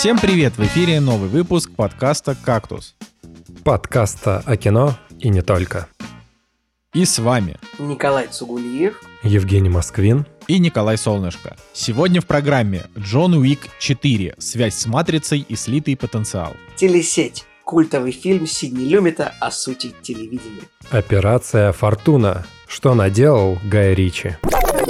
Всем привет! В эфире новый выпуск подкаста «Кактус». Подкаста о кино и не только. И с вами Николай Цугулиев. Евгений Москвин. и Николай Солнышко. Сегодня в программе Джон Уик 4. Связь с матрицей и слитый потенциал. Телесеть. Культовый фильм Сидни Люмета о сути телевидения. Операция «Фортуна». Что наделал Гай Ричи?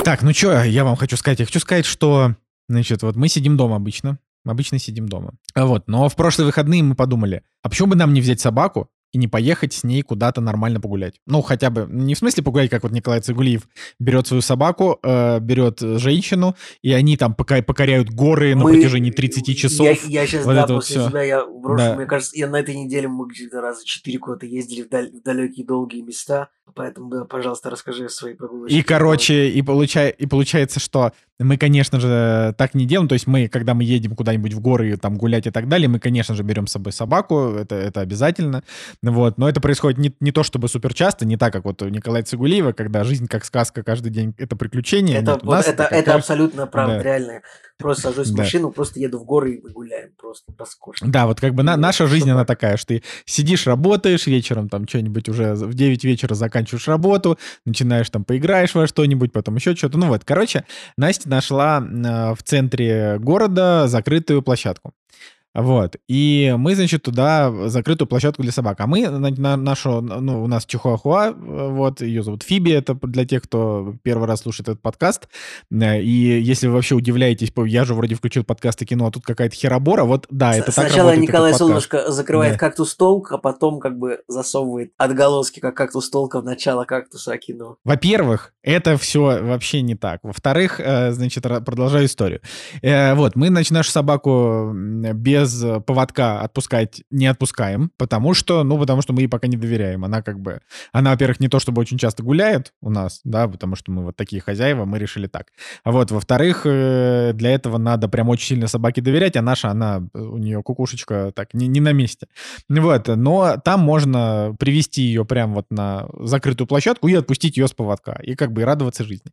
Так, ну что я вам хочу сказать? Я хочу сказать, что, значит, вот мы сидим дома обычно. Мы обычно сидим дома. А Вот, но в прошлые выходные мы подумали, а почему бы нам не взять собаку и не поехать с ней куда-то нормально погулять? Ну, хотя бы, не в смысле погулять, как вот Николай Цигулиев берет свою собаку, э, берет женщину, и они там пока покоряют горы на Мы- протяжении 30 часов. Я, сейчас, Вот да, это вот после всё. тебя я брошу. Да. Мне кажется, я на этой неделе мы где-то раза четыре куда-то ездили в, даль- в далекие долгие места. Поэтому, да, пожалуйста, расскажи о своей прогулке. И, короче, и, получай, и получается, что мы, конечно же, так не делаем. То есть мы, когда мы едем куда-нибудь в горы, там гулять и так далее, мы, конечно же, берем с собой собаку, это, это обязательно. Вот. Но это происходит не, не то чтобы супер часто, не так, как вот у Николая Цигулиева, когда жизнь как сказка, каждый день это приключение. Это, Нет, вот это, это кажд- абсолютно правда, Да. реально. Просто сажусь в машину, просто еду в горы и мы гуляем. Просто роскошно. Да, вот как бы на- Ну, наша жизнь, она такая, что ты сидишь, работаешь, вечером там что-нибудь уже в 9 вечера заканчиваешь работу, начинаешь там поиграешь во что-нибудь, потом еще что-то. Ну вот, короче, Настя нашла э, в центре города закрытую площадку. Вот. И мы, значит, туда закрытую площадку для собак. А мы, на, на- нашу, ну, у нас Чихуахуа, вот, ее зовут Фиби, это для тех, кто первый раз слушает этот подкаст. Э, И если вы вообще удивляетесь, я же вроде включил подкасты кино, а тут какая-то херобора, вот, да, это так Сначала Николай. Солнышко закрывает Да. кактус толк, а потом как бы засовывает отголоски, как кактус толка в начало кактуса кино. Во-первых, это все вообще не так. Во-вторых, э, значит, продолжаю историю. Э, Вот, мы, значит, нашу собаку м, без э, поводка отпускать не отпускаем, потому что, ну, потому что мы ей пока не доверяем. Она как бы, она, во-первых, не то чтобы очень часто гуляет у нас, да, потому что мы вот такие хозяева, мы решили так. А вот, во-вторых, э, для этого надо прям очень сильно собаке доверять, а наша, она, э, у нее кукушечка так, не, не на месте. Вот, но там можно привести ее прям вот на закрытую площадку и отпустить ее с поводка. И как бы и радоваться жизни.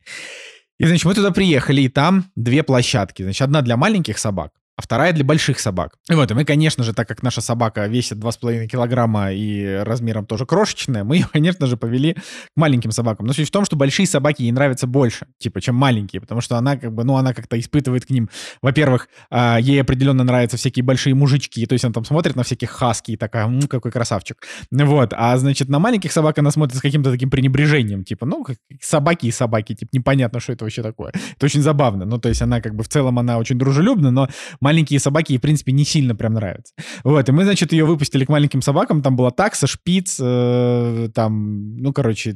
И, значит, мы туда приехали, и там две площадки. Значит, одна для маленьких собак, а вторая для больших собак. И вот, и мы, конечно же, так как наша собака весит 2,5 килограмма и размером тоже крошечная, мы ее, конечно же, повели к маленьким собакам. Но суть в том, что большие собаки ей нравятся больше, типа, чем маленькие, потому что она как бы, ну, она как-то испытывает к ним, во-первых, а, ей определенно нравятся всякие большие мужички, то есть она там смотрит на всяких хаски и такая, «М, какой красавчик. Вот, а значит, на маленьких собак она смотрит с каким-то таким пренебрежением, типа, ну, собаки и собаки, типа, непонятно, что это вообще такое. Это очень забавно. Ну, то есть она как бы в целом, она очень дружелюбна, но маленькие собаки ей, в принципе, не сильно прям нравятся. Вот, и мы, значит, ее выпустили к маленьким собакам, там была такса, шпиц, э, там, ну, короче,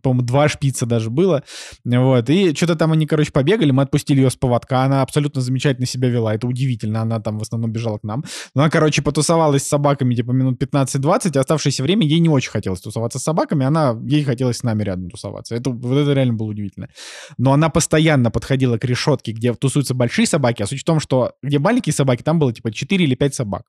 по-моему, два шпица даже было, вот, и что-то там они, короче, побегали, мы отпустили ее с поводка, она абсолютно замечательно себя вела, это удивительно, она там в основном бежала к нам, но она, короче, потусовалась с собаками, типа, минут 15-20, а оставшееся время ей не очень хотелось тусоваться с собаками, она, ей хотелось с нами рядом тусоваться, это, вот это реально было удивительно. Но она постоянно подходила к решетке, где тусуются большие собаки, а суть в том, что где маленькие собаки, там было, типа, 4 или 5 собак.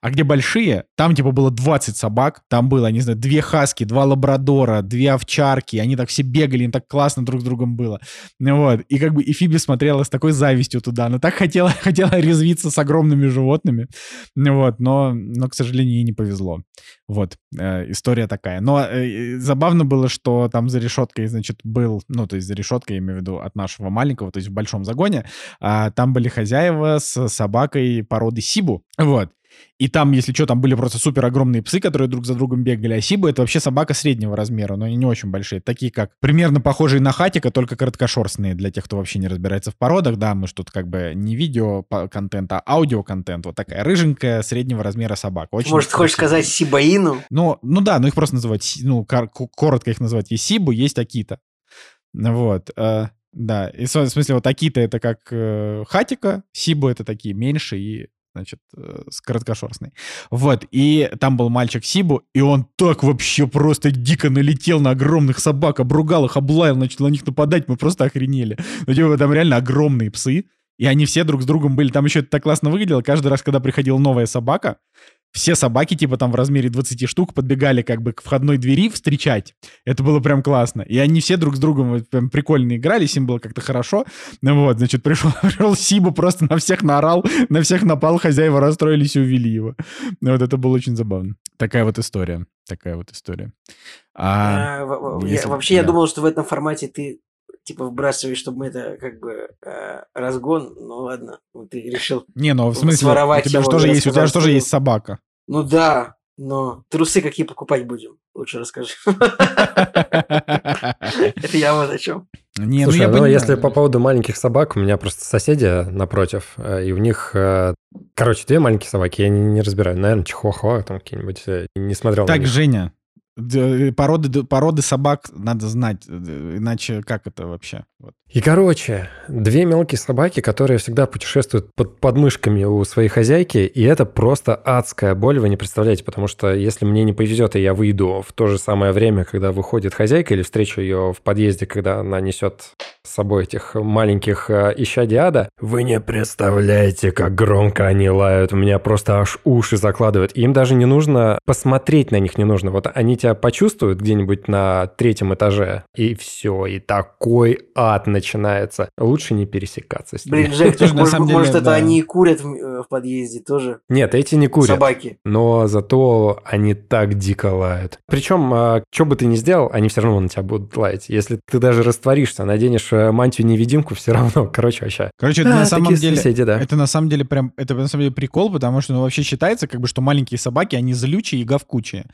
А где большие, там типа было 20 собак, там было, не знаю, две хаски, два лабрадора, две овчарки, они так все бегали, им так классно друг с другом было. Вот. И как бы и Фиби смотрела с такой завистью туда, она так хотела, хотела резвиться с огромными животными, вот, но, но, к сожалению, ей не повезло. Вот, э, история такая. Но э, забавно было, что там за решеткой, значит, был, ну, то есть за решеткой, я имею в виду, от нашего маленького, то есть в большом загоне, а, там были хозяева с собакой породы Сибу, вот. И там, если что, там были просто супер огромные псы, которые друг за другом бегали. А Сибу — это вообще собака среднего размера, но они не очень большие. Такие как примерно похожие на хатика, только короткошерстные для тех, кто вообще не разбирается в породах. Да, мы что-то как бы не видео по- контент, а аудиоконтент. Вот такая рыженькая среднего размера собака. Очень Может, хочешь красивая. сказать Сибаину? Ну, ну да, ну их просто называть, ну, кор- ко- коротко их называть есть Сибу, есть Акита. Вот. э, да, и в смысле вот Акита это как э, Хатика, Сибу это такие меньше и значит, э, с короткошерстной. Вот, и там был мальчик Сибу, и он так вообще просто дико налетел на огромных собак, обругал их, облаял, начал на них нападать, мы просто охренели. Ну, типа, там реально огромные псы, и они все друг с другом были. Там еще это так классно выглядело. Каждый раз, когда приходила новая собака, все собаки, типа там в размере 20 штук, подбегали как бы к входной двери встречать. Это было прям классно. И они все друг с другом вот прям прикольно играли, им было как-то хорошо. Ну вот, значит, пришел, пришел Сибу, просто на всех наорал, на всех напал, хозяева расстроились и увели его. Ну вот это было очень забавно. Такая вот история. Такая вот история. А, а, если, вообще, да. я думал, что в этом формате ты типа выбрасываешь, чтобы мы это как бы э, разгон. Ну ладно, вот ты решил. Не, ну в смысле, у тебя же тоже есть, у тебя же тоже есть собака. Ну да, но трусы какие покупать будем? Лучше расскажи. Это я вот о чем. Не, ну Слушай, ну, я ну если по поводу маленьких собак, у меня просто соседи напротив, э, и у них, э, короче, две маленькие собаки, я не, не разбираю, наверное, чихуахуа там какие-нибудь, э, не смотрел Так, Женя, Породы, породы собак надо знать, иначе как это вообще? Вот. И, короче, две мелкие собаки, которые всегда путешествуют под подмышками у своей хозяйки, и это просто адская боль, вы не представляете, потому что если мне не повезет, и я выйду в то же самое время, когда выходит хозяйка, или встречу ее в подъезде, когда она несет с собой этих маленьких э, ищадиада, вы не представляете, как громко они лают, у меня просто аж уши закладывают. Им даже не нужно посмотреть на них не нужно. Вот они тебя почувствуют где-нибудь на третьем этаже, и все, и такой ад начинается. Лучше не пересекаться с ними. Блин, Жек, может, на самом деле, может это они и курят в, э, в подъезде тоже? Нет, эти не курят. Собаки. Но зато они так дико лают. Причем, а, что бы ты ни сделал, они все равно на тебя будут лаять. Если ты даже растворишься, наденешь э, мантию-невидимку, все равно, короче, вообще. Короче, это а, на самом деле... Соседи, да. Это на самом деле прям, это на самом деле прикол, потому что ну, вообще считается, как бы, что маленькие собаки, они злючие и говкучие.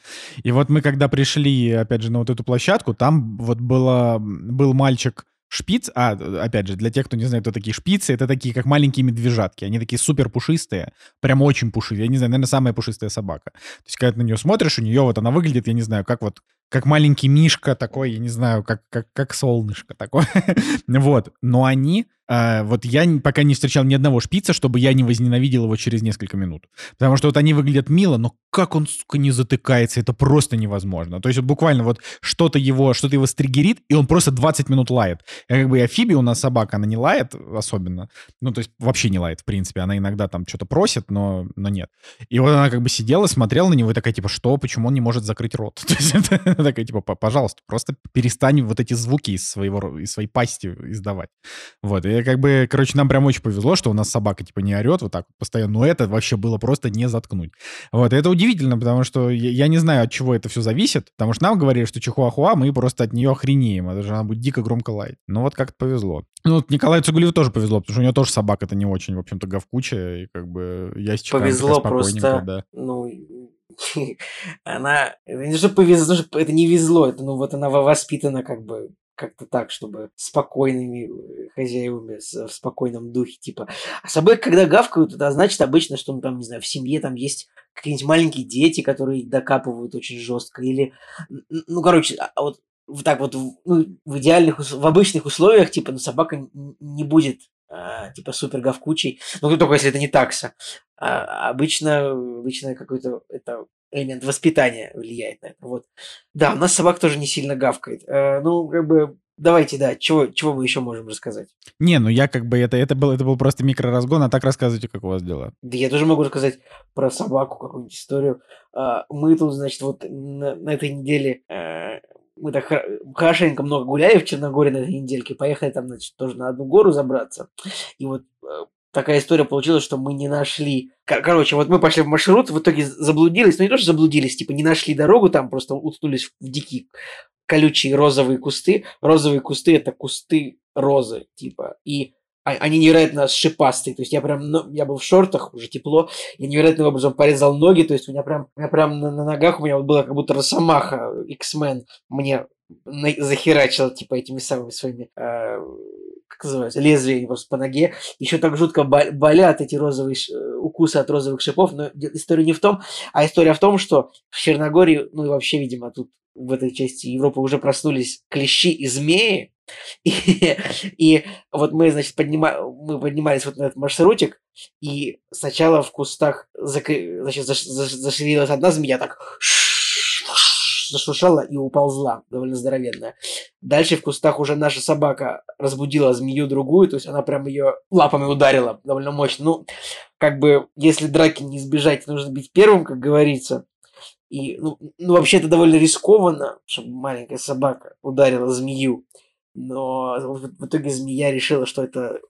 И вот мы, когда пришли, опять же, на вот эту площадку, там вот было, был мальчик, Шпиц, а, опять же, для тех, кто не знает, кто такие шпицы, это такие, как маленькие медвежатки. Они такие супер пушистые, прям очень пушистые. Я не знаю, наверное, самая пушистая собака. То есть, когда ты на нее смотришь, у нее вот она выглядит, я не знаю, как вот как маленький мишка такой, я не знаю, как, как, как солнышко такое. вот. Но они а, вот я пока не встречал ни одного шпица, чтобы я не возненавидел его через несколько минут. Потому что вот они выглядят мило, но как он, сука, не затыкается, это просто невозможно. То есть вот буквально вот что-то его, что-то его стригерит, и он просто 20 минут лает. Я как бы Афиби у нас собака, она не лает особенно. Ну, то есть вообще не лает, в принципе. Она иногда там что-то просит, но, но нет. И вот она как бы сидела, смотрела на него и такая, типа, что, почему он не может закрыть рот? То есть это такая, типа, пожалуйста, просто перестань вот эти звуки из своего, из своей пасти издавать. Вот, и как бы, короче, нам прям очень повезло, что у нас собака, типа, не орет вот так вот постоянно. Но это вообще было просто не заткнуть. Вот, и это удивительно, потому что я, я не знаю, от чего это все зависит, потому что нам говорили, что чихуахуа, мы просто от нее охренеем. Это же она будет дико громко лаять. Но вот как-то повезло. Ну, вот Николаю Цугулеву тоже повезло, потому что у него тоже собака-то не очень, в общем-то, говкучая, и как бы я сейчас Повезло просто, да. ну, она, не что повезло, это не везло, это, ну, вот она воспитана как бы как-то так, чтобы спокойными э, хозяевами, в спокойном духе, типа. А собой, когда гавкают, это значит обычно, что, ну, там, не знаю, в семье там есть какие-нибудь маленькие дети, которые докапывают очень жестко, или, ну, короче, а, а вот так вот, ну, в идеальных, в обычных условиях, типа, ну, собака не будет, а, типа, супер гавкучей, ну, только если это не такса. А, обычно, обычно какой-то, это элемент воспитания влияет на это. Вот. Да, у нас собак тоже не сильно гавкает. Э, ну, как бы, давайте, да, чего, чего мы еще можем рассказать? Не, ну я как бы, это, это, был, это был просто микроразгон, а так рассказывайте, как у вас дела. Да я тоже могу рассказать про собаку, какую-нибудь историю. Э, мы тут, значит, вот на, на этой неделе э, мы так хорошенько много гуляли в Черногории на этой недельке, поехали там, значит, тоже на одну гору забраться. И вот э, такая история получилась, что мы не нашли... Короче, вот мы пошли в маршрут, в итоге заблудились, ну не то, что заблудились, типа не нашли дорогу, там просто уткнулись в дикие колючие розовые кусты. Розовые кусты – это кусты розы, типа. И они невероятно шипастые. То есть я прям, ну, я был в шортах, уже тепло, я невероятным образом порезал ноги, то есть у меня прям, у меня прям на, на ногах у меня вот было как будто росомаха X-Men мне на, захерачил, типа, этими самыми своими э, как называется, лезвие просто по ноге. Еще так жутко болят эти розовые э, укусы от розовых шипов. Но история не в том, а история в том, что в Черногории, ну и вообще, видимо, тут в этой части Европы уже проснулись клещи и змеи. И, и вот мы, значит, поднима, мы поднимались вот на этот маршрутик, и сначала в кустах закр... значит, зашевелилась одна змея, так зашуршала и уползла, довольно здоровенная. Дальше в кустах уже наша собака разбудила змею другую, то есть она прям ее лапами ударила довольно мощно. Ну, как бы, если драки не избежать, нужно быть первым, как говорится. И, ну, ну вообще это довольно рискованно, чтобы маленькая собака ударила змею. Но в итоге змея решила, что это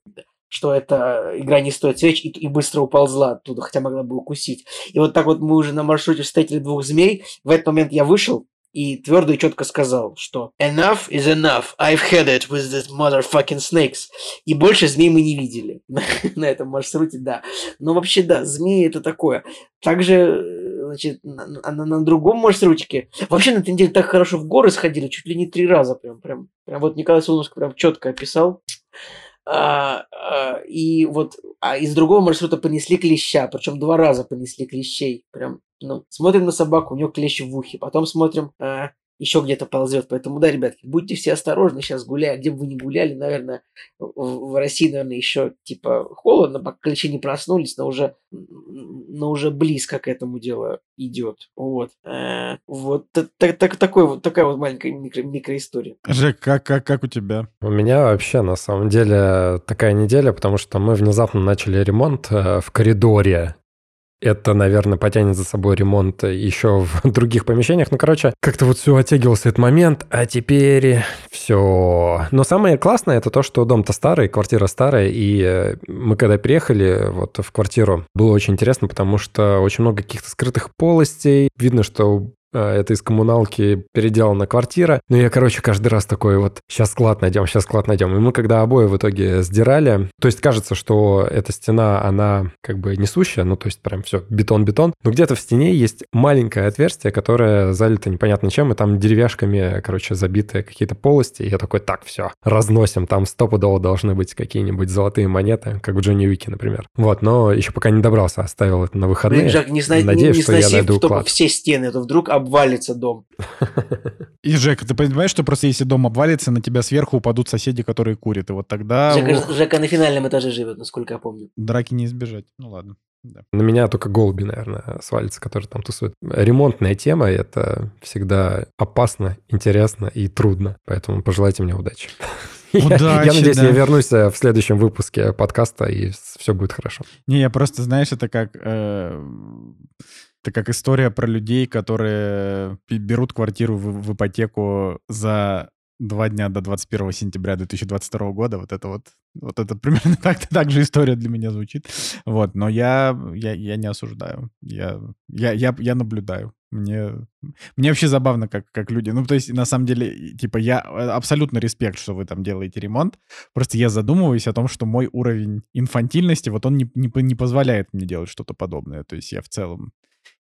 что эта игра не стоит свеч, и, и быстро уползла оттуда, хотя могла бы укусить. И вот так вот мы уже на маршруте встретили двух змей. В этот момент я вышел, и твердо и четко сказал, что enough is enough, I've had it with these motherfucking snakes. И больше змей мы не видели на этом маршруте, да. Но вообще, да, змеи это такое. Также, значит, на, на, на другом маршрутике, вообще на этой неделе так хорошо в горы сходили, чуть ли не три раза прям, прям, прям вот Николай Солнышко прям четко описал. А, а, и вот а из другого маршрута понесли клеща, причем два раза понесли клещей. Прям, ну, смотрим на собаку, у нее клещ в ухе, потом смотрим, а, еще где-то ползет. Поэтому, да, ребятки, будьте все осторожны сейчас гуляя. Где бы вы ни гуляли, наверное, в, России, наверное, еще типа холодно, пока клещи не проснулись, но уже, но уже близко к этому делу идет. Вот. А, вот так, так, такой, вот такая вот маленькая микро, микроистория. Жек, как, как, как у тебя? У меня вообще, на самом деле, такая неделя, потому что мы внезапно начали ремонт э, в коридоре это, наверное, потянет за собой ремонт еще в других помещениях. Ну, короче, как-то вот все оттягивался этот момент, а теперь все. Но самое классное это то, что дом-то старый, квартира старая, и э, мы когда приехали вот в квартиру, было очень интересно, потому что очень много каких-то скрытых полостей. Видно, что это из коммуналки переделана квартира. Ну, я, короче, каждый раз такой вот, сейчас склад найдем, сейчас склад найдем. И мы когда обои в итоге сдирали, то есть кажется, что эта стена, она как бы несущая, ну, то есть прям все, бетон-бетон, но где-то в стене есть маленькое отверстие, которое залито непонятно чем, и там деревяшками, короче, забиты какие-то полости. И я такой, так, все, разносим, там стопудово должны быть какие-нибудь золотые монеты, как в Джонни Уике, например. Вот, но еще пока не добрался, оставил это на выходные. Блин, Жак, не, зна... Надеюсь, не, не что я найду уклад. все стены, то вдруг обвалится дом. И, Жека, ты понимаешь, что просто если дом обвалится, на тебя сверху упадут соседи, которые курят, и вот тогда... Жека, Жека на финальном этаже живет, насколько я помню. Драки не избежать. Ну ладно. Да. На меня только голуби, наверное, свалятся, которые там тусуют. Ремонтная тема — это всегда опасно, интересно и трудно. Поэтому пожелайте мне удачи. Удачи, я, надеюсь, да. я вернусь э, в следующем выпуске подкаста, и все будет хорошо. Не, я просто, знаешь, это как... Э, это как история про людей, которые берут квартиру в, в ипотеку за два дня до 21 сентября 2022 года. Вот это вот, вот это примерно так, так же история для меня звучит. Вот, но я, я, я не осуждаю. Я, я, я, я наблюдаю. Мне, мне вообще забавно, как, как люди... Ну, то есть, на самом деле, типа, я э, абсолютно респект, что вы там делаете ремонт. Просто я задумываюсь о том, что мой уровень инфантильности, вот он не, не, не позволяет мне делать что-то подобное. То есть я в целом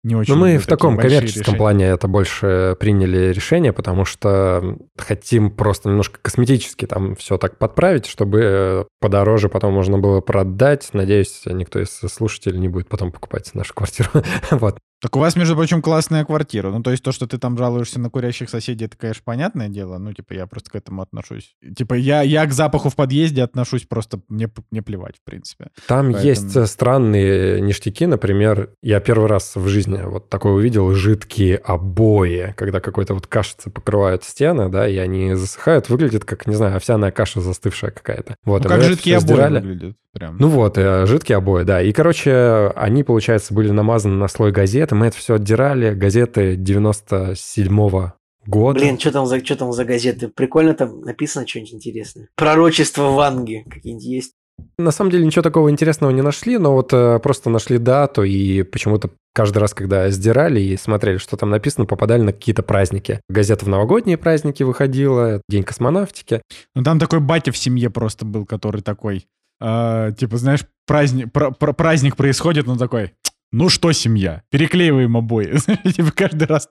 не очень... Ну, мы в таком коммерческом решения. плане это больше приняли решение, потому что хотим просто немножко косметически там все так подправить, чтобы подороже потом можно было продать. Надеюсь, никто из слушателей не будет потом покупать нашу квартиру. вот. Так у вас, между прочим, классная квартира. Ну, то есть то, что ты там жалуешься на курящих соседей, это, конечно, понятное дело. Ну, типа, я просто к этому отношусь. Типа, я, я к запаху в подъезде отношусь просто, мне, мне плевать, в принципе. Там Поэтому... есть странные ништяки. Например, я первый раз в жизни вот такое увидел жидкие обои, когда какой-то вот кашица покрывает стены, да, и они засыхают. Выглядит как, не знаю, овсяная каша застывшая какая-то. Вот, ну, как жидкие обои сдирали. выглядят. Прям. Ну вот, э, жидкие обои, да. И, короче, они, получается, были намазаны на слой газеты. Мы это все отдирали. Газеты 97-го года. Блин, что там, за, что там за газеты? Прикольно там написано что-нибудь интересное. Пророчество Ванги какие-нибудь есть? На самом деле ничего такого интересного не нашли, но вот э, просто нашли дату и почему-то каждый раз, когда сдирали и смотрели, что там написано, попадали на какие-то праздники. Газета в новогодние праздники выходила, День космонавтики. Ну там такой батя в семье просто был, который такой, э, типа, знаешь, праздник, пр пр праздник происходит, он такой, ну что, семья, переклеиваем обои. типа каждый раз.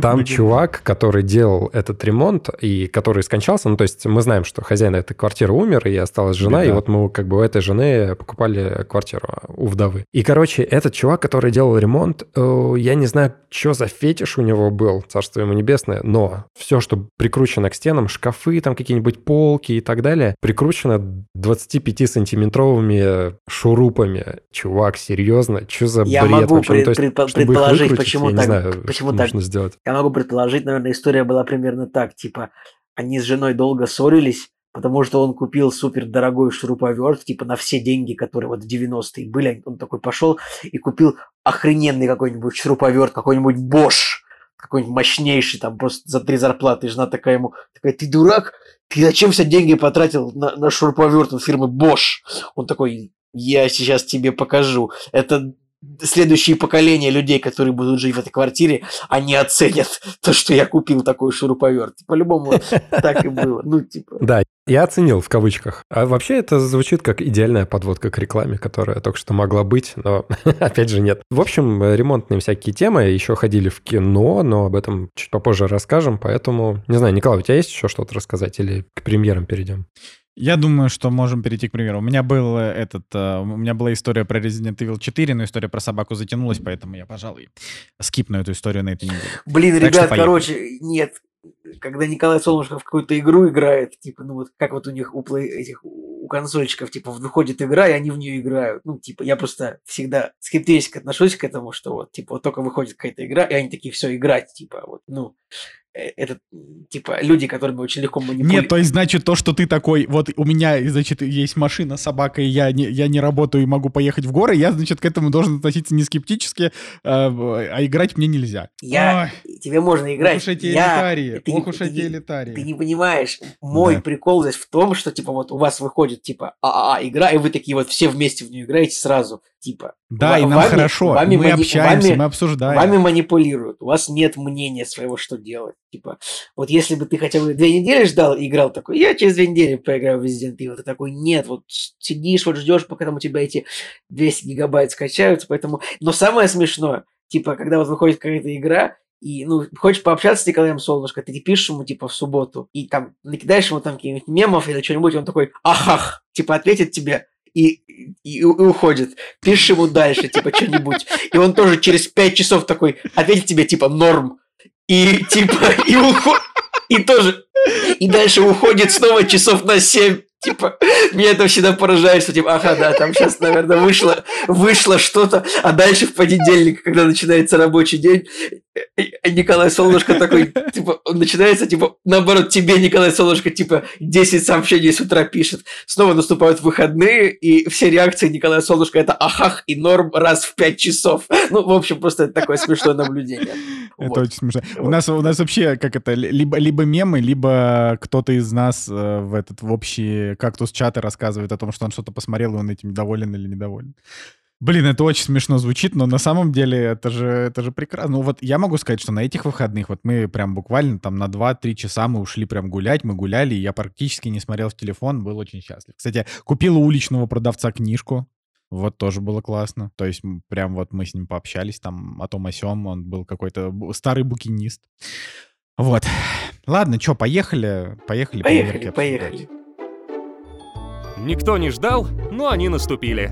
Там чувак, который делал этот ремонт и который скончался, ну то есть мы знаем, что хозяин этой квартиры умер, и осталась жена, Беда. и вот мы как бы у этой жены покупали квартиру у вдовы. И, короче, этот чувак, который делал ремонт, э, я не знаю, что за фетиш у него был, царство ему небесное, но все, что прикручено к стенам, шкафы, там какие-нибудь полки и так далее, прикручено 25-сантиметровыми шурупами. Чувак, серьезно, что за я бред могу вообще? Пред, ну, есть, предположить, почему так, знаю, почему так. сделать. Я могу предположить, наверное, история была примерно так, типа, они с женой долго ссорились, потому что он купил супер дорогой шуруповерт, типа на все деньги, которые вот в 90-е были. Он такой пошел и купил охрененный какой-нибудь шуруповерт, какой-нибудь Bosch, какой-нибудь мощнейший, там просто за три зарплаты. И жена такая ему, такая, ты дурак? Ты зачем все деньги потратил на, на шуруповерт от фирмы Bosch? Он такой, я сейчас тебе покажу. Это следующие поколения людей, которые будут жить в этой квартире, они оценят то, что я купил такой шуруповерт. По-любому так и было. Ну, типа... Да, я оценил в кавычках. А вообще это звучит как идеальная подводка к рекламе, которая только что могла быть, но опять же нет. В общем, ремонтные всякие темы еще ходили в кино, но об этом чуть попозже расскажем, поэтому, не знаю, Николай, у тебя есть еще что-то рассказать или к премьерам перейдем? Я думаю, что можем перейти к примеру. У меня был э, этот, э, у меня была история про Resident Evil 4, но история про собаку затянулась, поэтому я, пожалуй, скипну эту историю на этой неделе. Блин, так ребят, короче, нет, когда Николай Солнышко в какую-то игру играет, типа, ну вот как вот у них у плей, этих у консольщиков, типа, выходит игра, и они в нее играют. Ну, типа, я просто всегда скептически отношусь к этому, что вот, типа, вот только выходит какая-то игра, и они такие, все, играть, типа, вот, ну, это, типа, люди, которыми очень легко манипулировать. Нет, то есть, значит, то, что ты такой, вот у меня, значит, есть машина, собака, и я не, я не работаю и могу поехать в горы, я, значит, к этому должен относиться не скептически, а, а играть мне нельзя. Я... Ой. Тебе можно играть. Ох уж эти я... элитарии, ты, ох уж ты, эти элитарии. Ты не понимаешь, мой да. прикол здесь в том, что, типа, вот у вас выходит, типа, ААА игра, и вы такие вот все вместе в нее играете сразу, типа. Да, и нам вами, хорошо, вами мы мани... общаемся, вами, мы обсуждаем. Вами манипулируют, у вас нет мнения своего, что делать. Типа, вот если бы ты хотя бы две недели ждал и играл такой, я через две недели поиграю в Resident Evil, ты такой, нет, вот сидишь, вот ждешь, пока там у тебя эти 200 гигабайт скачаются, поэтому... Но самое смешное, типа, когда вот выходит какая-то игра, и, ну, хочешь пообщаться с Николаем Солнышко, ты пишешь ему, типа, в субботу, и там накидаешь ему там каких-нибудь мемов или что-нибудь, он такой, ахах, типа, ответит тебе, и, и, и уходит. Пишешь ему дальше, типа, что-нибудь. И он тоже через пять часов такой ответит тебе, типа, норм. И, типа, и уходит. И тоже. И дальше уходит снова часов на семь. Типа, меня это всегда поражает, что типа, ага, да, там сейчас, наверное, вышло, вышло что-то, а дальше в понедельник, когда начинается рабочий день, Николай Солнышко такой, типа, начинается, типа, наоборот, тебе Николай Солнышко, типа, 10 сообщений с утра пишет. Снова наступают выходные, и все реакции Николая Солнышко это ахах и норм раз в 5 часов. Ну, в общем, просто такое смешное наблюдение. Это очень смешно. У нас, у нас вообще, как это, либо, либо мемы, либо кто-то из нас э, в этот, в общий кактус-чаты рассказывает о том, что он что-то посмотрел, и он этим доволен или недоволен. Блин, это очень смешно звучит, но на самом деле это же, это же прекрасно. Ну вот я могу сказать, что на этих выходных вот мы прям буквально там на 2-3 часа мы ушли прям гулять, мы гуляли, и я практически не смотрел в телефон, был очень счастлив. Кстати, купил у уличного продавца книжку, вот тоже было классно. То есть прям вот мы с ним пообщались там о том о сём, он был какой-то старый букинист. Вот. Ладно, что, поехали? Поехали. Поехали, поехали. Никто не ждал, но они наступили.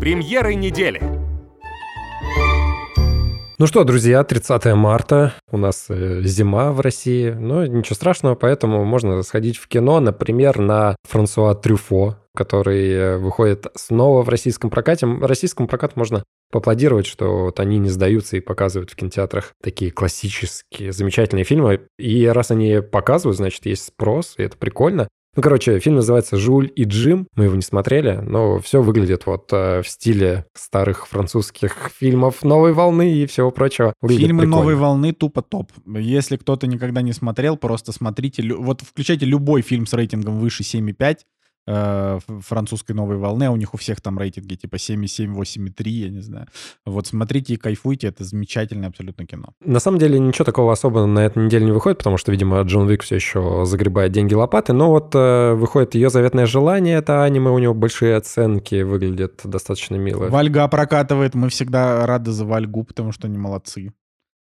Премьеры недели. Ну что, друзья, 30 марта, у нас э, зима в России, но ничего страшного, поэтому можно сходить в кино, например, на Франсуа Трюфо, который э, выходит снова в российском прокате. Российскому прокату можно поаплодировать, что вот они не сдаются и показывают в кинотеатрах такие классические, замечательные фильмы. И раз они показывают, значит, есть спрос, и это прикольно. Ну, короче, фильм называется «Жуль и Джим». Мы его не смотрели, но все выглядит вот э, в стиле старых французских фильмов новой волны и всего прочего. Выглядит Фильмы прикольно. новой волны тупо топ. Если кто-то никогда не смотрел, просто смотрите. Вот включайте любой фильм с рейтингом выше 7,5, э, французской новой волны, а у них у всех там рейтинги типа 7,7, 8,3, я не знаю. Вот смотрите и кайфуйте, это замечательное абсолютно кино. На самом деле ничего такого особо на этой неделе не выходит, потому что, видимо, Джон Уик все еще загребает деньги лопаты, но вот э, выходит ее заветное желание, это аниме, у него большие оценки, выглядит достаточно мило. Вальга прокатывает, мы всегда рады за Вальгу, потому что они молодцы.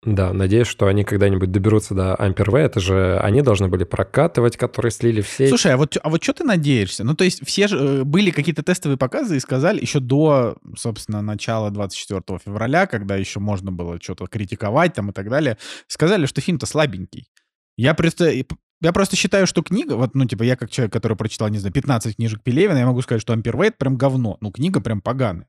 Да, надеюсь, что они когда-нибудь доберутся до V. Это же они должны были прокатывать, которые слили все. Слушай, а вот, а вот что ты надеешься? Ну, то есть все же э, были какие-то тестовые показы и сказали еще до, собственно, начала 24 февраля, когда еще можно было что-то критиковать там и так далее, сказали, что фильм-то слабенький. Я просто, я просто считаю, что книга, вот, ну, типа, я как человек, который прочитал, не знаю, 15 книжек Пелевина, я могу сказать, что V прям говно. Ну, книга прям поганая.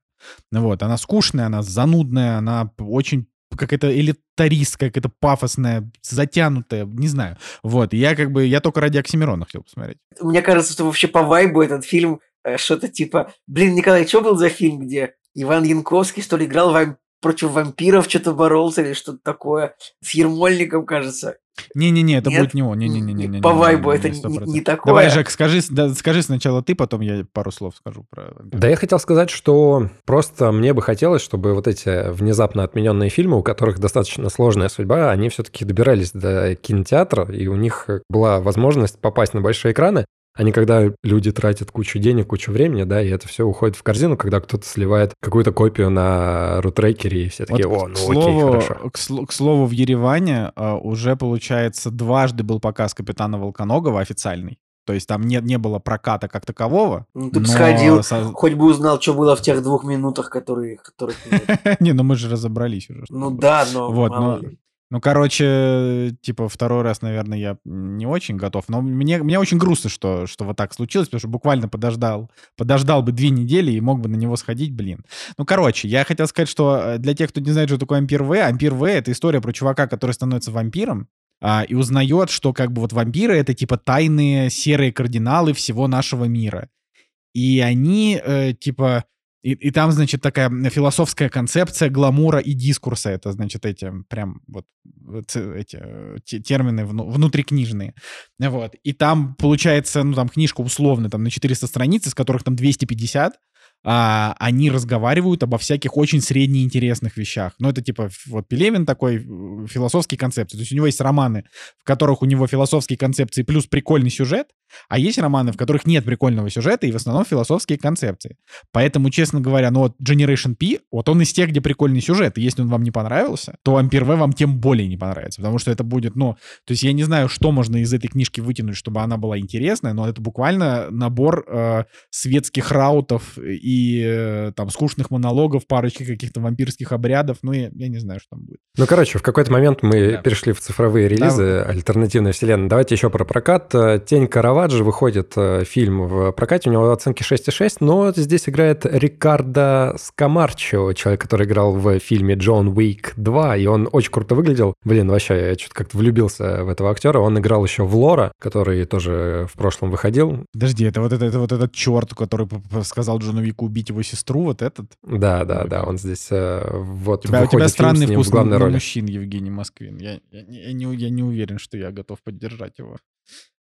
Вот, она скучная, она занудная, она очень какая-то элитаристская, какая-то пафосная, затянутая, не знаю. Вот, я как бы, я только ради Оксимирона хотел посмотреть. Мне кажется, что вообще по вайбу этот фильм э, что-то типа... Блин, Николай, что был за фильм, где Иван Янковский, что ли, играл вам... против вампиров, что-то боролся или что-то такое? С Ермольником, кажется. Не-не-не, это Нет? будет не он. Не-не-не. По вайбу это не, не такое. Давай, Жек, скажи, да, скажи сначала ты, потом я пару слов скажу про. Да я хотел сказать, что просто мне бы хотелось, чтобы вот эти внезапно отмененные фильмы, у которых достаточно сложная судьба, они все-таки добирались до кинотеатра, и у них была возможность попасть на большие экраны, а не когда люди тратят кучу денег, кучу времени, да, и это все уходит в корзину, когда кто-то сливает какую-то копию на рутрекере, и все такие, Вот, о, к ну слову, окей, хорошо. К, сло- к слову, в Ереване а, уже, получается, дважды был показ Капитана Волконогова официальный. То есть там не, не было проката как такового. Ну, ты бы но сходил, со- хоть бы узнал, что было в тех двух минутах, которые... которых. Не, ну мы же разобрались уже. Ну да, но Вот, но-. Ну, короче, типа, второй раз, наверное, я не очень готов. Но мне, мне очень грустно, что, что вот так случилось, потому что буквально подождал, подождал бы две недели и мог бы на него сходить, блин. Ну, короче, я хотел сказать, что э, для тех, кто не знает, что такое Ампир В, Ампир В — это история про чувака, который становится вампиром, а, и узнает, что как бы вот вампиры — это типа тайные серые кардиналы всего нашего мира. И они, э, типа, и, и там, значит, такая философская концепция гламура и дискурса. Это, значит, эти прям вот эти э, те- термины вну- внутрикнижные. Вот. И там, получается, ну, там книжка условно там на 400 страниц, из которых там 250, а, они разговаривают обо всяких очень среднеинтересных вещах. Ну, это типа вот Пелевин такой э, философские концепции. То есть у него есть романы, в которых у него философские концепции плюс прикольный сюжет, а есть романы, в которых нет прикольного сюжета и в основном философские концепции. Поэтому, честно говоря, ну вот Generation P, вот он из тех, где прикольный сюжет. И если он вам не понравился, то Ампер В вам тем более не понравится. Потому что это будет, ну, то есть я не знаю, что можно из этой книжки вытянуть, чтобы она была интересная, но это буквально набор э, светских раутов и э, там скучных монологов, парочки каких-то вампирских обрядов. Ну, я, я не знаю, что там будет. Ну, короче, в какой-то момент мы Да. перешли в цифровые релизы, альтернативная вселенная. Давайте еще про прокат. Э, «Тень Караваджо» выходит э, фильм в прокате, у него оценки 6,6, но здесь играет Рикардо Скамарчо, человек, который играл в фильме «Джон Уик 2», и он очень круто выглядел. Блин, вообще, я что-то как-то влюбился в этого актера. Он играл еще в «Лора», который тоже в прошлом выходил. Подожди, это вот, это, это вот этот черт, который сказал Джону Вику убить его сестру, вот этот? Да, да, да, он здесь э, вот У тебя, у тебя странный вкус на, на мужчин, Евгений Москвин. Я, я, я не, я не уверен, что я готов поддержать его.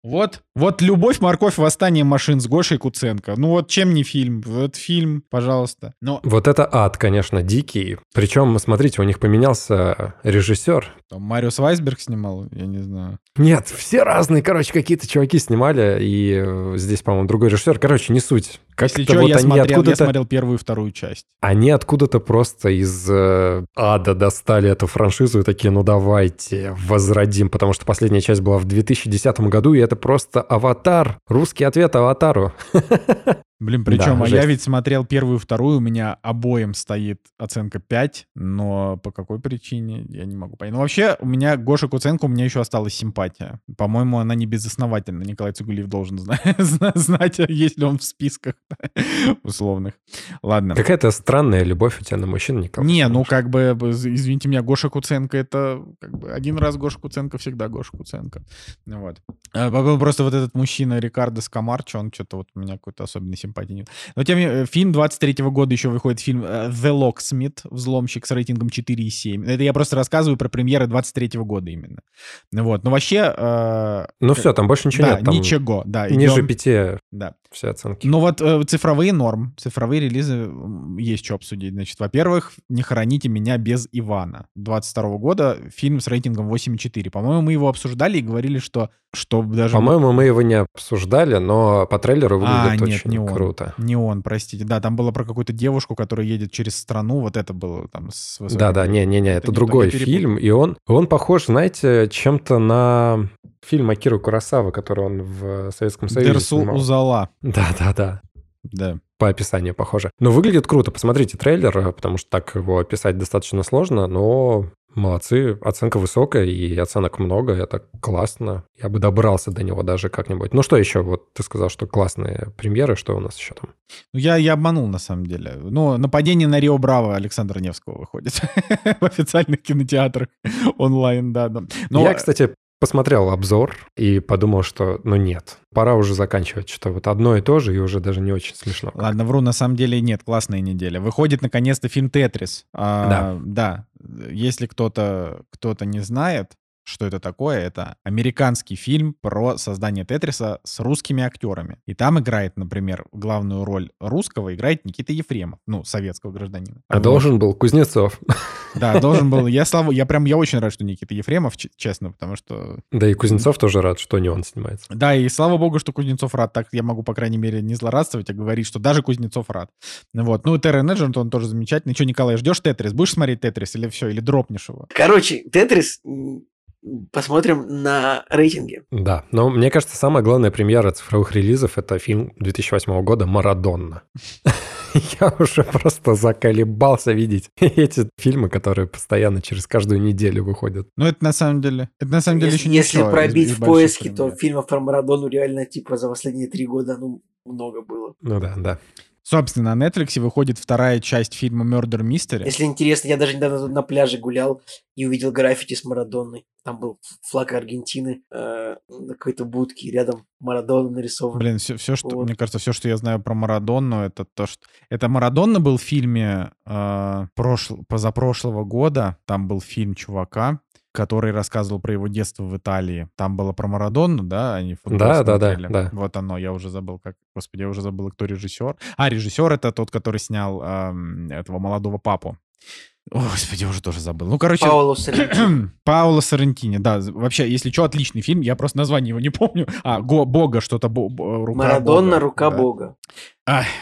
Вот, вот «Любовь, морковь, восстание машин» с Гошей Куценко. Ну вот чем не фильм? Вот фильм, пожалуйста. Но Вот это ад, конечно, дикий. Причем, смотрите, у них поменялся режиссер. Там Марио Свайсберг снимал, я не знаю. Нет, все разные, короче, какие-то чуваки снимали, и э, здесь, по-моему, другой режиссер. Короче, не суть. Если Как-то что, вот я, смотрел, я смотрел первую и вторую часть. они откуда-то просто из э, ада достали эту франшизу и такие, ну давайте, возродим, потому что последняя часть была в 2010 году, и это просто аватар, русский ответ аватару. Блин, причем, Да, а я ведь смотрел первую и вторую, у меня обоим стоит оценка 5, но по какой причине, я не могу понять. Ну, вообще, у меня Гоша Куценко, у меня еще осталась симпатия. По-моему, она не безосновательна. Николай Цугулиев должен зна- зна- знать, есть ли он в списках условных. Ладно. Какая-то странная любовь у тебя на мужчин, Николай. Не, ну как бы, извините меня, Гоша Куценко это как бы один раз Гоша Куценко, всегда Гоша Куценко. Вот. По- Просто вот этот мужчина Рикардо Скамарчо, он что-то вот у меня какой-то особенной симпатии нет. Но тем не менее, фильм 23 года еще выходит фильм э, The Locksmith, взломщик с рейтингом 4,7. Это я просто рассказываю про премьеры 23 года именно. Вот. Но вообще... э, Ну все, там больше ничего да, нет. Там ничего, да. ниже идем- пяти Да. Все оценки. Ну вот э, цифровые норм, цифровые релизы есть что обсудить. Значит, во-первых, «Не хороните меня без Ивана». 22 года фильм с рейтингом 8,4. По-моему, мы его обсуждали и говорили, что, что даже... По-моему, мы его не обсуждали, но по трейлеру а, выглядит нет, очень не он. круто. Не он, простите. Да, там было про какую-то девушку, которая едет через страну. Вот это было там с высокой- Да, да, не-не-не, это, не то, другой фильм, и он, он похож, знаете, чем-то на фильм Акиру Курасава, который он в Советском Союзе Дерсу снимал. Узала. Да-да-да, Да. по описанию похоже. Но выглядит круто, посмотрите трейлер, э, потому что так его описать достаточно сложно, но молодцы, оценка высокая и оценок много, это классно. Я бы добрался до него даже как-нибудь. Ну что еще? Вот ты сказал, что классные премьеры, что у нас еще там? Ну, я, я обманул, на самом деле. Ну, «Нападение на Рио Браво» Александра Невского выходит в официальных кинотеатрах онлайн, да. да. Но... Я, кстати, посмотрел обзор и подумал, что ну нет, пора уже заканчивать, что вот одно и то же, и уже даже не очень смешно. Ладно, вру, на самом деле нет, классная неделя. Выходит наконец-то фильм «Тетрис». А, Да. Да, если кто-то кто не знает, что это такое, это американский фильм про создание Тетриса с русскими актерами. И там играет, например, главную роль русского играет Никита Ефремов, ну, советского гражданина. А Вот. должен был Кузнецов. Да, должен был. Я, слава, я прям, я очень рад, что Никита Ефремов, честно, потому что... Да и Кузнецов тоже рад, что не он снимается. Да, и слава богу, что Кузнецов рад. Так я могу, по крайней мере, не злорадствовать, а говорить, что даже Кузнецов рад. Вот. Ну, и Террен Эджент, он тоже замечательный. Что, Николай, ждешь Тетрис? Будешь смотреть Тетрис или все? Или дропнешь его? Короче, Тетрис посмотрим на рейтинге. Да, но мне кажется, самая главная премьера цифровых релизов — это фильм 2008 года «Марадонна». Я уже просто заколебался видеть эти фильмы, которые постоянно через каждую неделю выходят. Ну, это на самом деле... Это на самом деле Если, еще не если пробить в поиске, то фильмов про Марадону реально типа за последние три года, ну, много было. Ну да, да. Собственно, на Netflix выходит вторая часть фильма Murder Mystery. Если интересно, я даже недавно на пляже гулял и увидел граффити с Марадонной. Там был флаг Аргентины э, на какой-то будке, рядом Марадона нарисован. Блин, все, все, что, Вот. мне кажется, все, что я знаю про Марадонну, это то, что... Это Марадонна был в фильме э, прошл- позапрошлого года. Там был фильм чувака, который рассказывал про его детство в Италии. Там было про Марадонну, да? Они футбол Да, да, да, да. Вот оно, я уже забыл, как... Господи, я уже забыл, кто режиссер. А, режиссер это тот, который снял эм, этого молодого папу. О, Господи, я уже тоже забыл. Ну, короче... Пауло Соррентино. Пауло Соррентини, да. Вообще, если что, отличный фильм. Я просто название его не помню. А, Го, Бога, что-то... бо- бо- рука Марадонна, Бога, рука да. бога.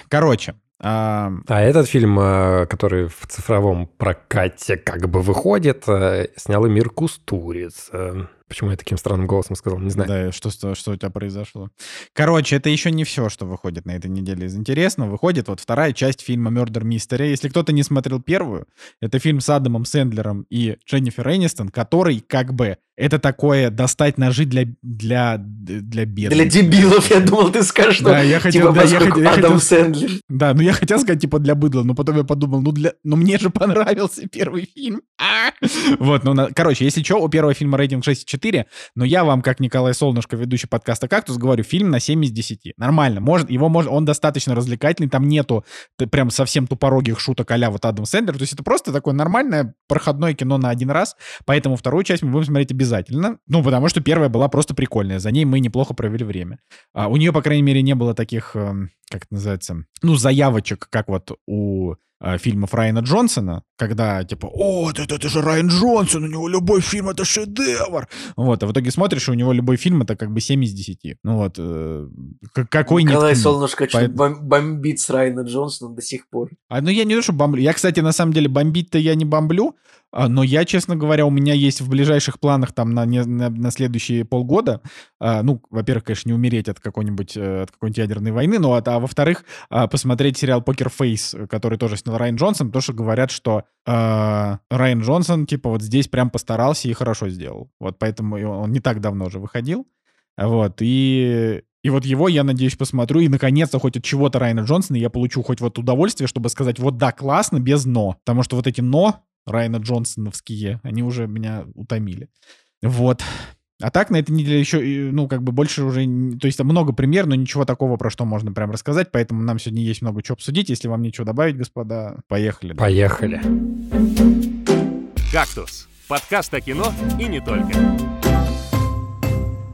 Короче, а, А этот фильм, э, который в цифровом прокате как бы выходит, э, снял Эмир Кустуриц. Э, Почему я таким странным голосом сказал, не знаю. да, что, с- что у тебя произошло? Короче, это еще не все, что выходит на этой неделе из интересного. Выходит вот вторая часть фильма Murder Mystery. Если кто-то не смотрел первую, это фильм с Адамом Сэндлером и Дженнифер Энистон, который как бы это такое достать ножи для, для, для бедных. Для дебилов, я думал, ты скажешь, что Да, я хотел, типа да, я хотел, я Адам Сэндлер. Да, ну я хотел сказать, типа, для быдла, но потом я подумал, ну для... Ну мне же понравился первый фильм. А! Вот, ну, на- короче, если что, у первого фильма рейтинг 6,4, но я вам, как Николай Солнышко, ведущий подкаста «Кактус», говорю, фильм на 7 из 10. Нормально, может, его может, он достаточно развлекательный, там нету т- прям совсем тупорогих шуток а вот Адам Сэндлер, то есть это просто такое нормальное проходное кино на один раз, поэтому вторую часть мы будем смотреть обязательно, ну, потому что первая была просто прикольная, за ней мы неплохо провели время. А, у нее, по крайней мере, не было таких, эм, как это называется, ну, заявочек, как вот у э, фильмов Райана Джонсона, когда типа, о, это, это же Райан Джонсон, у него любой фильм это шедевр. Вот, а в итоге смотришь, и у него любой фильм это как бы 7 из 10. Ну вот, э, какой нет Николай. Солнышко Поэтому- бом- бомбит с Райана Джонсона до сих пор. А, ну, я не то, что бомблю. Я, кстати, на самом деле, бомбить-то я не бомблю, но я, честно говоря, у меня есть в ближайших планах там на, на, на следующие полгода, а, ну, во-первых, конечно, не умереть от какой-нибудь, э, от какой-нибудь ядерной войны, но, а, а во-вторых, а, посмотреть сериал «Покер Фейс», который тоже снял Райан Джонсон, потому что говорят, что а, Райан Джонсон, типа, вот здесь прям постарался и хорошо сделал. Вот поэтому он не так давно уже выходил. Вот, и... И вот его, я надеюсь, посмотрю, и наконец-то хоть от чего-то Райана Джонсона я получу хоть вот удовольствие, чтобы сказать, вот да, классно, без «но». Потому что вот эти «но» Райана Джонсоновские, они уже меня утомили. Вот. А так на этой неделе еще, ну, как бы больше уже... То есть там много пример, но ничего такого, про что можно прям рассказать, поэтому нам сегодня есть много чего обсудить. Если вам нечего добавить, господа, поехали. Поехали. «Кактус» — подкаст о кино и не только.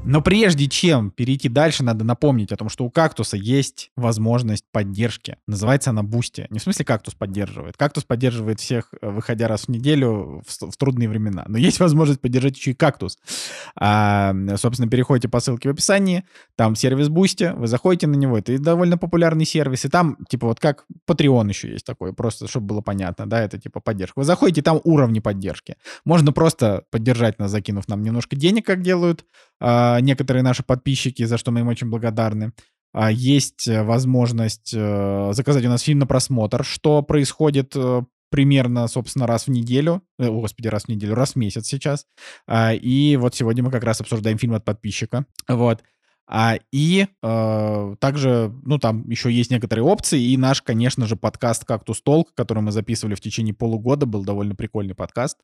Но прежде чем перейти дальше, надо напомнить о том, что у кактуса есть возможность поддержки. Называется она Boosty. Не в смысле кактус поддерживает. Кактус поддерживает всех, э, выходя раз в неделю в, в трудные времена. Но есть возможность поддержать еще и кактус. А, собственно, переходите по ссылке в описании. Там сервис Boosty. Вы заходите на него. Это довольно популярный сервис. И там, типа, вот как Patreon еще есть такой. Просто, чтобы было понятно, да, это типа поддержка. Вы заходите, там уровни поддержки. Можно просто поддержать нас, закинув нам немножко денег, как делают а, некоторые наши подписчики, за что мы им очень благодарны. А, Есть э, возможность э, заказать у нас фильм на просмотр, что происходит э, примерно, собственно, раз в неделю. О, господи, раз в неделю, раз в месяц сейчас. А, и вот сегодня мы как раз обсуждаем фильм от подписчика. Вот. А, и э, также, ну, там еще есть некоторые опции, и наш, конечно же, подкаст «Кактус Толк», который мы записывали в течение полугода, был довольно прикольный подкаст.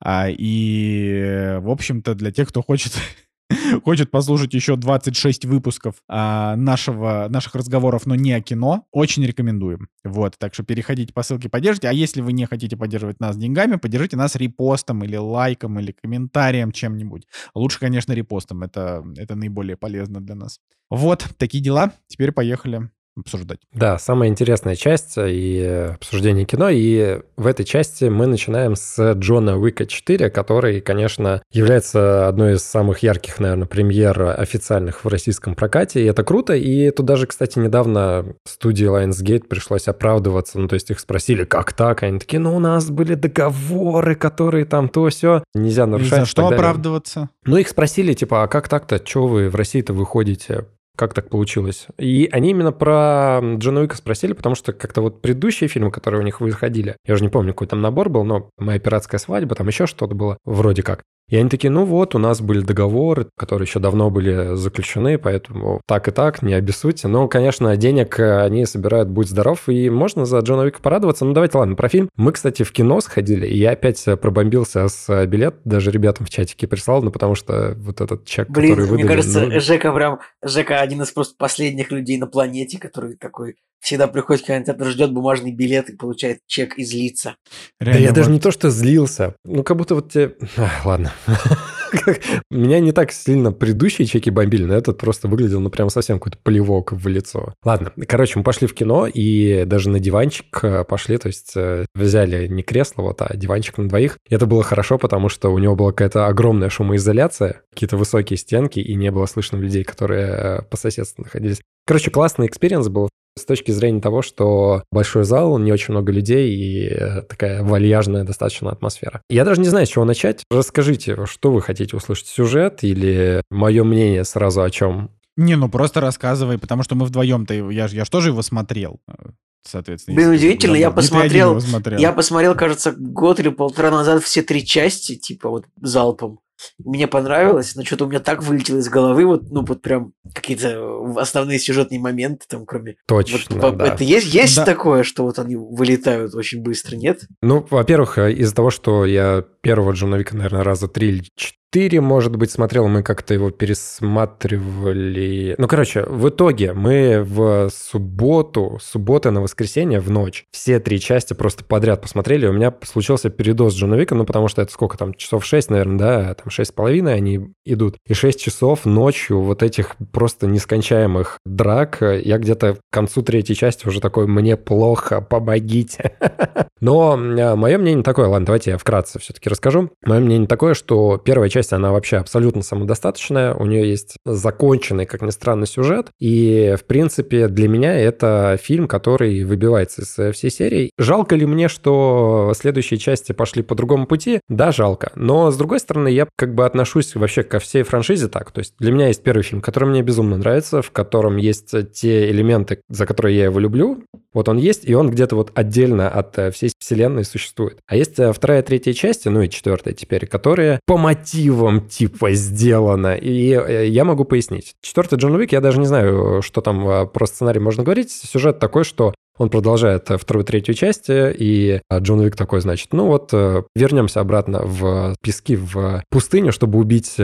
А, и, в общем-то, для тех, кто хочет хочет послушать еще 26 выпусков а, нашего, наших разговоров, но не о кино, очень рекомендуем. Вот, так что переходите по ссылке, поддержите. А если вы не хотите поддерживать нас деньгами, поддержите нас репостом или лайком или комментарием, чем-нибудь. Лучше, конечно, репостом. Это, это наиболее полезно для нас. Вот, такие дела. Теперь поехали обсуждать. Да, самая интересная часть и обсуждение кино. И в этой части мы начинаем с Джона Уика 4, который, конечно, является одной из самых ярких, наверное, премьер официальных в российском прокате. И это круто. И тут даже, кстати, недавно студии Lionsgate пришлось оправдываться. Ну, то есть их спросили, как так? Они такие, ну, у нас были договоры, которые там то все Нельзя нарушать. И за что оправдываться? Ну, их спросили, типа, а как так-то? Чего вы в России-то выходите? Как так получилось? И они именно про Джона Уика спросили, потому что как-то вот предыдущие фильмы, которые у них выходили, я уже не помню, какой там набор был, но «Моя пиратская свадьба», там еще что-то было, вроде как. И они такие, ну вот, у нас были договоры, которые еще давно были заключены, поэтому так и так, не обессудьте. Но, конечно, денег они собирают, будь здоров, и можно за Джона Уика порадоваться. Ну, давайте, ладно, про фильм. Мы, кстати, в кино сходили, и я опять пробомбился с билет, даже ребятам в чатике прислал, ну, потому что вот этот чек, Блин, который выдали... мне кажется, ну... Жека прям, Жека один из просто последних людей на планете, который такой всегда приходит к кинотеатру, ждет бумажный билет и получает чек и злится. Реально, да я вот... даже не то, что злился. Ну, как будто вот тебе... Ах, ладно. Меня не так сильно предыдущие чеки бомбили, но этот просто выглядел, ну, прям совсем какой-то плевок в лицо. Ладно, короче, мы пошли в кино и даже на диванчик э, пошли, то есть э, взяли не кресло, вот, а диванчик на двоих. И это было хорошо, потому что у него была какая-то огромная шумоизоляция, какие-то высокие стенки, и не было слышно людей, которые э, по соседству находились. Короче, классный experience был с точки зрения того, что большой зал, не очень много людей и э, такая вальяжная достаточно атмосфера. Я даже не знаю, с чего начать. Расскажите, что вы хотите услышать, сюжет или мое мнение сразу о чем? Не, ну просто рассказывай, потому что мы вдвоем-то, я же я ж тоже его смотрел э, соответственно. Блин, удивительно, я посмотрел, я посмотрел, кажется, год или полтора назад все три части, типа вот залпом. Мне понравилось, но что-то у меня так вылетело из головы, вот, ну, вот прям какие-то основные сюжетные моменты, там, кроме... Точно, вот, да. Это есть, есть да. такое, что вот они вылетают очень быстро, нет? Ну, во-первых, э, из-за того, что я первого Джона Вика, наверное, раза три или 4, может быть, смотрел, мы как-то его пересматривали. Ну, короче, в итоге мы в субботу, суббота на воскресенье в ночь все три части просто подряд посмотрели. У меня случился передоз Джона Вика, ну, потому что это сколько там, часов 6, наверное, да, там шесть с половиной они идут. И 6 часов ночью вот этих просто нескончаемых драк. Я где-то к концу третьей части уже такой, мне плохо, помогите. Но а, мое мнение такое, ладно, давайте я вкратце все-таки расскажу. Мое мнение такое, что первая часть часть, она вообще абсолютно самодостаточная, у нее есть законченный, как ни странно, сюжет, и, в принципе, для меня это фильм, который выбивается из всей серии. Жалко ли мне, что следующие части пошли по другому пути? Да, жалко. Но, с другой стороны, я как бы отношусь вообще ко всей франшизе так. То есть для меня есть первый фильм, который мне безумно нравится, в котором есть те элементы, за которые я его люблю. Вот он есть, и он где-то вот отдельно от всей вселенной существует. А есть вторая, третья части, ну и четвертая теперь, которые по мотиву мотивом типа сделано. И э, я могу пояснить. Четвертый Джон Уик, я даже не знаю, что там э, про сценарий можно говорить. Сюжет такой, что он продолжает э, вторую, третью часть, и Джон Уик такой, значит, ну вот, вернемся обратно в пески, в пустыню, чтобы убить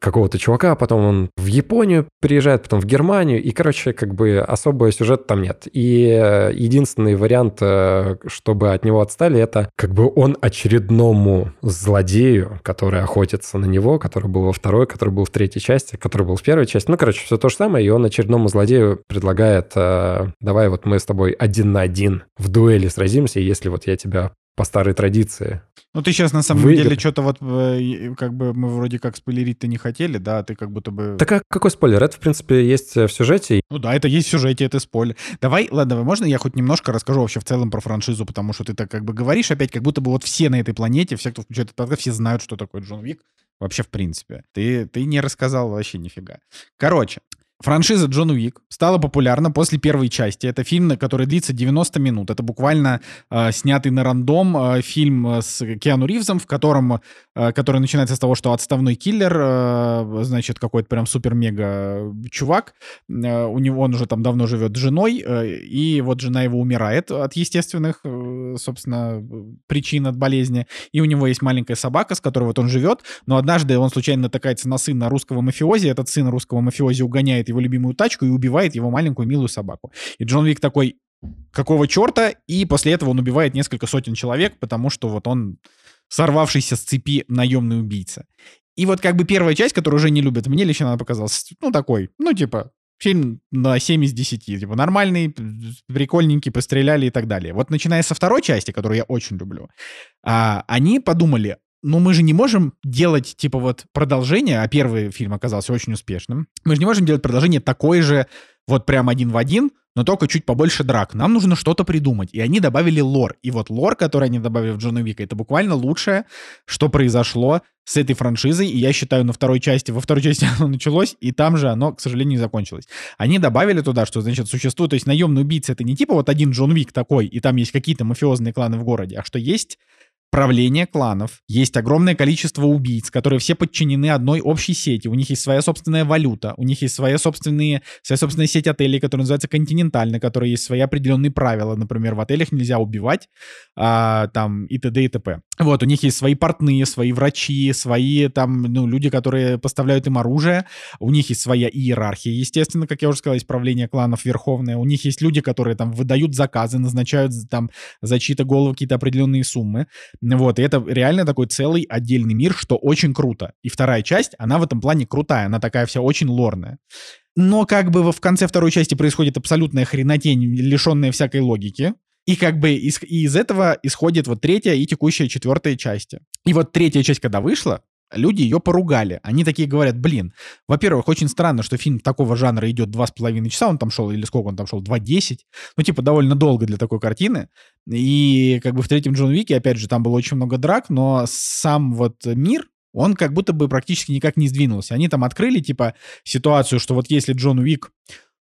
какого-то чувака, а потом он в Японию приезжает, потом в Германию, и, короче, как бы особого сюжета там нет. И э, единственный вариант, э, чтобы от него отстали, это как бы он очередному злодею, который охотится на него, который был во второй, который был в третьей части, который был в первой части. Ну, короче, все то же самое, и он очередному злодею предлагает, э, давай вот мы с тобой один на один в дуэли сразимся, если вот я тебя по старой традиции. Ну, ты сейчас на самом Выигр... деле что-то вот, э, как бы мы вроде как спойлерить-то не хотели, да, ты как будто бы... Так а какой спойлер? Это, в принципе, есть э, в сюжете. Ну да, это есть в сюжете, это спойлер. Давай, ладно, можно я хоть немножко расскажу вообще в целом про франшизу, потому что ты так как бы говоришь опять, как будто бы вот все на этой планете, все, кто включает этот подкаст, все знают, что такое Джон Вик. Вообще, в принципе. Ты, ты не рассказал вообще нифига. Короче, Франшиза Джон Уик стала популярна после первой части. Это фильм, который длится 90 минут. Это буквально э, снятый на рандом э, фильм с Киану Ривзом, в котором, э, который начинается с того, что отставной киллер, э, значит, какой-то прям супер-мега чувак, э, у него он уже там давно живет с женой, э, и вот жена его умирает от естественных, э, собственно, причин от болезни, и у него есть маленькая собака, с которой вот он живет, но однажды он случайно натыкается на сына русского мафиози, этот сын русского мафиози угоняет его любимую тачку и убивает его маленькую милую собаку. И Джон Вик такой, какого черта? И после этого он убивает несколько сотен человек, потому что вот он сорвавшийся с цепи наемный убийца. И вот как бы первая часть, которую уже не любят, мне лично она показалась, ну, такой, ну, типа, фильм на 7 из 10. Типа нормальный, прикольненький, постреляли и так далее. Вот начиная со второй части, которую я очень люблю, а, они подумали, ну мы же не можем делать, типа, вот продолжение, а первый фильм оказался очень успешным, мы же не можем делать продолжение такое же, вот прям один в один, но только чуть побольше драк. Нам нужно что-то придумать. И они добавили лор. И вот лор, который они добавили в Джона Вика, это буквально лучшее, что произошло с этой франшизой. И я считаю, на второй части, во второй части оно началось, и там же оно, к сожалению, не закончилось. Они добавили туда, что, значит, существует, то есть наемный убийца это не типа вот один Джон Вик такой, и там есть какие-то мафиозные кланы в городе, а что есть правление кланов. Есть огромное количество убийц, которые все подчинены одной общей сети. У них есть своя собственная валюта, у них есть своя, собственные, своя собственная сеть отелей, которая называется «Континенталь», которая есть свои определенные правила. Например, в отелях нельзя убивать, а, там, и т.д. и т.п. Вот, у них есть свои портные, свои врачи, свои там, ну, люди, которые поставляют им оружие. У них есть своя иерархия, естественно, как я уже сказал, есть правление кланов верховное. У них есть люди, которые там выдают заказы, назначают там за чьи-то головы какие-то определенные суммы. Вот, и это реально такой целый отдельный мир, что очень круто. И вторая часть, она в этом плане крутая, она такая вся очень лорная. Но как бы в конце второй части происходит абсолютная хренотень, лишенная всякой логики. И как бы из, из этого исходит вот третья и текущая четвертая части. И вот третья часть, когда вышла, люди ее поругали. Они такие говорят, блин, во-первых, очень странно, что фильм такого жанра идет два с половиной часа, он там шел, или сколько он там шел, 2.10, ну, типа, довольно долго для такой картины. И как бы в третьем Джон Вике, опять же, там было очень много драк, но сам вот мир, он как будто бы практически никак не сдвинулся. Они там открыли, типа, ситуацию, что вот если Джон Уик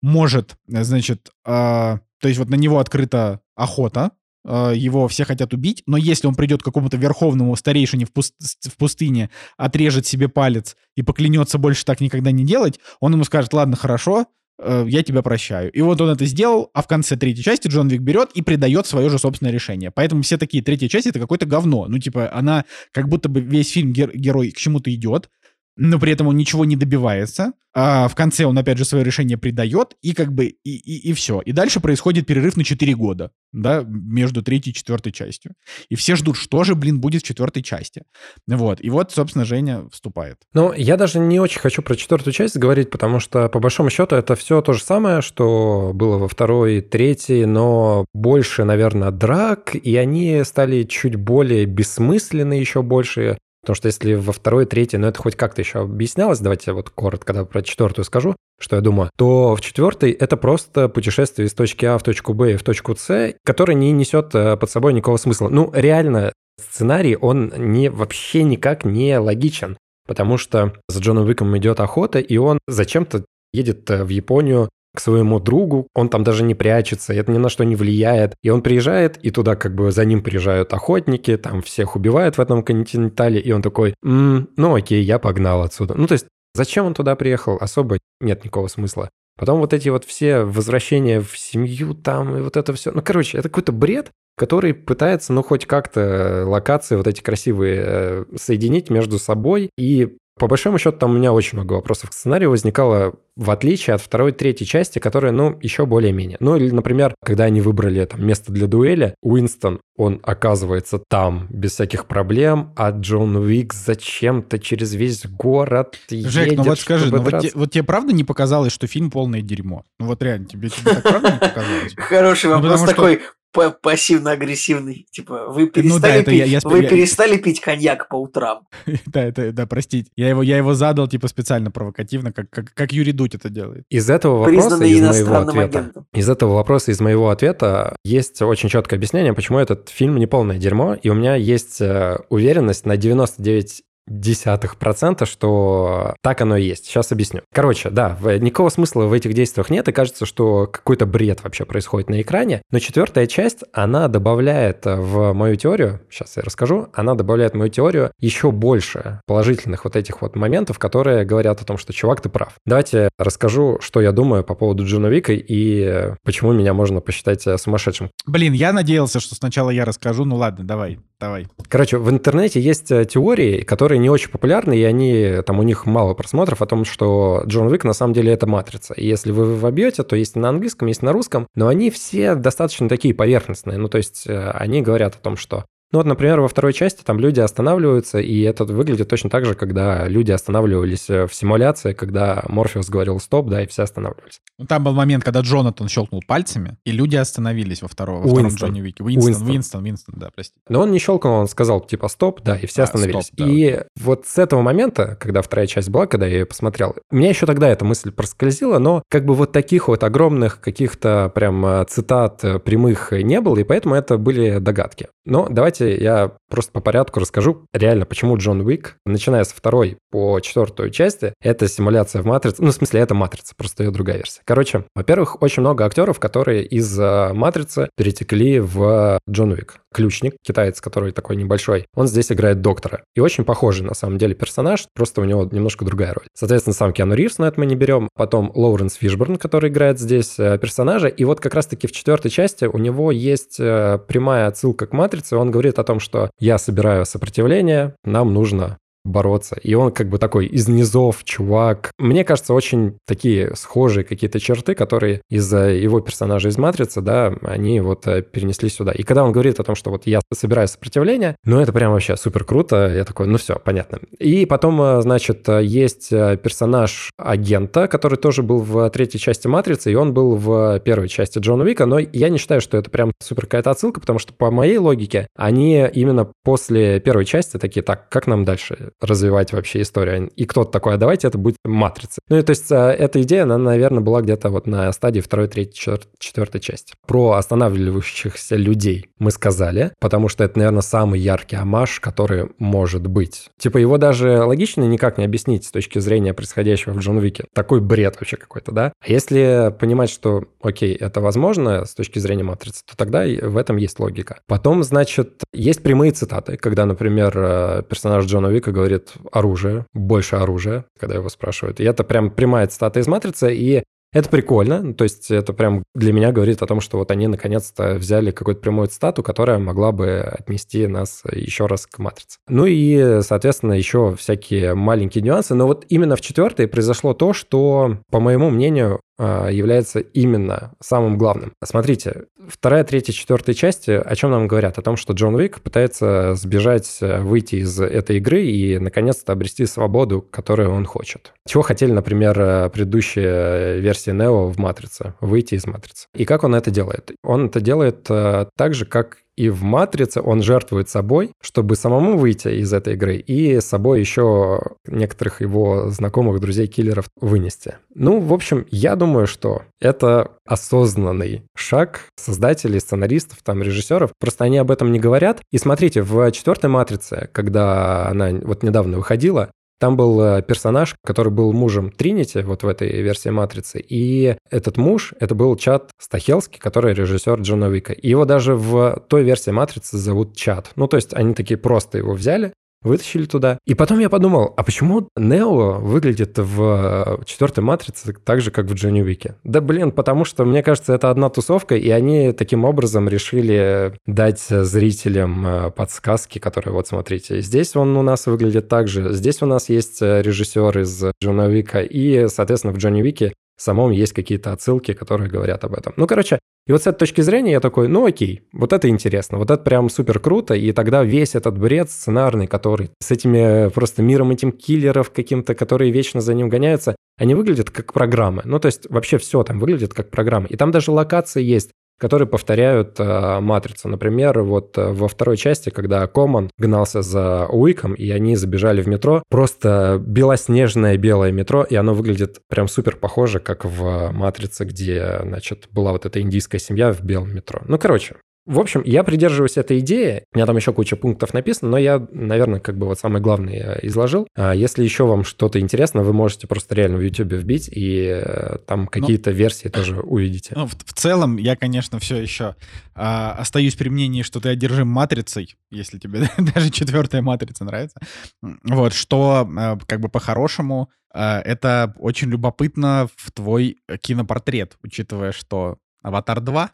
может, значит, э, то есть вот на него открыта охота, его все хотят убить, но если он придет к какому-то верховному старейшине в, пуст в пустыне, отрежет себе палец и поклянется больше так никогда не делать, он ему скажет, ладно, хорошо, э, я тебя прощаю. И вот он это сделал, а в конце третьей части Джон Вик берет и придает свое же собственное решение. Поэтому все такие, третья часть — это какое-то говно. Ну, типа, она как будто бы весь фильм гер герой к чему-то идет, но при этом он ничего не добивается. А в конце он, опять же, свое решение придает, и как бы, и, и, и все. И дальше происходит перерыв на 4 года, да, между третьей и четвертой частью. И все ждут, что же, блин, будет в четвертой части. Вот. И вот, собственно, Женя вступает. Ну, я даже не очень хочу про четвертую часть говорить, потому что, по большому счету, это все то же самое, что было во второй, третьей, но больше, наверное, драк, и они стали чуть более бессмысленны еще больше. Потому что если во второй, третьей, ну это хоть как-то еще объяснялось, давайте вот коротко когда про четвертую скажу, что я думаю, то в четвертой это просто путешествие из точки А в точку Б и в точку С, которое не несет э, под собой никакого смысла. Ну, реально, сценарий, он не, вообще никак не логичен, потому что за Джоном Уиком идет охота, и он зачем-то едет э, в Японию к своему другу, он там даже не прячется, это ни на что не влияет. И он приезжает, и туда как бы за ним приезжают охотники, там всех убивают в этом континентале, и он такой, М, ну окей, я погнал отсюда. Ну то есть зачем он туда приехал? Особо нет никакого смысла. Потом вот эти вот все возвращения в семью там и вот это все. Ну, короче, это какой-то бред, который пытается, ну, хоть как-то локации вот эти красивые э, соединить между собой и по большому счету, там у меня очень много вопросов к сценарию возникало, в отличие от второй и третьей части, которая, ну, еще более-менее. Ну, или, например, когда они выбрали там место для дуэли, Уинстон, он оказывается там без всяких проблем, а Джон Уик зачем-то через весь город Жек, едет, ну вот скажи, ну вот, те, вот тебе правда не показалось, что фильм полное дерьмо? Ну вот реально, тебе, тебе так правда не показалось? Хороший ну, вопрос такой, пассивно-агрессивный. Типа, вы перестали, ну, да, это пить, я, я, вы я, перестали пить коньяк по утрам. да, это, да, простите. Я его, я его задал, типа, специально провокативно, как, как, как Юрий Дудь это делает. Из этого вопроса, из моего ответа, агентом. из этого вопроса, из моего ответа есть очень четкое объяснение, почему этот фильм не полное дерьмо, и у меня есть э, уверенность на 99 десятых процента, что так оно и есть. Сейчас объясню. Короче, да, никакого смысла в этих действиях нет, и кажется, что какой-то бред вообще происходит на экране. Но четвертая часть, она добавляет в мою теорию, сейчас я расскажу, она добавляет в мою теорию еще больше положительных вот этих вот моментов, которые говорят о том, что, чувак, ты прав. Давайте расскажу, что я думаю по поводу Джона Вика и почему меня можно посчитать сумасшедшим. Блин, я надеялся, что сначала я расскажу. Ну ладно, давай, давай. Короче, в интернете есть теории, которые не очень популярны, и они, там у них мало просмотров о том, что Джон Уик на самом деле это матрица. И если вы вобьете, то есть на английском, есть на русском, но они все достаточно такие поверхностные. Ну, то есть э, они говорят о том, что ну вот, например, во второй части там люди останавливаются, и это выглядит точно так же, когда люди останавливались э, в симуляции, когда Морфеус говорил стоп, да, и все останавливались. Там был момент, когда Джонатан щелкнул пальцами, и люди остановились во, втором, во втором Джонни Вике. Уинстон, Уинстон, Уинстон, Уинстон, да, прости. Но он не щелкнул, он сказал типа стоп, да, и все а, остановились. Стоп, да. И вот с этого момента, когда вторая часть была, когда я ее посмотрел, у меня еще тогда эта мысль проскользила, но как бы вот таких вот огромных каких-то прям э, цитат э, прямых не было, и поэтому это были догадки. Но давайте я просто по порядку расскажу реально, почему Джон Уик, начиная с второй по четвертую части, это симуляция в матрице. Ну, в смысле, это матрица, просто ее другая версия. Короче, во-первых, очень много актеров, которые из э, матрицы перетекли в Джон Уик. Ключник, китаец, который такой небольшой, он здесь играет доктора. И очень похожий, на самом деле, персонаж, просто у него немножко другая роль. Соответственно, сам Киану Ривз, но это мы не берем. Потом Лоуренс Фишборн, который играет здесь э, персонажа. И вот как раз-таки в четвертой части у него есть э, прямая отсылка к матрице. Он говорит о том, что я собираю сопротивление, нам нужно бороться. И он как бы такой из низов чувак. Мне кажется, очень такие схожие какие-то черты, которые из-за его персонажа из «Матрицы», да, они вот э, перенесли сюда. И когда он говорит о том, что вот я собираю сопротивление, ну, это прям вообще супер круто. Я такой, ну все, понятно. И потом, э, значит, есть э, персонаж агента, который тоже был в третьей части «Матрицы», и он был в первой части Джона Уика, но я не считаю, что это прям супер какая-то отсылка, потому что по моей логике они именно после первой части такие, так, как нам дальше развивать вообще историю. И кто-то такой, а давайте это будет матрица. Ну и то есть а, эта идея, она, наверное, была где-то вот на стадии второй, третьей, четвертой части. Про останавливающихся людей мы сказали, потому что это, наверное, самый яркий амаш, который может быть. Типа его даже логично никак не объяснить с точки зрения происходящего в Джон Вике. Такой бред вообще какой-то, да? А если понимать, что, окей, это возможно с точки зрения матрицы, то тогда в этом есть логика. Потом, значит, есть прямые цитаты, когда, например, э, персонаж Джона Вика говорит, оружие, больше оружия, когда его спрашивают. И это прям прямая цитата из «Матрицы», и это прикольно, то есть это прям для меня говорит о том, что вот они наконец-то взяли какую-то прямую цитату, которая могла бы отнести нас еще раз к матрице. Ну и, соответственно, еще всякие маленькие нюансы, но вот именно в четвертой произошло то, что, по моему мнению, является именно самым главным. Смотрите, вторая, третья, четвертая части о чем нам говорят? О том, что Джон Уик пытается сбежать, выйти из этой игры и, наконец-то, обрести свободу, которую он хочет. Чего хотели, например, предыдущие версии Нео в «Матрице», выйти из «Матрицы». И как он это делает? Он это делает э, так же, как и в «Матрице» он жертвует собой, чтобы самому выйти из этой игры и с собой еще некоторых его знакомых, друзей-киллеров вынести. Ну, в общем, я думаю, что это осознанный шаг создателей, сценаристов, там, режиссеров. Просто они об этом не говорят. И смотрите, в четвертой «Матрице», когда она вот недавно выходила, там был э, персонаж, который был мужем Тринити, вот в этой версии «Матрицы», и этот муж, это был Чад Стахелский, который режиссер Джона Вика. И его даже в той версии «Матрицы» зовут Чад. Ну, то есть они такие просто его взяли, вытащили туда. И потом я подумал, а почему Нео выглядит в четвертой матрице так же, как в Джонни Уике? Да блин, потому что, мне кажется, это одна тусовка, и они таким образом решили дать зрителям э, подсказки, которые, вот смотрите, здесь он у нас выглядит так же, здесь у нас есть э, режиссер из Джона Уика, и, соответственно, в Джонни Уике самом есть какие-то отсылки, которые говорят об этом. Ну, короче, и вот с этой точки зрения я такой, ну окей, вот это интересно, вот это прям супер круто, и тогда весь этот бред сценарный, который с этими просто миром этим киллеров каким-то, которые вечно за ним гоняются, они выглядят как программы. Ну, то есть вообще все там выглядит как программы. И там даже локации есть которые повторяют э, матрицу. Например, вот э, во второй части, когда Коман гнался за Уиком, и они забежали в метро, просто белоснежное белое метро, и оно выглядит прям супер похоже, как в матрице, где, значит, была вот эта индийская семья в белом метро. Ну, короче, В общем, я придерживаюсь этой идеи. У меня там еще куча пунктов написано, но я, наверное, как бы вот самый главный э, изложил. А если еще вам что-то интересно, вы можете просто реально в YouTube вбить, и э, там какие-то ну, версии тоже увидите. Ну, в, в целом, я, конечно, все еще а, остаюсь при мнении, что ты одержим матрицей, если тебе даже четвертая матрица нравится. Вот, что а, как бы по-хорошему а, это очень любопытно в твой кинопортрет, учитывая, что «Аватар 2»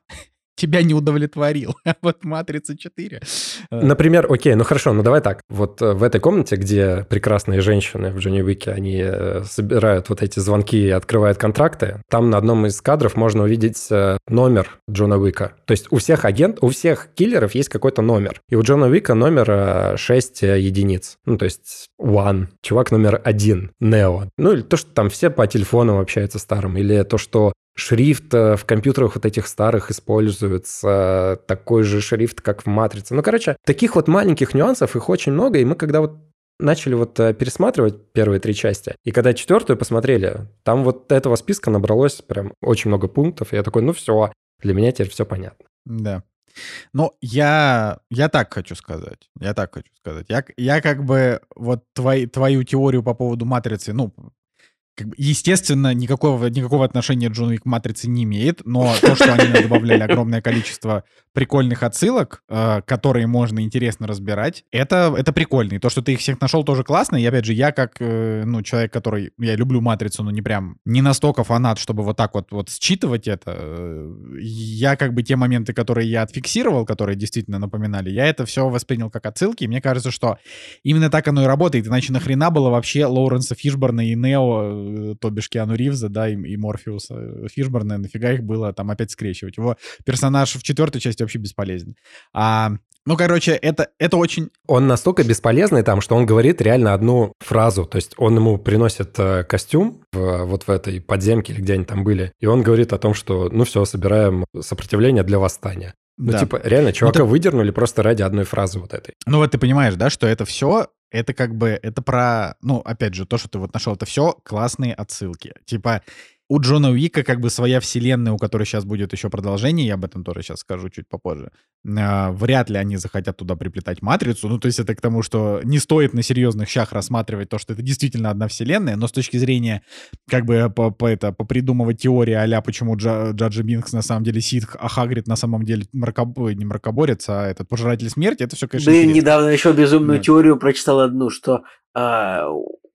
тебя не удовлетворил. А вот «Матрица 4». Э, Например, окей, ну хорошо, ну давай так. Вот э, в этой комнате, где прекрасные женщины в Джонни Уике, они э, собирают вот эти звонки и открывают контракты, там на одном из кадров можно увидеть номер Джона Уика. То есть у всех агент, у всех киллеров есть какой-то номер. И у Джона Уика номер 6 единиц. Ну, то есть One. Чувак номер один. Нео. Ну, или то, что там все по телефону общаются старым. Или то, что шрифт э, в компьютерах вот этих старых используется, такой же шрифт, как в «Матрице». Ну, короче, таких вот маленьких нюансов, их очень много, и мы когда вот начали вот э, пересматривать первые три части, и когда четвертую посмотрели, там вот этого списка набралось прям очень много пунктов, и я такой, ну все, для меня теперь все понятно. Да. Но я, я так хочу сказать. Я так хочу сказать. Я, я как бы вот твой, твою теорию по поводу матрицы, ну, как бы, естественно, никакого, никакого отношения Джон Уик к «Матрице» не имеет, но то, что они добавляли огромное количество прикольных отсылок, э, которые можно интересно разбирать, это, это прикольно. И то, что ты их всех нашел, тоже классно. И опять же, я как, э, ну, человек, который... Я люблю «Матрицу», но не прям... Не настолько фанат, чтобы вот так вот, вот считывать это. Э, я как бы те моменты, которые я отфиксировал, которые действительно напоминали, я это все воспринял как отсылки. И мне кажется, что именно так оно и работает. Иначе нахрена было вообще Лоуренса Фишборна и Нео то бишь Киану Ривза, да, и, и Морфеуса э, Фишборна, нафига их было там опять скрещивать. Его персонаж в четвертой части вообще бесполезен. А, ну, короче, это, это очень... Он настолько бесполезный там, что он говорит реально одну фразу. То есть он ему приносит э, костюм в, вот в этой подземке или где они там были, и он говорит о том, что, ну все, собираем сопротивление для восстания. Ну, да. типа, реально, чувака ну, ты... выдернули просто ради одной фразы вот этой. Ну, вот ты понимаешь, да, что это все это как бы, это про, ну, опять же, то, что ты вот нашел, это все классные отсылки. Типа, у Джона Уика как бы своя вселенная, у которой сейчас будет еще продолжение, я об этом тоже сейчас скажу чуть попозже. Э, вряд ли они захотят туда приплетать матрицу. Ну, то есть это к тому, что не стоит на серьезных щах рассматривать то, что это действительно одна вселенная, но с точки зрения как бы по, по это, попридумывать теории а почему Джа, Джаджи Бинкс на самом деле ситх, а Хагрид на самом деле мракоб... не мракоборец, а этот пожиратель смерти, это все, конечно, Да и недавно еще безумную да. теорию прочитал одну, что а,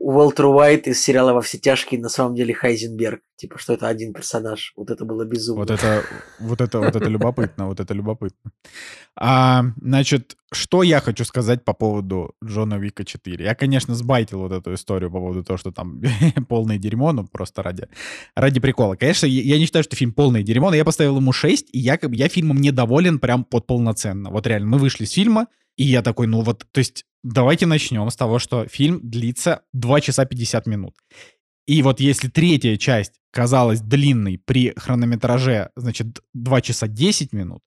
Уолтер Уайт из сериала «Во все тяжкие» на самом деле Хайзенберг. Типа, что это один персонаж. Вот это было безумно. Вот это, вот это, вот это любопытно, вот это любопытно. А, значит, что я хочу сказать по поводу Джона Вика 4? Я, конечно, сбайтил вот эту историю по поводу того, что там полное дерьмо, ну, просто ради, ради прикола. Конечно, я не считаю, что фильм полное дерьмо, но я поставил ему 6, и я, я фильмом недоволен прям под полноценно. Вот реально, мы вышли с фильма, и я такой, ну вот, то есть давайте начнем с того, что фильм длится 2 часа 50 минут. И вот если третья часть казалась длинной при хронометраже, значит, 2 часа 10 минут,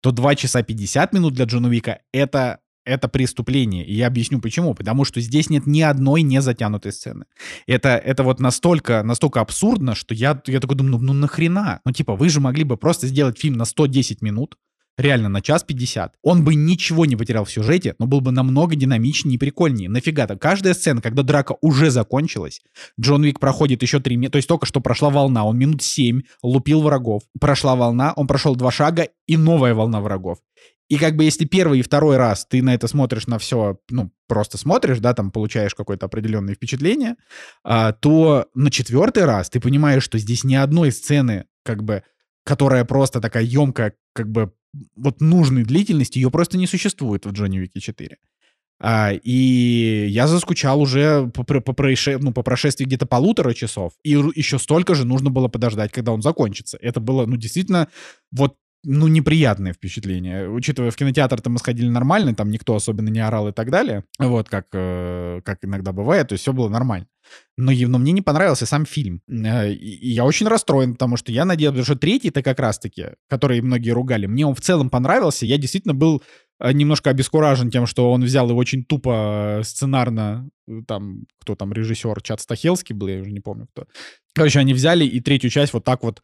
то 2 часа 50 минут для Джона Уика — это, это преступление. И я объясню почему. Потому что здесь нет ни одной не затянутой сцены. Это, это вот настолько, настолько абсурдно, что я, я такой думаю, ну, ну нахрена? Ну типа вы же могли бы просто сделать фильм на 110 минут, реально на час 50. Он бы ничего не потерял в сюжете, но был бы намного динамичнее и прикольнее. Нафига-то? Каждая сцена, когда драка уже закончилась, Джон Вик проходит еще три то есть только что прошла волна, он минут семь лупил врагов. Прошла волна, он прошел два шага и новая волна врагов. И как бы если первый и второй раз ты на это смотришь на все, ну, просто смотришь, да, там получаешь какое-то определенное впечатление, а, то на четвертый раз ты понимаешь, что здесь ни одной сцены, как бы, которая просто такая емкая, как бы вот нужной длительности, ее просто не существует в Джонни Уике 4. А, и я заскучал уже по, по, происше... ну, по прошествии где-то полутора часов. И еще столько же нужно было подождать, когда он закончится. Это было, ну, действительно, вот ну, неприятное впечатление. Учитывая, в кинотеатр-то мы сходили нормально, там никто особенно не орал и так далее. Вот, как, э, как иногда бывает, то есть все было нормально. Но, но мне не понравился сам фильм. Э, и я очень расстроен, потому что я надеялся, что третий-то как раз-таки, который многие ругали, мне он в целом понравился. Я действительно был э, немножко обескуражен тем, что он взял его очень тупо сценарно, там, кто там режиссер, Чат Стахелский был, я уже не помню кто. Короче, они взяли и третью часть вот так вот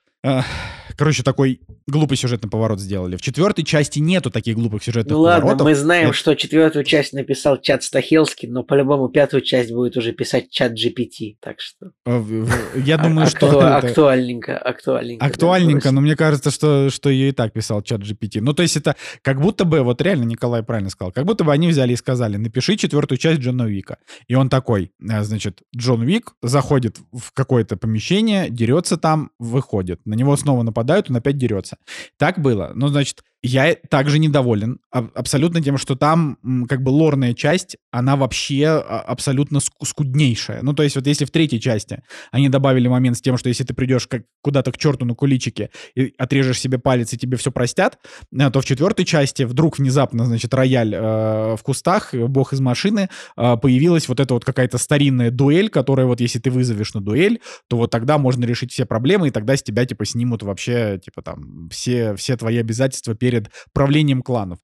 короче, такой глупый сюжетный поворот сделали. В четвертой части нету таких глупых сюжетных Ну ладно, поворотов. мы знаем, Это- что четвертую часть написал чат Стахелский, но по-любому пятую часть будет уже писать чат GPT. Так что в- Я думаю, что акту- это- актуальненько, актуальненько. Актуальненько, но мне кажется, что, что ее и так писал чат GPT. Ну, то есть это как будто бы, вот реально Николай правильно сказал, как будто бы они взяли и сказали, напиши четвертую часть Джона Уика. И он такой, э, значит, Джон Уик заходит в какое-то помещение, дерется там, выходит. На него снова нападают, он опять дерется. Так было. Ну, значит, я также недоволен аб- абсолютно тем, что там как бы лорная часть, она вообще а, абсолютно ск- скуднейшая. Ну, то есть вот если в третьей части они добавили момент с тем, что если ты придешь как куда-то к черту на куличике и отрежешь себе палец, и тебе все простят, э, то в четвертой части вдруг внезапно, значит, рояль э, в кустах, э, бог из машины, э, появилась вот эта вот какая-то старинная дуэль, которая вот если ты вызовешь на дуэль, то вот тогда можно решить все проблемы, и тогда с тебя, типа, снимут вообще, типа, там, все, все твои обязательства перед правлением кланов.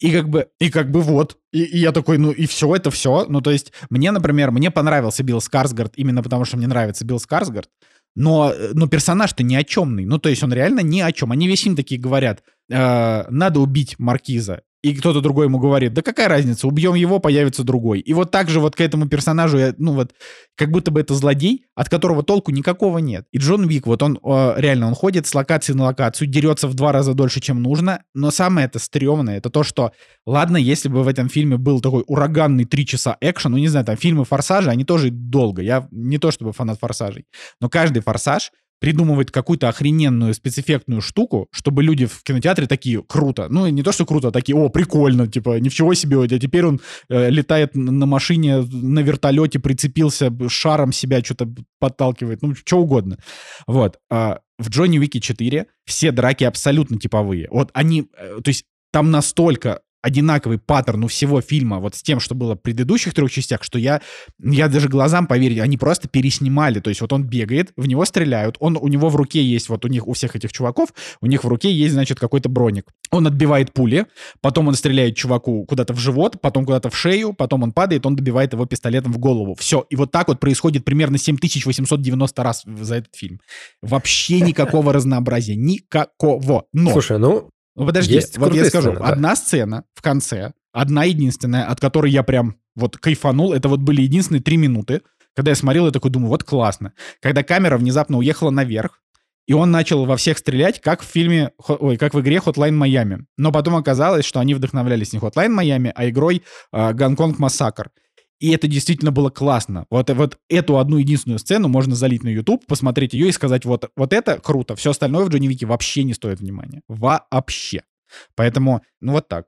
И как бы, и как бы вот. И, и я такой, ну и все, это все. Ну то есть мне, например, мне понравился Билл Скарсгард именно потому, что мне нравится Билл Скарсгард. Но, э, но персонаж-то ни о чемный. Ну, то есть он реально ни о чем. Они весь фильм такие говорят, «Э, надо убить Маркиза. И кто-то другой ему говорит, да какая разница, убьем его, появится другой. И вот так же вот к этому персонажу, я, ну вот, как будто бы это злодей, от которого толку никакого нет. И Джон Вик, вот он э, реально, он ходит с локации на локацию, дерется в два раза дольше, чем нужно, но самое это стрёмное, это то, что, ладно, если бы в этом фильме был такой ураганный три часа экшен, ну не знаю, там фильмы «Форсажи», они тоже долго, я не то чтобы фанат «Форсажей», но каждый «Форсаж» придумывает какую-то охрененную спецэффектную штуку, чтобы люди в кинотеатре такие круто. Ну, не то, что круто, а такие, о, прикольно, типа, ничего себе, а теперь он э, летает на машине, на вертолете, прицепился, шаром себя что-то подталкивает, ну, что угодно. Вот. А в Джонни Уике 4 все драки абсолютно типовые. Вот они, э, то есть там настолько одинаковый паттерн у всего фильма вот с тем, что было в предыдущих трех частях, что я, я даже глазам поверить, они просто переснимали. То есть вот он бегает, в него стреляют, он, у него в руке есть, вот у них, у всех этих чуваков, у них в руке есть, значит, какой-то броник. Он отбивает пули, потом он стреляет чуваку куда-то в живот, потом куда-то в шею, потом он падает, он добивает его пистолетом в голову. Все. И вот так вот происходит примерно 7890 раз за этот фильм. Вообще никакого разнообразия. Никакого. Но... Слушай, ну, Ну подожди, Есть вот я скажу, сцены, да. одна сцена в конце, одна единственная, от которой я прям вот кайфанул, это вот были единственные три минуты, когда я смотрел, я такой думаю, вот классно. Когда камера внезапно уехала наверх, и он начал во всех стрелять, как в фильме, ой, как в игре Hotline Miami. Но потом оказалось, что они вдохновлялись не Hotline Miami, а игрой э, Гонконг Массакр. И это действительно было классно. Вот, вот эту одну единственную сцену можно залить на YouTube, посмотреть ее и сказать, вот, вот это круто. Все остальное в Джонни Вике вообще не стоит внимания. Вообще. Поэтому, ну вот так.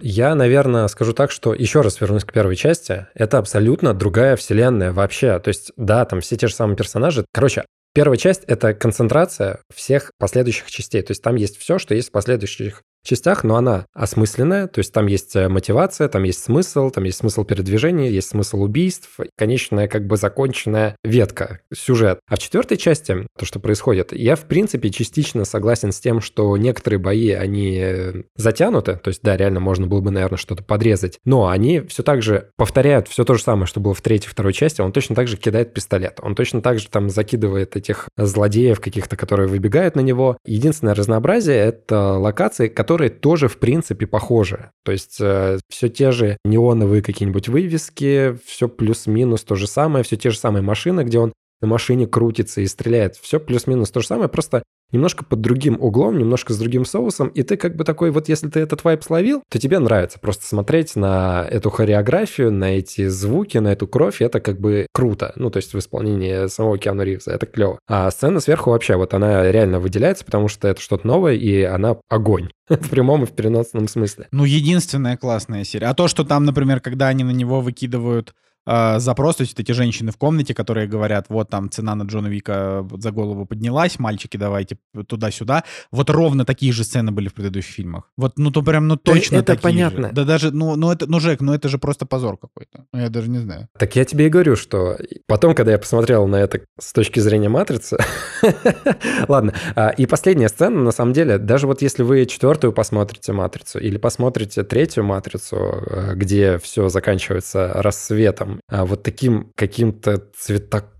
Я, наверное, скажу так, что еще раз вернусь к первой части. Это абсолютно другая вселенная вообще. То есть, да, там все те же самые персонажи. Короче, первая часть — это концентрация всех последующих частей. То есть там есть все, что есть в последующих частях, но она осмысленная, то есть там есть э, мотивация, там есть смысл, там есть смысл передвижения, есть смысл убийств, конечная как бы законченная ветка, сюжет. А в четвертой части, то, что происходит, я в принципе частично согласен с тем, что некоторые бои, они э, затянуты, то есть да, реально можно было бы, наверное, что-то подрезать, но они все так же повторяют все то же самое, что было в третьей, второй части, он точно так же кидает пистолет, он точно так же там закидывает этих злодеев каких-то, которые выбегают на него. Единственное разнообразие — это локации, которые тоже, в принципе, похожи. То есть э, все те же неоновые какие-нибудь вывески, все плюс-минус то же самое, все те же самые машины, где он на машине крутится и стреляет. Все плюс-минус то же самое, просто немножко под другим углом, немножко с другим соусом, и ты как бы такой, вот если ты этот вайп словил, то тебе нравится просто смотреть на эту хореографию, на эти звуки, на эту кровь, это как бы круто. Ну, то есть в исполнении самого Киану Ривза, это клево. А сцена сверху вообще, вот она реально выделяется, потому что это что-то новое, и она огонь. В прямом и в переносном смысле. Ну, единственная классная серия. А то, что там, например, когда они на него выкидывают э, запрос, то есть вот эти женщины в комнате, которые говорят, вот там цена на Джона Вика за голову поднялась, мальчики, давайте туда-сюда. Вот ровно такие же сцены были в предыдущих фильмах. Вот, ну, то прям, ну, Да точно это такие понятно. же. Да даже, ну, ну, это, ну, Жек, ну, это же просто позор какой-то. Ну, Я даже не знаю. Так я тебе и говорю, что потом, когда я посмотрел на это с точки зрения матрицы, ладно, а, и последняя сцена, на самом деле, даже вот если вы четвертую посмотрите матрицу или посмотрите третью матрицу, э, где все заканчивается рассветом вот таким каким-то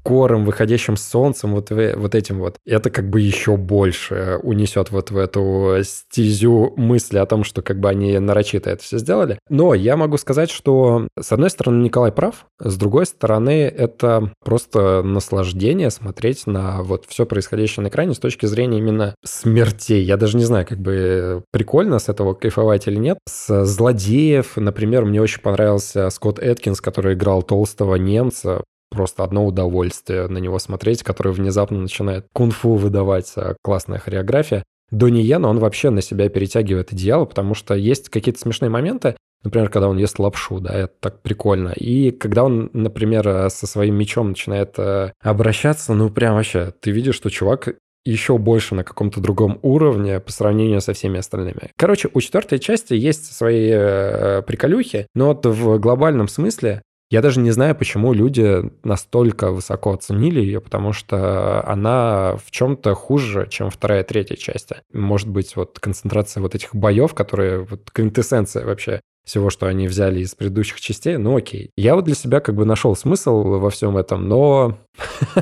цветокором, выходящим солнцем, вот, вот этим вот. Это как бы еще больше унесет вот в эту стезю мысли о том, что как бы они нарочито это все сделали. Но я могу сказать, что с одной стороны Николай прав, с другой стороны это просто наслаждение смотреть на вот все происходящее на экране с точки зрения именно смертей. Я даже не знаю, как бы прикольно с этого кайфовать или нет. С злодеев, например, мне очень понравился Скотт Эткинс, который играл толстого немца просто одно удовольствие на него смотреть, который внезапно начинает кунг-фу выдавать. А, классная хореография. Донни Йена, он вообще на себя перетягивает идеал, потому что есть какие-то смешные моменты, например, когда он ест лапшу, да, это так прикольно. И когда он, например, со своим мечом начинает э, обращаться, ну прям вообще, ты видишь, что чувак еще больше на каком-то другом уровне по сравнению со всеми остальными. Короче, у четвертой части есть свои э, приколюхи, но вот в глобальном смысле я даже не знаю, почему люди настолько высоко оценили ее, потому что она в чем-то хуже, чем вторая и третья части. Может быть, вот концентрация вот этих боев, которые вот квинтэссенция вообще всего, что они взяли из предыдущих частей, ну окей. Я вот для себя как бы нашел смысл во всем этом, но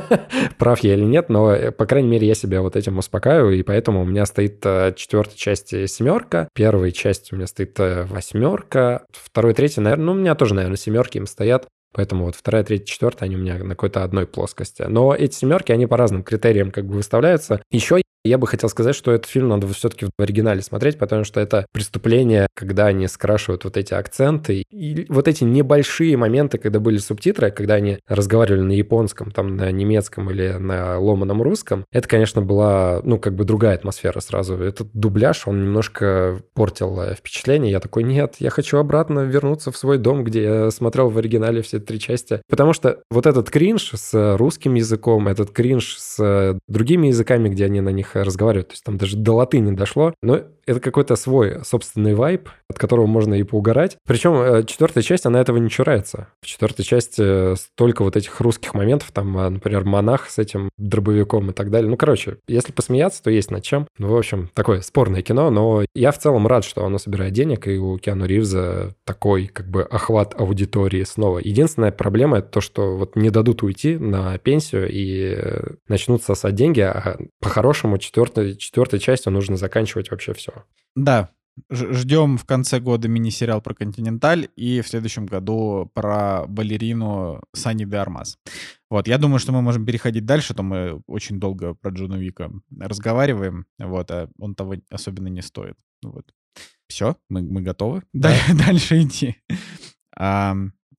прав я или нет, но, э, по крайней мере, я себя вот этим успокаиваю, и поэтому у меня стоит э, четвертой части семерка, первой части у меня стоит э, восьмерка, второй, третий, наверное, ну, у меня тоже, наверное, семерки им стоят, Поэтому вот вторая, третья, четвертая, они у меня на какой-то одной плоскости. Но эти семерки, они по разным критериям как бы выставляются. Еще я бы хотел сказать, что этот фильм надо все-таки в оригинале смотреть, потому что это преступление, когда они скрашивают вот эти акценты. И вот эти небольшие моменты, когда были субтитры, когда они разговаривали на японском, там, на немецком или на ломаном русском, это, конечно, была, ну, как бы другая атмосфера сразу. Этот дубляж, он немножко портил э, впечатление. Я такой, нет, я хочу обратно вернуться в свой дом, где я смотрел в оригинале все три части. Потому что вот этот кринж с русским языком, этот кринж с другими языками, где они на них разговаривают. То есть там даже до латыни дошло. Но это какой-то свой собственный вайб, от которого можно и поугарать. Причем э, четвертая часть, она этого не чурается. В четвертой части столько вот этих русских моментов, там, э, например, монах с этим дробовиком и так далее. Ну, короче, если посмеяться, то есть над чем. Ну, в общем, такое спорное кино, но я в целом рад, что оно собирает денег, и у Киану Ривза такой, как бы, охват аудитории снова. Единственная проблема — это то, что вот не дадут уйти на пенсию и э, начнут сосать деньги, а по-хорошему четвертой, четвертой частью нужно заканчивать вообще все. Да, ждем в конце года мини-сериал про «Континенталь» и в следующем году про балерину Сани де Армаз. Вот, я думаю, что мы можем переходить дальше, то мы очень долго про Джона Вика разговариваем, вот, а он того особенно не стоит. Вот. Все, мы, мы готовы да. дальше идти.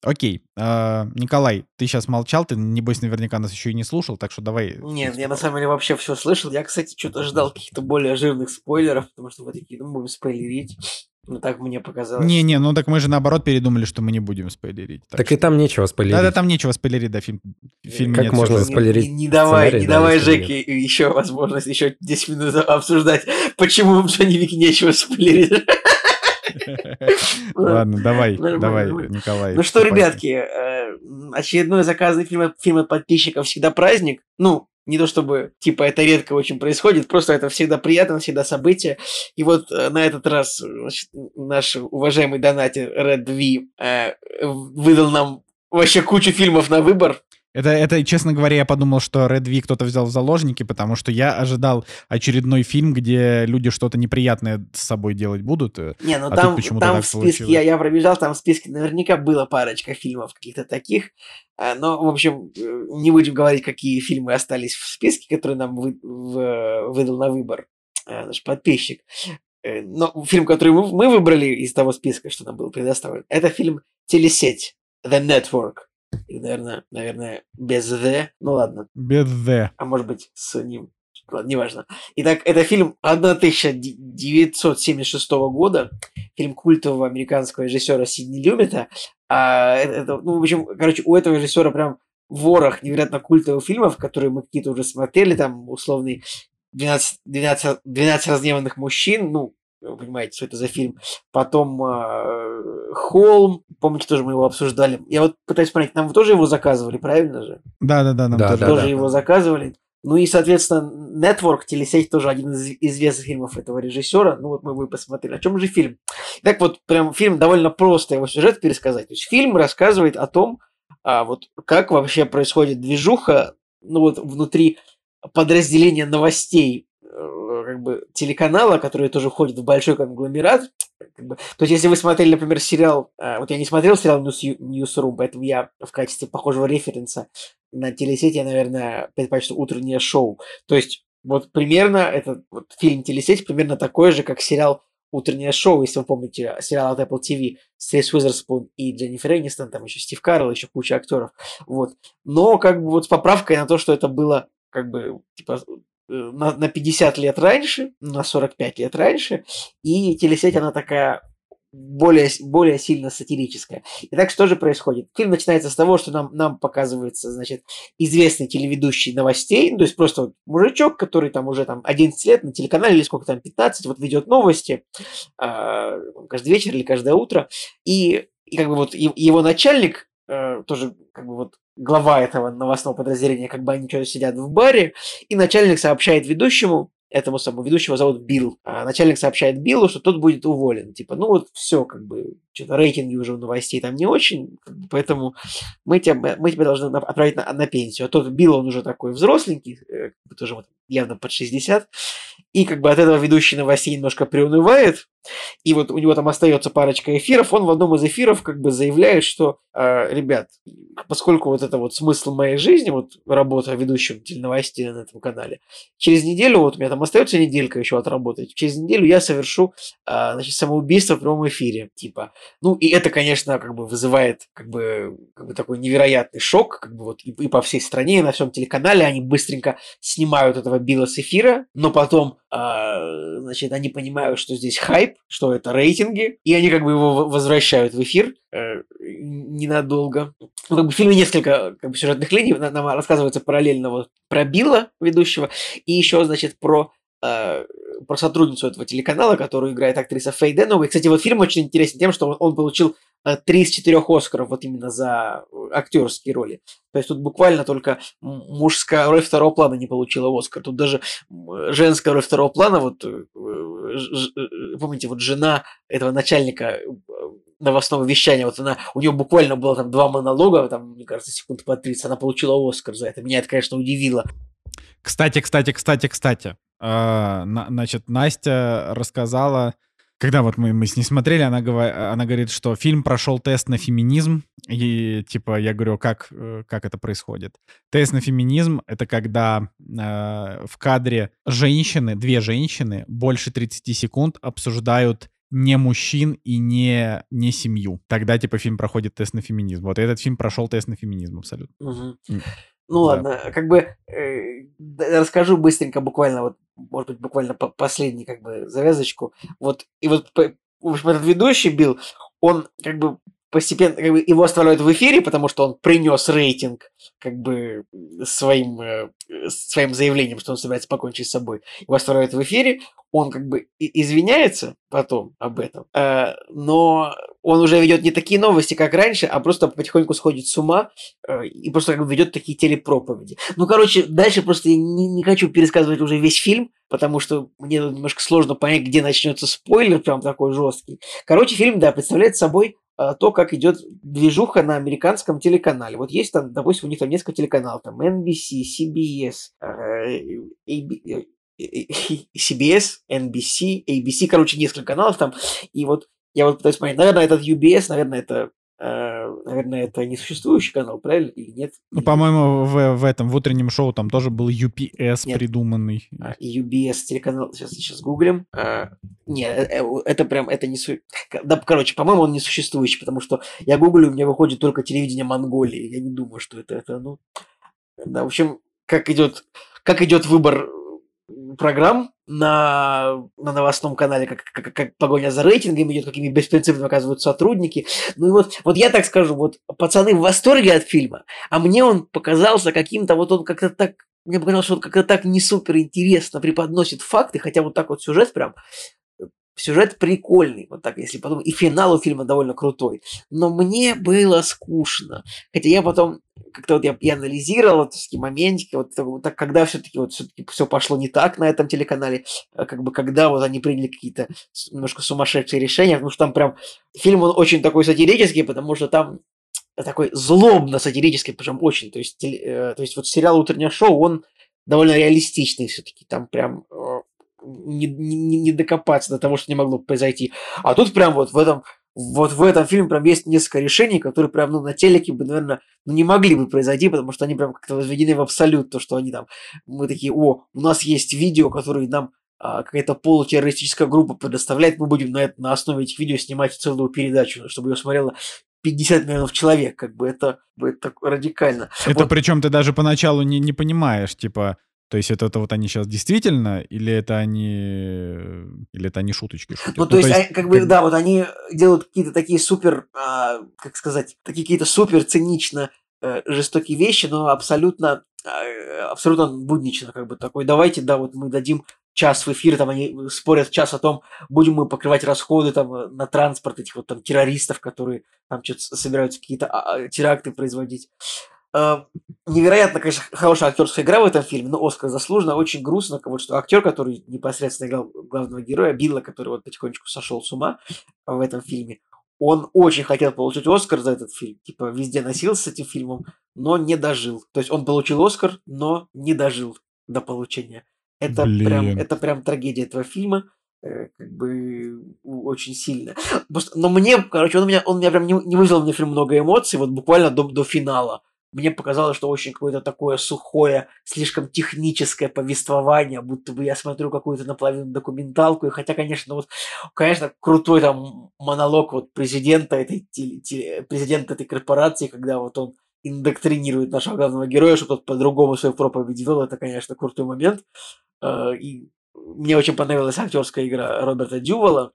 Окей. А, Николай, ты сейчас молчал, ты, небось, наверняка нас еще и не слушал, так что давай... Нет, я на самом деле вообще все слышал. Я, кстати, что-то ждал каких-то более жирных спойлеров, потому что вы такие, ну, будем спойлерить. Ну, так мне показалось. Не-не, ну так мы же наоборот передумали, что мы не будем спойлерить. Так, так что... и там нечего спойлерить. Да-да, там нечего спойлерить, да, фильм, фильм Как можно всего. спойлерить Не, не давай, не давай Жеке еще возможность, еще 10 минут обсуждать, почему в Джонни Вик нечего спойлерить. Ладно, давай, давай, Николай. Ну что, ребятки, э, очередной заказанный фильм, фильм от подписчиков всегда праздник. Ну, не то чтобы, типа, это редко очень происходит, просто это всегда приятно, всегда событие. И вот э, на этот раз значит, наш уважаемый донатер Red V э, выдал нам вообще кучу фильмов на выбор. Это, это, честно говоря, я подумал, что Red V кто-то взял в заложники, потому что я ожидал очередной фильм, где люди что-то неприятное с собой делать будут. Э, не, ну а там, там в списке, я, я пробежал, там в списке наверняка было парочка фильмов каких-то таких. А, но, в общем, э, не будем говорить, какие фильмы остались в списке, которые нам вы, в, выдал на выбор э, наш подписчик. Но фильм, который мы, мы выбрали из того списка, что нам был предоставлен, это фильм «Телесеть» The Network и, наверное, наверное, без «the». Ну ладно. Без «the». А может быть, с ним. Ладно, неважно. Итак, это фильм 1976 года. Фильм культового американского режиссера Сидни Люмета. А, это, ну, в общем, короче, у этого режиссера прям ворох невероятно культовых фильмов, которые мы какие-то уже смотрели, там, условный 12, 12, 12 разгневанных мужчин, ну, вы понимаете, что это за фильм. Потом э, Холм, помните, тоже мы его обсуждали. Я вот пытаюсь понять, нам вы тоже его заказывали, правильно же? Да, да, да, нам да, тоже, да, тоже да, его да. заказывали. Ну и, соответственно, Network, телесеть, тоже один из известных фильмов этого режиссера. Ну вот мы бы посмотрели. О чем же фильм? Так вот, прям фильм довольно просто его сюжет пересказать. То есть фильм рассказывает о том, а вот как вообще происходит движуха, ну вот внутри подразделения новостей как бы телеканала, который тоже входит в большой конгломерат. Как бы. То есть, если вы смотрели, например, сериал, э, вот я не смотрел сериал News, Newsroom, поэтому я в качестве похожего референса на телесети, я, наверное, предпочту утреннее шоу. То есть, вот примерно этот вот фильм телесеть примерно такой же, как сериал утреннее шоу, если вы помните, сериал от Apple TV с Рейс Уизерспун и Дженнифер Энистон, там еще Стив Карл, еще куча актеров. Вот. Но как бы вот с поправкой на то, что это было как бы типа э, на, на 50 лет раньше, на 45 лет раньше, и телесеть, она такая более, более сильно сатирическая. И так что же происходит? Фильм начинается с того, что нам, нам показывается, значит, известный телеведущий новостей, ну, то есть просто вот мужичок, который там уже там 11 лет на телеканале или сколько там, 15, вот ведет новости э, каждый вечер или каждое утро, и, и как бы вот его начальник, э, тоже как бы вот глава этого новостного подразделения, как бы они что-то сидят в баре, и начальник сообщает ведущему, этому самому ведущего зовут Билл. А начальник сообщает Биллу, что тот будет уволен. Типа, ну вот все, как бы, что-то рейтинги уже у новостей там не очень, поэтому мы тебя, мы тебя должны отправить на, на пенсию. А тот Билл, он уже такой взросленький, э, тоже вот явно под 60, и как бы от этого ведущий новостей немножко приунывает, и вот у него там остается парочка эфиров, он в одном из эфиров как бы заявляет, что, э, ребят, поскольку вот это вот смысл моей жизни, вот работа ведущим теленовостей на этом канале, через неделю, вот у меня там остается неделька еще отработать, через неделю я совершу, э, значит, самоубийство в прямом эфире, типа. Ну, и это, конечно, как бы вызывает как бы, как бы такой невероятный шок, как бы вот и, и по всей стране, и на всем телеканале они быстренько снимают этого Билла с эфира, но потом, э, значит, они понимают, что здесь хайп, что это рейтинги, и они как бы его возвращают в эфир э, ненадолго. Ну, как бы в фильме несколько как бы, сюжетных линий, нам рассказывается параллельно вот про Билла, ведущего, и еще, значит, про э, про сотрудницу этого телеканала, которую играет актриса Фей Денова. И, кстати, вот фильм очень интересен тем, что он, получил э, три из четырех Оскаров вот именно за актерские роли. То есть тут буквально только мужская роль второго плана не получила Оскар. Тут даже женская роль второго плана, вот э, э, помните, вот жена этого начальника новостного вещания, вот она, у нее буквально было там два монолога, там, мне кажется, секунд по 30, она получила Оскар за это. Меня это, конечно, удивило. Кстати, кстати, кстати, кстати. А, значит, Настя рассказала, когда вот мы, мы с ней смотрели, она, говор, она говорит, что фильм прошел тест на феминизм, и типа я говорю, как, э, как это происходит. Тест на феминизм — это когда э, в кадре женщины, две женщины, больше 30 секунд обсуждают не мужчин и не, не семью. Тогда, типа, фильм проходит тест на феминизм. Вот этот фильм прошел тест на феминизм абсолютно. Угу. Ну да. ладно, как бы э, расскажу быстренько, буквально, вот, может быть, буквально по последний, как бы, завязочку. Вот, и вот, в общем, этот ведущий Билл, он, как бы, постепенно как бы, его оставляют в эфире, потому что он принес рейтинг как бы своим, э, своим заявлением, что он собирается покончить с собой. Его оставляют в эфире, он как бы извиняется потом об этом, э, но он уже ведет не такие новости, как раньше, а просто потихоньку сходит с ума э, и просто как бы ведет такие телепроповеди. Ну, короче, дальше просто я не, не хочу пересказывать уже весь фильм, потому что мне немножко сложно понять, где начнется спойлер, прям такой жесткий. Короче, фильм, да, представляет собой то, как идет движуха на американском телеканале. Вот есть там, допустим, у них там несколько телеканалов, там NBC, CBS, CBS, NBC, ABC, короче, несколько каналов там. И вот я вот пытаюсь понять, наверное, этот UBS, наверное, это наверное, это несуществующий канал, правильно или нет? Ну, по-моему, в, в этом в утреннем шоу там тоже был UPS нет. придуманный. А, UBS телеканал, сейчас сейчас гуглим. А, нет, э, э, это прям это не су... да, короче, по-моему, он несуществующий, потому что я гуглю, у меня выходит только телевидение Монголии. Я не думаю, что это это, ну, да, в общем, как идет как идет выбор программ на, на новостном канале, как, как, как погоня за рейтингами идет, какими беспринципными оказываются сотрудники. Ну и вот, вот я так скажу, вот пацаны в восторге от фильма, а мне он показался каким-то, вот он как-то так, мне показалось, что он как-то так не супер интересно преподносит факты, хотя вот так вот сюжет прям сюжет прикольный, вот так, если подумать. И финал у фильма довольно крутой. Но мне было скучно. Хотя я потом как-то вот я, я анализировал такие моментики, вот, вот так, когда все-таки вот все-таки все пошло не так на этом телеканале, а как бы когда вот они приняли какие-то немножко сумасшедшие решения, потому что там прям фильм он очень такой сатирический, потому что там такой злобно-сатирический, причем очень. То есть, э, то есть вот сериал «Утреннее шоу», он довольно реалистичный все-таки. Там прям э, не, не, не докопаться до того, что не могло произойти. А тут прям вот в этом вот в этом фильме прям есть несколько решений, которые прям ну, на телеке бы, наверное, ну, не могли бы произойти, потому что они прям как-то возведены в абсолют, то, что они там, мы такие, о, у нас есть видео, которые нам а, какая-то полутеррористическая группа предоставляет, мы будем на, это, на основе этих видео снимать целую передачу, чтобы ее смотрело 50 миллионов человек, как бы это, это радикально. Это вот. причем ты даже поначалу не, не понимаешь, типа, то есть это, это вот они сейчас действительно, или это они, или это они шуточки шутят? Ну, то, ну, есть, то есть, как бы, как... да, вот они делают какие-то такие супер, а, как сказать, такие какие-то супер цинично э, жестокие вещи, но абсолютно, э, абсолютно буднично, как бы такой, давайте, да, вот мы дадим час в эфир, там они спорят час о том, будем мы покрывать расходы там на транспорт этих вот там террористов, которые там что-то собираются какие-то а, а, теракты производить. Э, невероятно, конечно, хорошая актерская игра в этом фильме, но Оскар заслуженно, очень грустно, вот что актер, который непосредственно играл главного героя, Билла, который вот потихонечку сошел с ума в этом фильме, он очень хотел получить Оскар за этот фильм, типа везде носился с этим фильмом, но не дожил. То есть он получил Оскар, но не дожил до получения. Это Блин. прям, это прям трагедия этого фильма э, как бы очень сильно. Но мне, короче, он меня, он меня прям не, не вызвал мне фильм много эмоций, вот буквально до, до финала мне показалось, что очень какое-то такое сухое, слишком техническое повествование, будто бы я смотрю какую-то наполовину документалку, и хотя, конечно, вот, конечно, крутой там монолог вот президента этой, президента этой корпорации, когда вот он индоктринирует нашего главного героя, чтобы тот по-другому свою проповедь вел, это, конечно, крутой момент. А, и мне очень понравилась актерская игра Роберта Дювала,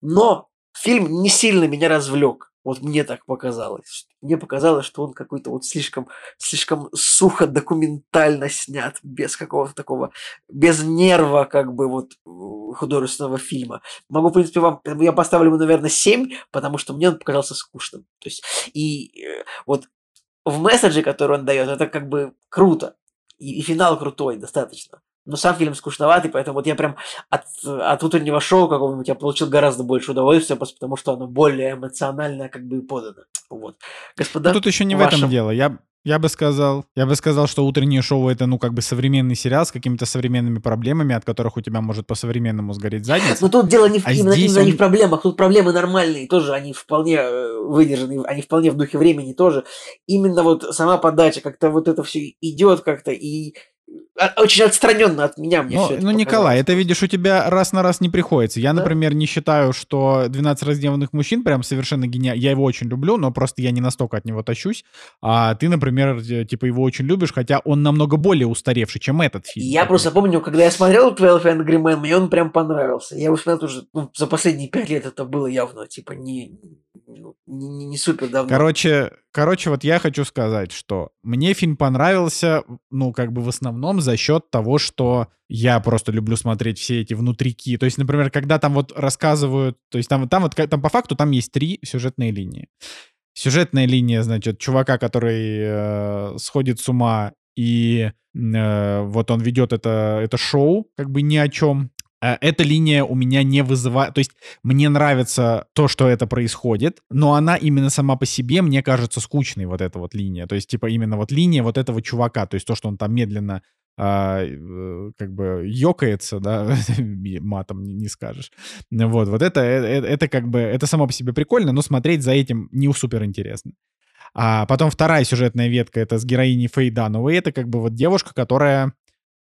но фильм не сильно меня развлек. Вот мне так показалось. Мне показалось, что он какой-то вот слишком, слишком сухо документально снят, без какого-то такого, без нерва как бы вот художественного фильма. Могу, в принципе, вам, я поставлю ему, наверное, 7, потому что мне он показался скучным. То есть, и э, вот в месседже, который он дает, это как бы круто. И, и финал крутой достаточно но сам фильм скучноватый, поэтому вот я прям от, от утреннего шоу какого-нибудь я получил гораздо больше удовольствия, просто потому что оно более эмоционально как бы подано. Вот. Господа, ну, тут еще не вашем... в этом дело. Я, я бы сказал, я бы сказал, что утреннее шоу это, ну, как бы современный сериал с какими-то современными проблемами, от которых у тебя может по-современному сгореть задница. Но тут дело не в, а именно, именно он... не в проблемах, тут проблемы нормальные, тоже они вполне э, выдержаны, они вполне в духе времени тоже. Именно вот сама подача, как-то вот это все идет как-то, и очень отстраненно от меня мне ну, все это Ну, Николай, это, видишь, у тебя раз на раз не приходится. Я, да? например, не считаю, что 12 раздеванных мужчин прям совершенно гениально. Я его очень люблю, но просто я не настолько от него тащусь. А ты, например, типа его очень любишь, хотя он намного более устаревший, чем этот фильм. Я просто помню, когда я смотрел 12 Angry Men, мне он прям понравился. Я его смотрел уже ну, за последние пять лет это было явно, типа, не, ну, не, не супер давно. Короче, короче, вот я хочу сказать, что мне фильм понравился, ну, как бы в основном за счет того, что я просто люблю смотреть все эти внутрики. То есть, например, когда там вот рассказывают, то есть там, там вот там по факту там есть три сюжетные линии. Сюжетная линия, значит, чувака, который э, сходит с ума и э, вот он ведет это, это шоу, как бы ни о чем. Э, эта линия у меня не вызывает... То есть мне нравится то, что это происходит, но она именно сама по себе мне кажется скучной, вот эта вот линия. То есть, типа, именно вот линия вот этого чувака. То есть то, что он там медленно а, э, как бы ёкается, да, матом не, не скажешь. Вот, вот это, это, это как бы, это само по себе прикольно, но смотреть за этим не супер интересно. А потом вторая сюжетная ветка, это с героиней Фейдановой, это как бы вот девушка, которая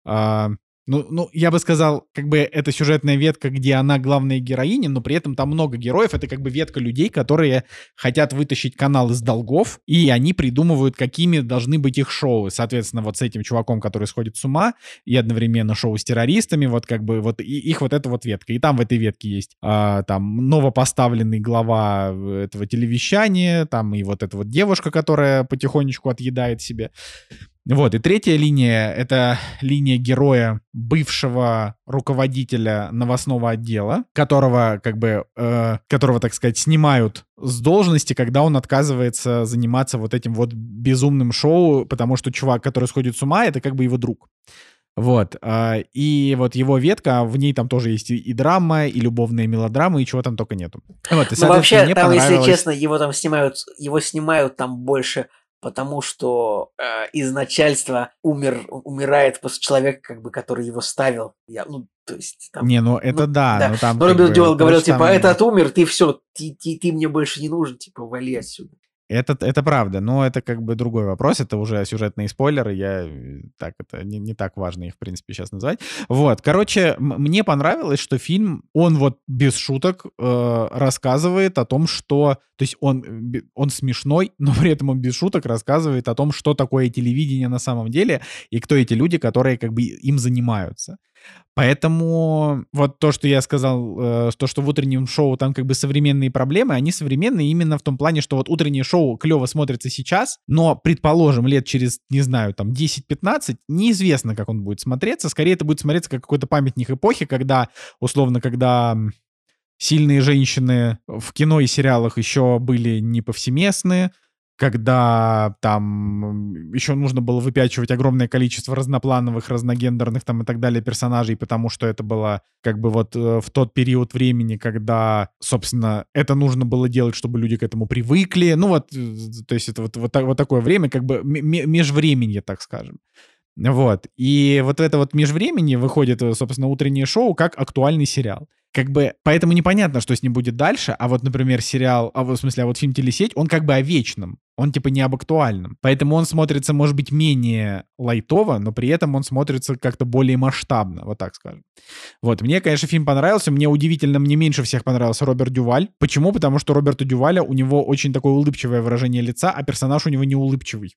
а, ну, ну, я бы сказал, как бы это сюжетная ветка, где она главная героиня, но при этом там много героев. Это как бы ветка людей, которые хотят вытащить канал из долгов, и они придумывают, какими должны быть их шоу. Соответственно, вот с этим чуваком, который сходит с ума, и одновременно шоу с террористами, вот как бы вот и, их вот эта вот ветка. И там в этой ветке есть а, там новопоставленный глава этого телевещания, там и вот эта вот девушка, которая потихонечку отъедает себе. Вот, и третья линия — это линия героя, бывшего руководителя новостного отдела, которого, как бы, э, которого, так сказать, снимают с должности, когда он отказывается заниматься вот этим вот безумным шоу, потому что чувак, который сходит с ума, это как бы его друг. Вот. а, И вот его ветка, в ней там тоже есть и драма, и любовная мелодрама, и чего там только нету. Вот, и, Ну, вообще, там, если понравилось- честно, его там снимают, его снимают там больше, потому что э, из начальства умер, умирает после человека, как бы, который его ставил. Я, ну, то есть, там, Не, ну это Ну, да, да. но там... Но Роберт бы, Дювалл говорил, типа, там- этот умер, ты все, ты, ты, ты мне больше не нужен, типа, вали отсюда. Это, это правда, но это как бы другой вопрос, это уже сюжетные спойлеры, я э, так, это не, не так важно их, в принципе, сейчас называть. Вот, короче, мне понравилось, что фильм, он вот без шуток э, рассказывает о том, что, то есть он, э, он смешной, но при этом он без шуток рассказывает о том, что такое телевидение на самом деле и кто эти люди, которые как бы им занимаются. Поэтому вот то, что я сказал, э, то, что в утреннем шоу там как бы современные проблемы, они современные именно в том плане, что вот утреннее шоу клево смотрится сейчас, но, предположим, лет через, не знаю, там 10-15, неизвестно, как он будет смотреться. Скорее это будет смотреться как какой-то памятник эпохи, когда, условно, когда сильные женщины в кино и сериалах еще были не повсеместны, когда там еще нужно было выпячивать огромное количество разноплановых, разногендерных там и так далее персонажей, потому что это было как бы вот э, в тот период времени, когда, собственно, это нужно было делать, чтобы люди к этому привыкли. Ну вот, э, то есть это вот, вот, вот такое время, как бы ме- ме- межвременье, так скажем. Вот. И вот это вот межвремени выходит, э, собственно, утреннее шоу как актуальный сериал. Как бы, поэтому непонятно, что с ним будет дальше, а вот, например, сериал, а в смысле, а вот фильм «Телесеть», он как бы о вечном, он типа не об актуальном. Поэтому он смотрится, может быть, менее лайтово, но при этом он смотрится как-то более масштабно, вот так скажем. Вот, мне, конечно, фильм понравился, мне удивительно, мне меньше всех понравился Роберт Дюваль. Почему? Потому что Роберта Дюваля, у него очень такое улыбчивое выражение лица, а персонаж у него не улыбчивый.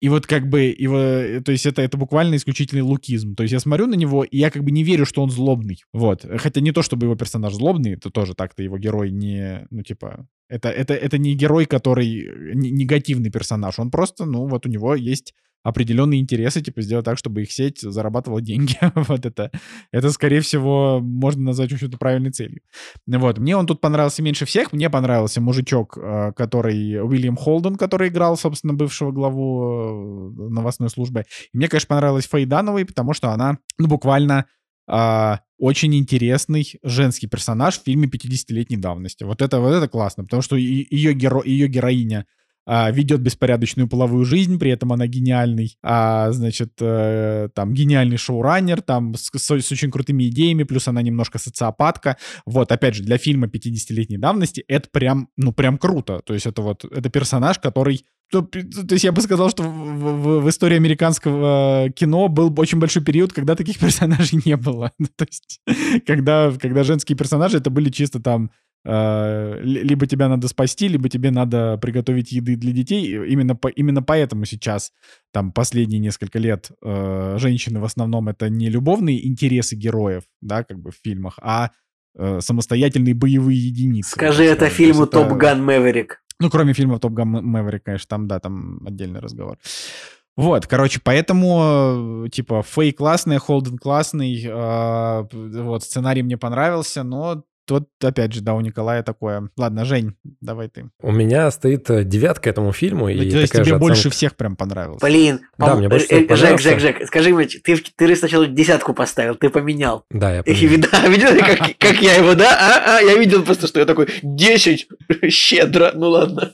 И вот как бы его, э, то есть это, это буквально исключительный лукизм. То есть я смотрю на него, и я как бы не верю, что он злобный. Вот. Хотя не то, чтобы его персонаж злобный, это тоже так-то его герой не, ну типа, это, это, это не герой, который э, не- негативный персонаж. Он просто, ну вот у него есть определенные интересы, типа сделать так, чтобы их сеть зарабатывала деньги. вот это, это, скорее всего, можно назвать, общем-то, правильной целью. Вот, мне он тут понравился меньше всех. Мне понравился мужичок, э, который Уильям Холден, который играл, собственно, бывшего главу э, новостной службы. И мне, конечно, понравилась Фэй Дановой, потому что она, ну, буквально а, очень интересный женский персонаж в фильме 50-летней давности. Вот это, вот это классно, потому что ее, геро, ее героиня а, ведет беспорядочную половую жизнь, при этом она гениальный, а, значит, э, там, гениальный шоураннер, там, с, с- с очень крутыми идеями, плюс она немножко социопатка. Вот, опять же, для фильма 50-летней давности это прям, ну, прям круто. То есть это вот, это персонаж, который то, то есть я бы сказал, что в, в- в истории американского кино был очень большой период, когда таких персонажей не было. То есть, когда, когда женские персонажи это были чисто там э, либо тебя надо спасти, либо тебе надо приготовить еды для детей. Именно, по, именно поэтому сейчас, там, последние несколько лет, э, женщины в основном это не любовные интересы героев, да, как бы в фильмах, а э, самостоятельные боевые единицы. Скажи это. То фильму это- Топ Ган Мэверик. ну, кроме фильма «Топ Ган Мэверик», конечно, там, да, там отдельный разговор. Вот, короче, поэтому, э, типа, Фей классный, Холден классный, э, вот, сценарий мне понравился, но тут, опять же, да, у Николая такое. Ладно, Жень, давай ты. У меня стоит э, девятка этому фильму. И То есть тебе же больше оценка. всех прям понравился. Блин, Да, мне больше э, всего э, Жек. Жек, Жек, скажи мне, ты, в- ты сначала десятку поставил, ты поменял. Да, я понимаю. да, видел, как, как я его, да? А, а, я видел просто, что я такой, 10, щедро, ну ладно.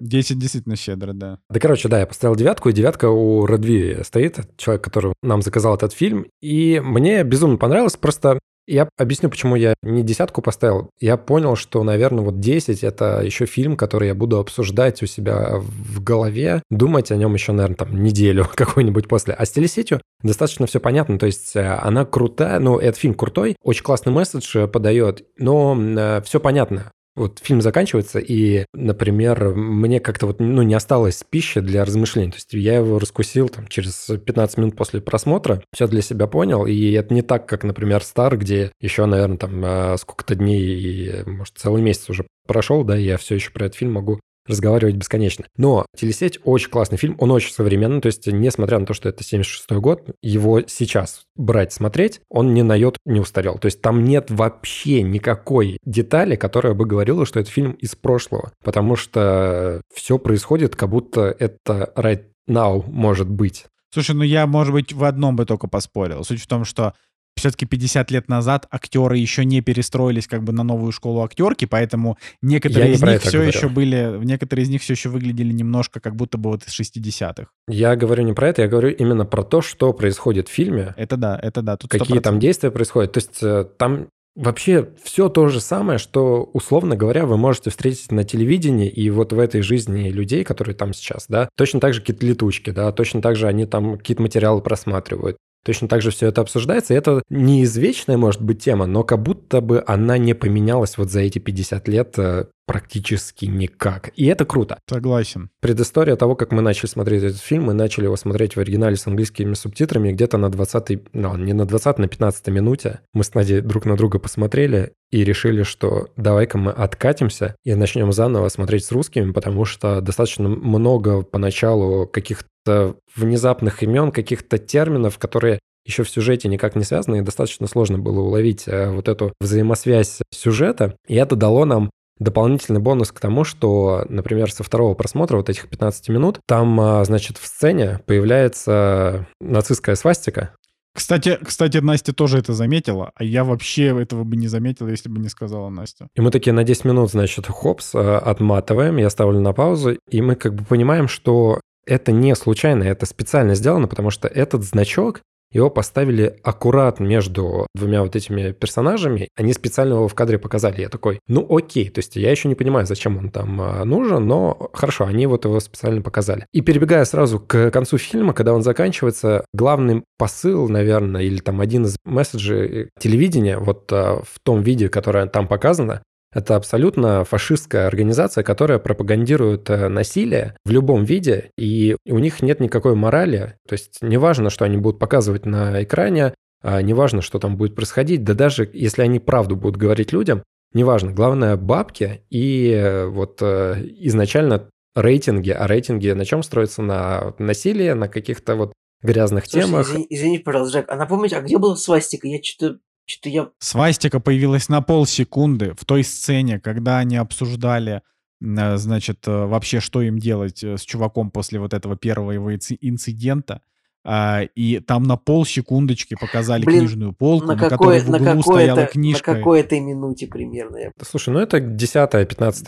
10 действительно щедро, да. Да, короче, да, я поставил девятку, и девятка у Редви стоит, человек, который нам заказал этот фильм. И мне безумно понравилось, просто я объясню, почему я не десятку поставил. Я понял, что, наверное, вот 10 — это еще фильм, который я буду обсуждать у себя в голове, думать о нем еще, наверное, там неделю какой-нибудь после. А с телесетью достаточно все понятно. То есть э, она крутая, ну, этот фильм крутой, очень классный месседж э, подает, но все понятно. Вот фильм заканчивается, и, например, мне как-то вот, ну, не осталось пищи для размышлений. То есть я его раскусил там через 15 минут после просмотра, все для себя понял, и это не так, как, например, Стар, где еще, наверное, там э, сколько-то дней, и, может, целый месяц уже прошел, да, и я все еще про этот фильм могу разговаривать бесконечно. Но «Телесеть» очень классный фильм, он очень современный, то есть несмотря на то, что это 76 год, его сейчас брать, смотреть, он ни на йод не устарел. То есть там нет вообще никакой детали, которая бы говорила, что это фильм из прошлого, потому что все происходит, как будто это right now может быть. Слушай, ну я, может быть, в одном бы только поспорил. Суть в том, что все-таки 50 лет назад актеры еще не перестроились как бы на новую школу актерки, поэтому некоторые Я из них все говорю. еще были, некоторые из них все еще выглядели немножко как будто бы вот из 60-х. Я говорю не про это, я говорю именно про то, что происходит в фильме, Это да, это да. Тут какие 100%. там действия происходят. То есть э, там вообще все то же самое, что, условно говоря, вы можете встретить на телевидении и вот в этой жизни людей, которые там сейчас, да, точно так же какие-то летучки, да, точно так же они там какие-то материалы просматривают. Точно так же все это обсуждается. И это не извечная, может быть, тема, но как будто бы она не поменялась вот за эти 50 лет э, практически никак. И это круто. Согласен. Предыстория того, как мы начали смотреть этот фильм, мы начали его смотреть в оригинале с английскими субтитрами где-то на 20 ну, не на 20 на 15 минуте. Мы с Надей друг на друга посмотрели и решили, что давай-ка мы откатимся и начнем заново смотреть с русскими, потому что достаточно много поначалу каких-то внезапных имен, каких-то терминов, которые еще в сюжете никак не связаны, и достаточно сложно было уловить э, вот эту взаимосвязь сюжета. И это дало нам дополнительный бонус к тому, что, например, со второго просмотра вот этих 15 минут, там, а, значит, в сцене появляется нацистская свастика. Кстати, кстати, Настя тоже это заметила, а я вообще этого бы не заметил, если бы не сказала Настя. И мы такие на 10 минут, значит, хопс, а, отматываем, я ставлю на паузу, и мы как бы понимаем, что это не случайно, это специально сделано, потому что этот значок, его поставили аккурат между двумя вот этими персонажами. Они специально его в кадре показали. Я такой, ну окей. То есть я еще не понимаю, зачем он там а, нужен, но хорошо, они вот его специально показали. И перебегая сразу к концу фильма, когда он заканчивается, главный посыл, наверное, или там один из месседжей телевидения, вот а, в том видео, которое там показано, это абсолютно фашистская организация, которая пропагандирует э, насилие в любом виде, и у них нет никакой морали. То есть неважно, что они будут показывать на экране, а неважно, что там будет происходить, да даже если они правду будут говорить людям, неважно. Главное бабки и э, вот э, изначально рейтинги, а рейтинги на чем строятся? На насилии, на каких-то вот грязных Слушай, темах. извини- извините, пожалуйста, Жек, а напомните, а где была свастика? Я что-то что-то я... Свастика появилась на полсекунды в той сцене, когда они обсуждали, э, значит, э, вообще, что им делать э, с чуваком после вот этого первого его инци- инцидента. А, И там на полсекундочки показали Блин, книжную полку, На, на, которой какой, в на, углу стояла какой-то, на книжка. какой-то минуте примерно. я- Слушай, ну это 10-15 минут 15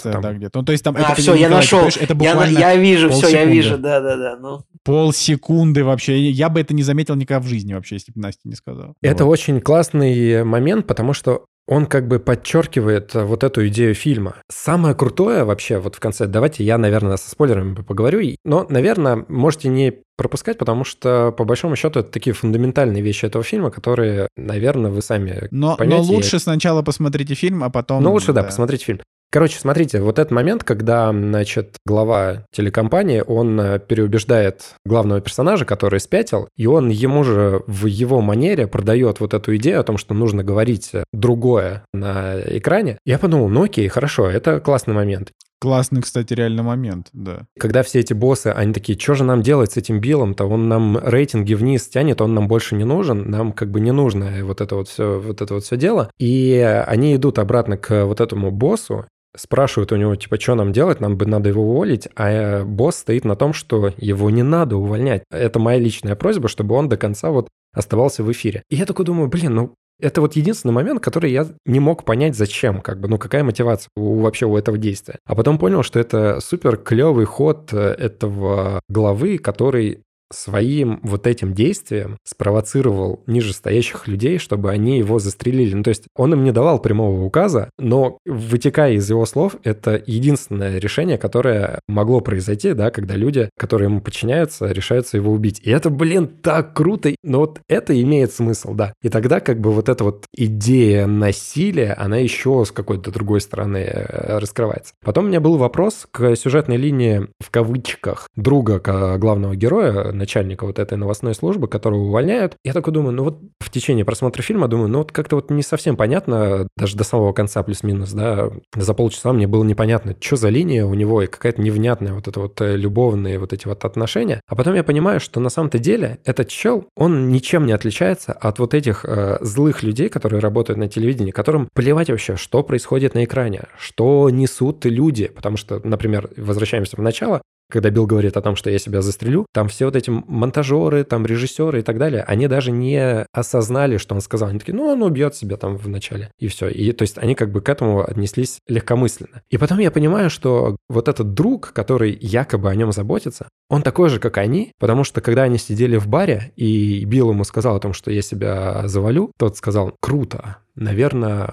где-то там. да, где-то. Ну, то есть там... А, это, все, я нашел. Это Я, на- буквально я вижу, все, я вижу, да-да-да. Ну, полсекунды вообще. Я бы это не заметил никогда в жизни вообще, если бы Настя не сказала. Это Вот. очень классный момент, потому что он как бы подчеркивает э, вот эту идею фильма. Самое крутое вообще вот в конце, давайте я, наверное, со спойлерами поговорю, но, наверное, можете не пропускать, потому что, по большому счету, это такие фундаментальные вещи этого фильма, которые, наверное, вы сами Но, но поймете. лучше сначала посмотрите фильм, а потом... Ну, лучше, да, посмотрите фильм. Короче, смотрите, вот этот момент, когда, значит, глава телекомпании, он э, переубеждает главного персонажа, который спятил, и он ему же в его манере продает вот эту идею о том, что нужно говорить э, другое на экране. Я подумал, ну окей, хорошо, это классный момент. Классный, кстати, реально момент, да. Когда все эти боссы, они такие, что же нам делать с этим Биллом-то? Он нам рейтинги вниз тянет, он нам больше не нужен, нам как бы не нужно вот это вот все, вот это вот все дело. И они идут обратно к вот этому боссу, спрашивают у него, типа, что нам делать, нам бы надо его уволить, а э, босс стоит на том, что его не надо увольнять. Это моя личная просьба, чтобы он до конца вот оставался в эфире. И я такой думаю, блин, ну это вот единственный момент, который я не мог понять, зачем, как бы, ну какая мотивация у, вообще у этого действия. А потом понял, что это супер клевый ход э, этого главы, который своим вот этим действием спровоцировал нижестоящих людей, чтобы они его застрелили. Ну, то есть он им не давал прямого указа, но вытекая из его слов, это единственное решение, которое могло произойти, да, когда люди, которые ему подчиняются, решаются его убить. И это, блин, так круто. Но вот это имеет смысл, да. И тогда как бы вот эта вот идея насилия, она еще с какой-то другой стороны э, раскрывается. Потом у меня был вопрос к сюжетной линии, в кавычках, друга главного героя, начальника вот этой новостной службы, которого увольняют. Я такой думаю, ну вот в течение просмотра фильма думаю, ну вот как-то вот не совсем понятно, даже до самого конца плюс-минус, да, за полчаса мне было непонятно, что за линия у него и какая-то невнятная вот это вот э, любовные вот эти вот отношения. А потом я понимаю, что на самом-то деле этот чел, он ничем не отличается от вот этих э, злых людей, которые работают на телевидении, которым плевать вообще, что происходит на экране, что несут люди. Потому что, например, возвращаемся в начало, когда Билл говорит о том, что я себя застрелю, там все вот эти монтажеры, там режиссеры и так далее, они даже не осознали, что он сказал. Они такие, ну, он убьет себя там в начале, и все. И то есть они как бы к этому отнеслись легкомысленно. И потом я понимаю, что вот этот друг, который якобы о нем заботится, он такой же, как они, потому что когда они сидели в баре, и Билл ему сказал о том, что я себя завалю, тот сказал, круто, наверное,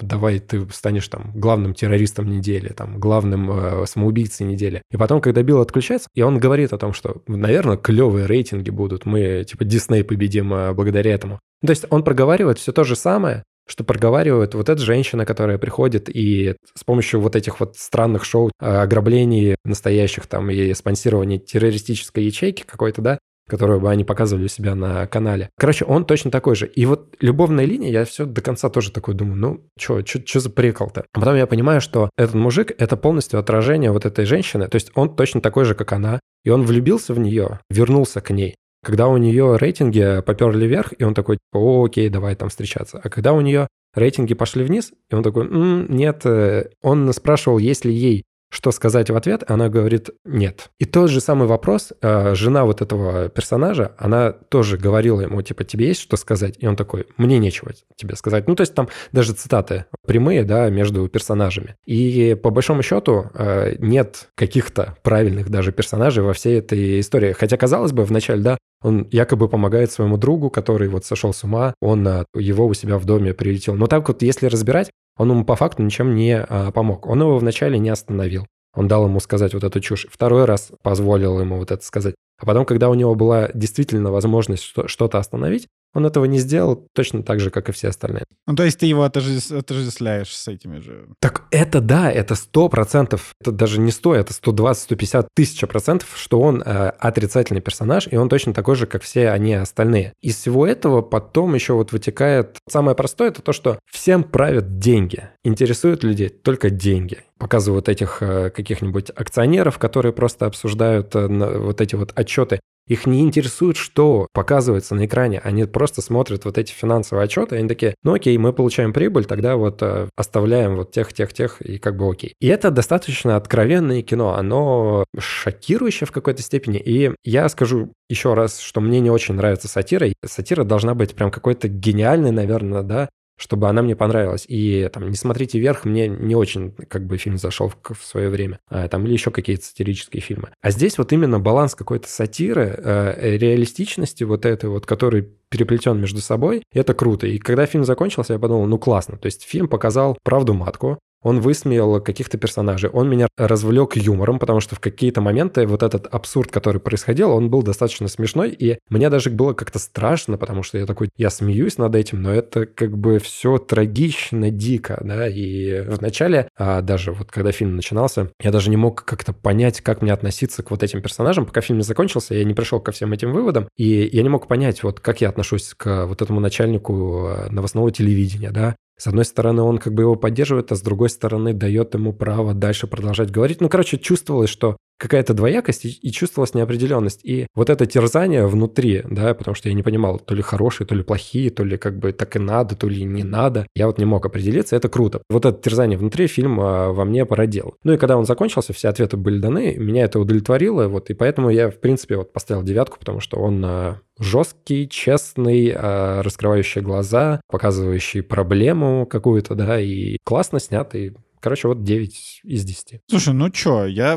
давай ты станешь там главным террористом недели, там, главным э, самоубийцей недели. И потом, когда Билл отключается, и он говорит о том, что, наверное, клевые рейтинги будут, мы, типа, Дисней победим э, благодаря этому. То есть он проговаривает все то же самое, что проговаривает вот эта женщина, которая приходит и с помощью вот этих вот странных шоу э, ограблений настоящих там и спонсирования террористической ячейки какой-то, да, которую бы они показывали у себя на канале. Короче, он точно такой же. И вот любовная линия, я все до конца тоже такой думаю, ну, что, что за прикол-то? А потом я понимаю, что этот мужик — это полностью отражение вот этой женщины. То есть он точно такой же, как она. И он влюбился в нее, вернулся к ней. Когда у нее рейтинги поперли вверх, и он такой, О, окей, давай там встречаться. А когда у нее рейтинги пошли вниз, и он такой, М, нет, э, он спрашивал, есть ли ей что сказать в ответ, она говорит нет. И тот же самый вопрос, э, жена вот этого персонажа, она тоже говорила ему, типа, тебе есть что сказать? И он такой, мне нечего тебе сказать. Ну, то есть там даже цитаты прямые, да, между персонажами. И по большому счету э, нет каких-то правильных даже персонажей во всей этой истории. Хотя, казалось бы, вначале, да, он якобы помогает своему другу, который вот сошел с ума, он э, его у себя в доме прилетел. Но так вот, если разбирать, он ему по факту ничем не а, помог. Он его вначале не остановил. Он дал ему сказать вот эту чушь. Второй раз позволил ему вот это сказать. А потом, когда у него была действительно возможность что-то остановить, он этого не сделал точно так же, как и все остальные. Ну, то есть ты его отождествляешь с этими же. Так это да, это сто процентов. Это даже не сто, это 120, 150, тысяча процентов, что он э, отрицательный персонаж, и он точно такой же, как все они остальные. Из всего этого потом еще вот вытекает... Самое простое, это то, что всем правят деньги. Интересуют людей только деньги показывают этих э, каких-нибудь акционеров, которые просто обсуждают э, вот эти вот отчеты. Их не интересует, что показывается на экране. Они просто смотрят вот эти финансовые отчеты, и они такие, ну окей, мы получаем прибыль, тогда вот э, оставляем вот тех, тех, тех, и как бы окей. И это достаточно откровенное кино, оно шокирующее в какой-то степени. И я скажу еще раз, что мне не очень нравится сатира. Сатира должна быть прям какой-то гениальной, наверное, да, чтобы она мне понравилась. И там «Не смотрите вверх» мне не очень как бы фильм зашел в, в свое время. А, там или еще какие-то сатирические фильмы. А здесь вот именно баланс какой-то сатиры, э, реалистичности вот этой вот, который переплетен между собой, это круто. И когда фильм закончился, я подумал, ну классно. То есть фильм показал правду матку, он высмеял каких-то персонажей, он меня развлек юмором, потому что в какие-то моменты вот этот абсурд, который происходил, он был достаточно смешной, и мне даже было как-то страшно, потому что я такой, я смеюсь над этим, но это как бы все трагично, дико, да, и вначале, а даже вот когда фильм начинался, я даже не мог как-то понять, как мне относиться к вот этим персонажам, пока фильм не закончился, я не пришел ко всем этим выводам, и я не мог понять, вот как я отношусь к вот этому начальнику новостного телевидения, да, с одной стороны, он как бы его поддерживает, а с другой стороны, дает ему право дальше продолжать говорить. Ну, короче, чувствовалось, что какая-то двоякость и, и чувствовалась неопределенность. И вот это терзание внутри, да, потому что я не понимал, то ли хорошие, то ли плохие, то ли как бы так и надо, то ли не надо. Я вот не мог определиться, это круто. Вот это терзание внутри фильм а, во мне породил. Ну и когда он закончился, все ответы были даны, меня это удовлетворило, вот, и поэтому я, в принципе, вот поставил девятку, потому что он а, жесткий, честный, а, раскрывающий глаза, показывающий проблему какую-то, да, и классно снятый. Короче, вот 9 из 10. Слушай, ну чё, я...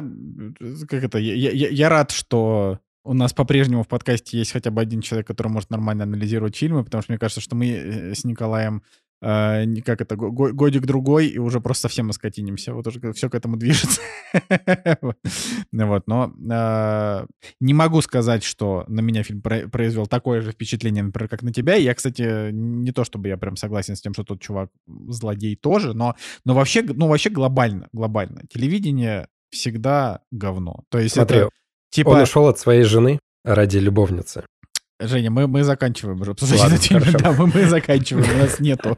Как это? Я, я, я рад, что у нас по-прежнему в подкасте есть хотя бы один человек, который может нормально анализировать фильмы, потому что мне кажется, что мы э, с Николаем э, как это, годик-другой, и уже просто совсем оскотинимся. Вот уже все к этому движется. вот, но э, не могу сказать, что на меня фильм произвел такое же впечатление, например, как на тебя. Я, кстати, не то чтобы я прям согласен с тем, что тот чувак злодей тоже, но, но вообще, ну, вообще глобально, глобально. Телевидение всегда говно. То есть Смотри, это, типа... он ушел от своей жены ради любовницы. Женя, мы, мы заканчиваем уже обсуждать Ладно, эту тему. Да, мы, мы заканчиваем. У нас нету.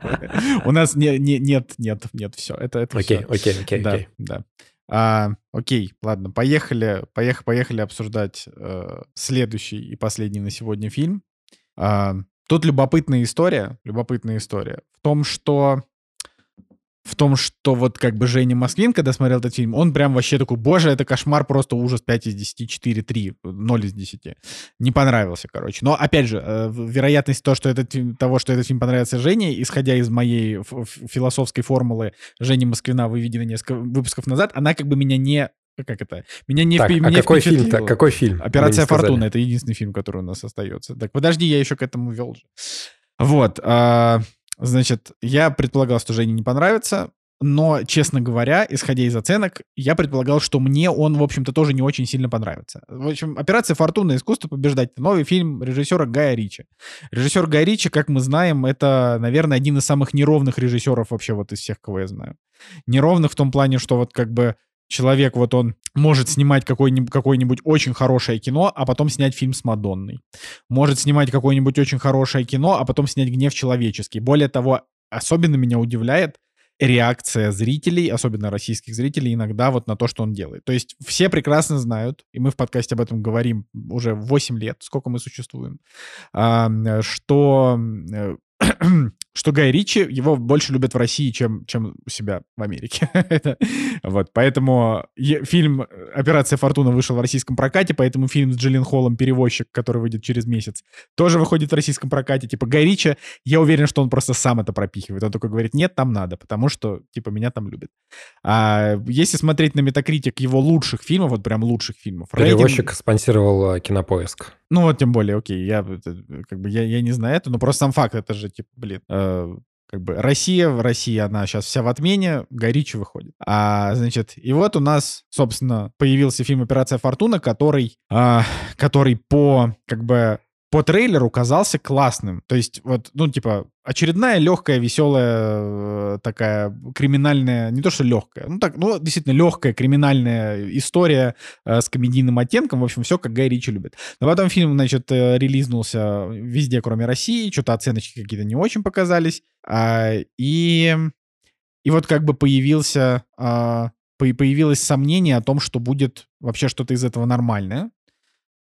У нас не, не, нет, нет, нет, все. Это, это окей, все. окей, окей, да, окей. Да. А, окей, ладно, поехали, поехали, поехали обсуждать э, следующий и последний на сегодня фильм. А, тут любопытная история, любопытная история в том, что в том, что вот как бы Женя Москвин, когда смотрел этот фильм, он прям вообще такой, боже, это кошмар, просто ужас 5 из 10, 4, 3, 0 из 10. Не понравился, короче. Но, опять же, э, вероятность то, что этот, того, что этот фильм понравится Жене, исходя из моей философской формулы Жени Москвина, выведенной несколько выпусков назад, она как бы меня не... Как это? Меня не, Так, впи- а меня какой фильм? Так, какой фильм? Операция. Фортуна это единственный фильм, который у нас остается. Так, подожди, я еще к этому вел же. Вот, а, значит, я предполагал, что Жене не понравится, но, честно говоря, исходя из оценок, я предполагал, что мне он, в общем-то, тоже не очень сильно понравится. В общем, «Операция Фортуна. Искусство побеждать» — новый фильм режиссера Гая Ричи. Режиссер Гай Ричи, как мы знаем, это, наверное, один из самых неровных режиссеров вообще вот из всех, кого я знаю. Неровных в том плане, что вот как бы человек, вот он может снимать какое-нибудь, какое-нибудь очень хорошее кино, а потом снять фильм с Мадонной. Может снимать какое-нибудь очень хорошее кино, а потом снять «Гнев человеческий». Более того, особенно меня удивляет реакция зрителей, особенно российских зрителей, иногда вот на то, что он делает. То есть все прекрасно знают, и мы в подкасте об этом говорим уже 8 лет, сколько мы существуем, а, что э, что Гай Ричи, его больше любят в России, чем, чем у себя в Америке. Это- вот, поэтому е- фильм «Операция Фортуна» вышел в российском прокате, поэтому фильм с Джиллин Холлом «Перевозчик», который выйдет через месяц, тоже выходит в российском прокате. Типа Гай Ричи, я уверен, что он просто сам это пропихивает. Он только говорит, нет, там надо, потому что, типа, меня там любят. А если смотреть на Метакритик его лучших фильмов, вот прям лучших фильмов, рейтинг- Перевозчик спонсировал э, Кинопоиск. Ну вот тем более, окей, я это, как бы я, я не знаю это, но просто сам факт, это же типа, блин, э, как бы Россия, в России она сейчас вся в отмене, Горичи выходит. А, значит, и вот у нас, собственно, появился фильм «Операция Фортуна», который, а, который по, как бы, по трейлеру казался классным. То есть вот, ну, типа, очередная легкая, веселая э, такая криминальная, не то что легкая, ну, так, ну, действительно легкая криминальная история э, с комедийным оттенком. В общем, все, как Гай Ричи любит. Но потом фильм, значит, э, релизнулся везде, кроме России. Что-то оценочки какие-то не очень показались. А, и, и вот как бы появился, по- появилось сомнение о том, что будет вообще что-то из этого нормальное.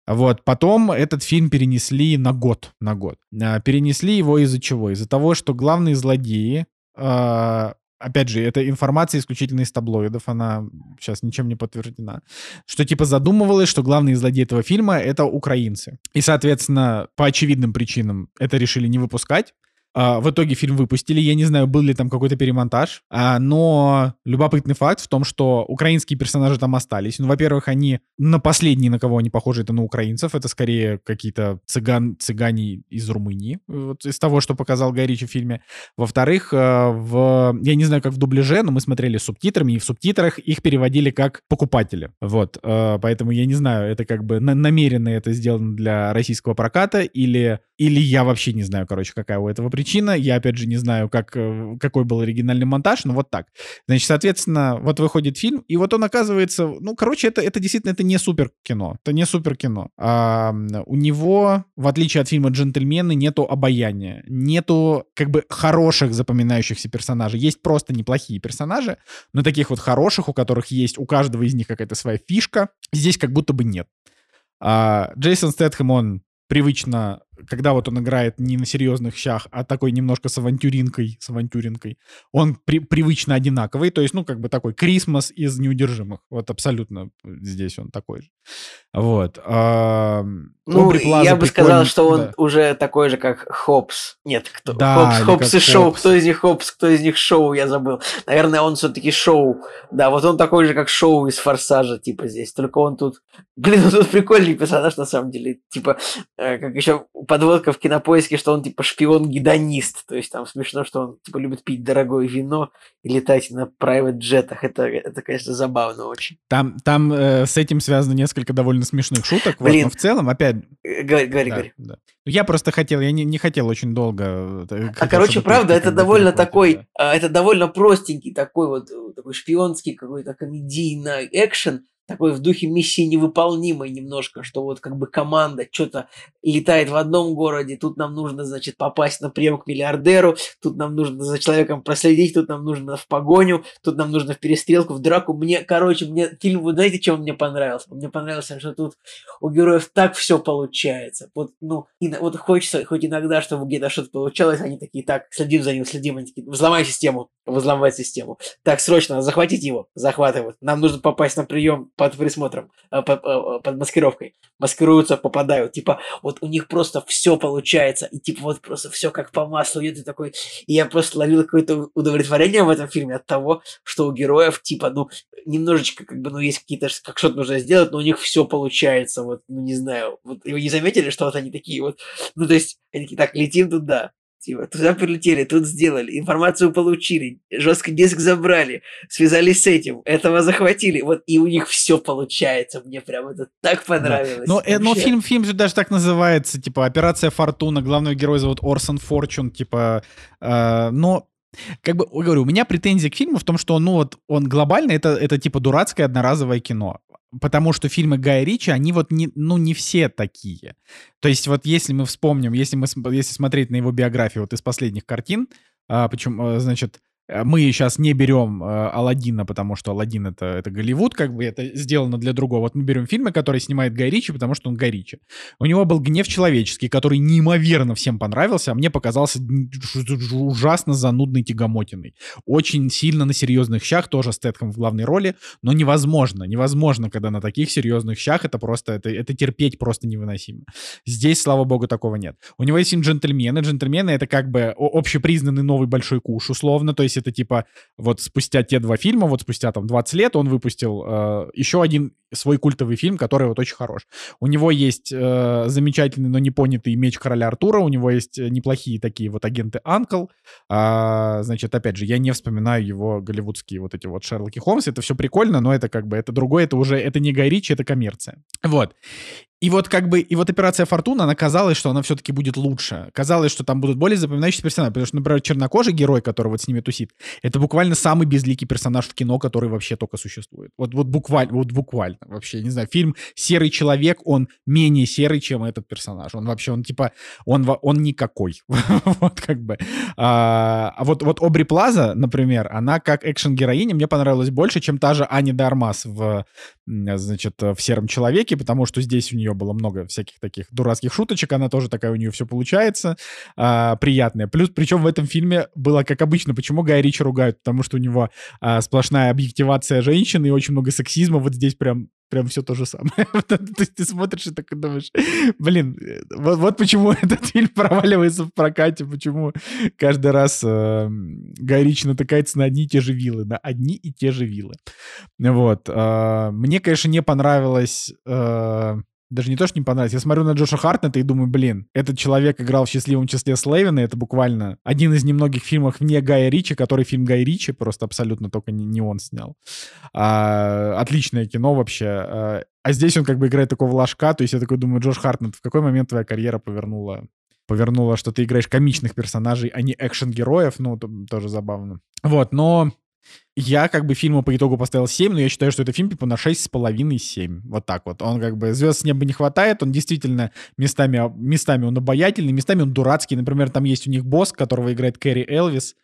Вот, потом этот фильм перенесли на год, на год. А, Перенесли его из-за чего? Из-за того, что главные злодеи, а, опять же, это информация исключительно из таблоидов, она сейчас ничем не подтверждена, что типа задумывалось, что главные злодеи этого фильма — это украинцы. И, соответственно, по очевидным причинам это решили не выпускать. А, В итоге фильм выпустили. Я не знаю, был ли там какой-то перемонтаж. А, Но любопытный факт в том, что украинские персонажи там остались. Ну, во-первых, они на последние, на кого они похожи, это на украинцев. Это скорее какие-то цыган, цыгане из Румынии. Вот из того, что показал Гай Ричи в фильме. Во-вторых, э, в... я не знаю, как в дубляже, но мы смотрели с субтитрами, и в субтитрах их переводили как покупатели. Вот. э, Поэтому я не знаю, это как бы на- намеренно это сделано для российского проката или, или я вообще не знаю, короче, какая у этого причина. Я, опять же, не знаю, как, э, какой был оригинальный монтаж, но вот так. Значит, соответственно, вот выходит фильм, и вот он оказывается, ну, короче, это, это действительно это не супер кино. Это не супер кино. А, у него, в отличие от фильма «Джентльмены», нету обаяния, нету как бы хороших запоминающихся персонажей. Есть просто неплохие персонажи, но таких вот хороших, у которых есть у каждого из них какая-то своя фишка, здесь как будто бы нет. А, Джейсон Стэтхэм, он привычно, когда вот он играет не на серьезных щах, а такой немножко с авантюринкой, с авантюринкой, он при- привычно одинаковый, то есть, ну, как бы такой Крисмас из неудержимых. Вот абсолютно здесь он такой же. Вот. А, Ну, я бы сказал, что он да. уже такой же, как Хопс. Нет, кто? Да, Хопс, и Шоу. Хопс. Кто из них Хопс, кто из них Шоу, я забыл. Наверное, он все-таки Шоу. Да, вот он такой же, как Шоу из Форсажа, типа здесь. Только он тут... Блин, он тут прикольный персонаж, на самом деле. Типа, э, как еще подводка в кинопоиске, что он типа шпион-гедонист. То есть там смешно, что он типа любит пить дорогое вино и летать на private джетах. Это, это конечно, забавно очень. Там, там э, с этим связано несколько довольно смешных шуток, вот, Блин. но в целом, опять... Э, Говори, говори, да, говори. да. Я просто хотел, я не, не хотел очень долго... э, А короче, правда, это довольно такой, да. а, это довольно простенький такой вот э, такой шпионский какой-то комедийный экшен, такой в духе миссии невыполнимой немножко, что вот как бы команда что-то летает в одном городе, тут нам нужно, значит, попасть на прием к миллиардеру, тут нам нужно за человеком проследить, тут нам нужно в погоню, тут нам нужно в перестрелку, в драку. Мне, короче, мне фильм, вы знаете, чем мне понравился? Мне понравилось, что тут у героев так все получается. Вот, ну, и, вот хочется, хоть иногда, чтобы где-то что-то получалось, они такие, так, следим за ним, следим, они такие, взломай систему, взламывать систему. Так, срочно, захватить его, захватывают. Нам нужно попасть на прием под присмотром, э, под, э, под маскировкой. Маскируются, попадают. Типа, вот у них просто все получается. И типа вот просто все как по маслу идет. И такой... И я просто ловил какое-то удовлетворение в этом фильме от того, что у героев, типа, ну, немножечко, как бы, ну, есть какие-то, как что-то нужно сделать, но у них все получается. Вот, ну, не знаю. Вот вы не заметили, что вот они такие вот... Ну, то есть, они такие, так, летим туда, Типа, туда прилетели, тут сделали, информацию получили, жесткий диск забрали, связались с этим, этого захватили, вот и у них все получается. Мне прям это так понравилось. Да. Но, э, но фильм, фильм же даже так называется, типа Операция Фортуна, главного героя зовут Орсон Форчун, типа, э, но как бы, говорю, у меня претензии к фильму в том, что, ну, вот, он глобально, это, это типа дурацкое одноразовое кино потому что фильмы Гая Ричи, они вот не, ну, не все такие. То есть вот если мы вспомним, если, мы, если смотреть на его биографию вот из последних картин, а, почему, значит, Э, мы сейчас не берем э, Алладина, потому что Алладин это, это Голливуд, как бы это сделано для другого. Вот мы берем фильмы, которые снимает Гай Ричи, потому что он Гай Ричи. У него был «Гнев человеческий», который неимоверно всем понравился, а мне показался ужасно занудной тягомотиной. Очень сильно на серьезных щах, тоже с Тетхом в главной роли, но невозможно, невозможно, когда на таких серьезных щах это просто, это, это терпеть просто невыносимо. Здесь, слава богу, такого нет. У него есть фильм «Джентльмены». «Джентльмены» — это как бы общепризнанный новый большой куш, условно, то есть есть это типа вот спустя те два фильма, вот спустя там 20 лет он выпустил э, еще один свой культовый фильм, который вот очень хорош. У него есть э, замечательный, но не понятый меч короля Артура, у него есть э, неплохие такие вот агенты Анкл. А, значит, опять же, я не вспоминаю его голливудские вот эти вот Шерлоки Холмс, это все прикольно, но это как бы, это другое, это уже, это не Гай Ричи, это коммерция. Вот. И вот как бы, и вот операция Фортуна, она казалось, что она все-таки будет лучше. Казалось, что там будут более запоминающиеся персонажи. Потому что, например, чернокожий герой, который вот с ними тусит, это буквально самый безликий персонаж в кино, который вообще только существует. Вот, вот буквально, вот буквально вообще, не знаю, фильм «Серый человек», он менее серый, чем этот персонаж. Он вообще, он типа, он, он никакой. вот как бы. А, а вот, вот Обри Плаза, например, она как экшен-героиня мне понравилась больше, чем та же Ани Дармас в, значит, в «Сером человеке», потому что здесь у нее нее было много всяких таких дурацких шуточек, она тоже такая, у нее все получается, а, приятная. Плюс, причем в этом фильме было, как обычно, почему Гай Ричи ругают? Потому что у него а, сплошная объективация женщин и очень много сексизма, вот здесь прям прям все то же самое. то есть ты смотришь и так думаешь, блин, вот, вот почему этот фильм проваливается в прокате, почему каждый раз э, Гай Ричи натыкается на одни и те же вилы, на одни и те же вилы. Вот. Э, мне, конечно, не понравилось... Э, даже не то, что не понравилось. Я смотрю на Джоша Хартнета и думаю, блин, этот человек играл в «Счастливом числе Слейвена». Это буквально один из немногих фильмов вне Гая Ричи, который фильм Гай Ричи, просто абсолютно только не, не он снял. А, отличное кино вообще. А, а здесь он как бы играет такого ложка, то есть я такой думаю, Джош Хартнет, в какой момент твоя карьера повернула повернула, что ты играешь комичных персонажей, а не экшен-героев, ну, тоже забавно. Вот, но я как бы фильму по итогу поставил 7, но я считаю, что это фильм типа на 6,5-7. Вот так вот. Он как бы звезд с неба не хватает, он действительно местами, местами он обаятельный, местами он дурацкий. Например, там есть у них босс, которого играет Кэрри Элвис.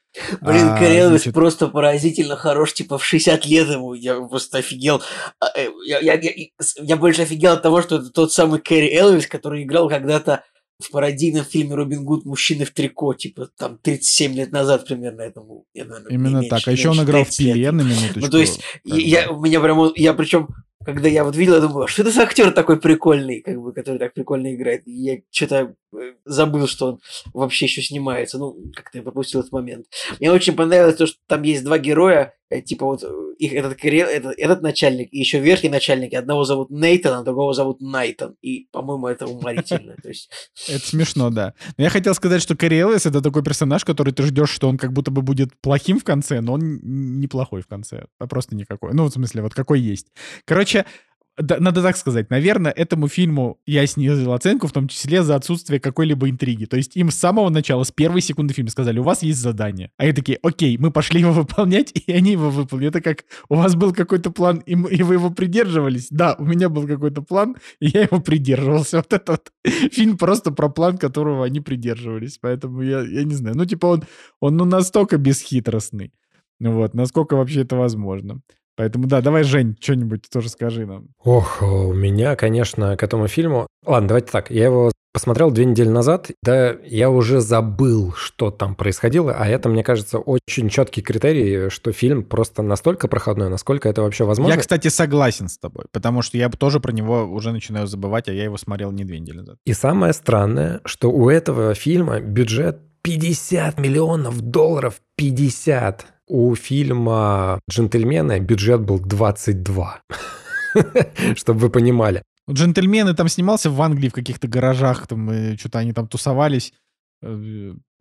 Блин, а, Кэрри Элвис значит... просто поразительно хорош, типа в 60 лет ему, я просто офигел. А, э, я, я, я, я больше офигел от того, что это тот самый Кэрри Элвис, который играл когда-то в пародийном фильме «Робин Гуд. Мужчины в трико», типа там 37 лет назад примерно этому. Я, наверное, Именно меньше, так. А еще он играл в «Пиле» на минуточку. Ну, то есть, я, у меня прям, я причем когда я вот видел, я думаю, «А что это за актер такой прикольный, как бы, который так прикольно играет. И я что-то э, забыл, что он вообще еще снимается. Ну, как-то я пропустил этот момент. Мне очень понравилось то, что там есть два героя, типа вот э, их этот, этот, этот начальник и еще верхний начальник. Одного зовут Нейтан, а другого зовут Найтан. И, по-моему, это уморительно. Это смешно, да. Но я хотел сказать, что Кэрри Элвис — это такой персонаж, который ты ждешь, что он как будто бы будет плохим в конце, но он неплохой в конце. А просто никакой. Ну, в смысле, вот какой есть. Короче, надо так сказать, наверное, этому фильму я снизил оценку, в том числе за отсутствие какой-либо интриги. То есть им с самого начала, с первой секунды фильма сказали, у вас есть задание. А они такие, окей, мы пошли его выполнять, и они его выполнили. Это как, у вас был какой-то план, и, и вы его придерживались? Да, у меня был какой-то план, и я его придерживался. Вот это вот фильм просто про план, которого они придерживались. Поэтому я, я не знаю. Ну, типа он, он ну, настолько бесхитростный. Вот, насколько вообще это возможно. Поэтому да, давай, Жень, что-нибудь тоже скажи нам. Ох, у меня, конечно, к этому фильму... Ладно, давайте так, я его посмотрел две недели назад, да, я уже забыл, что там происходило, а это, мне кажется, очень четкий критерий, что фильм просто настолько проходной, насколько это вообще возможно. Я, кстати, согласен с тобой, потому что я тоже про него уже начинаю забывать, а я его смотрел не две недели назад. И самое странное, что у этого фильма бюджет 50 миллионов долларов. 50. У фильма «Джентльмены» бюджет был 22. Чтобы вы понимали. Джентльмены там снимался в Англии в каких-то гаражах, там что-то они там тусовались.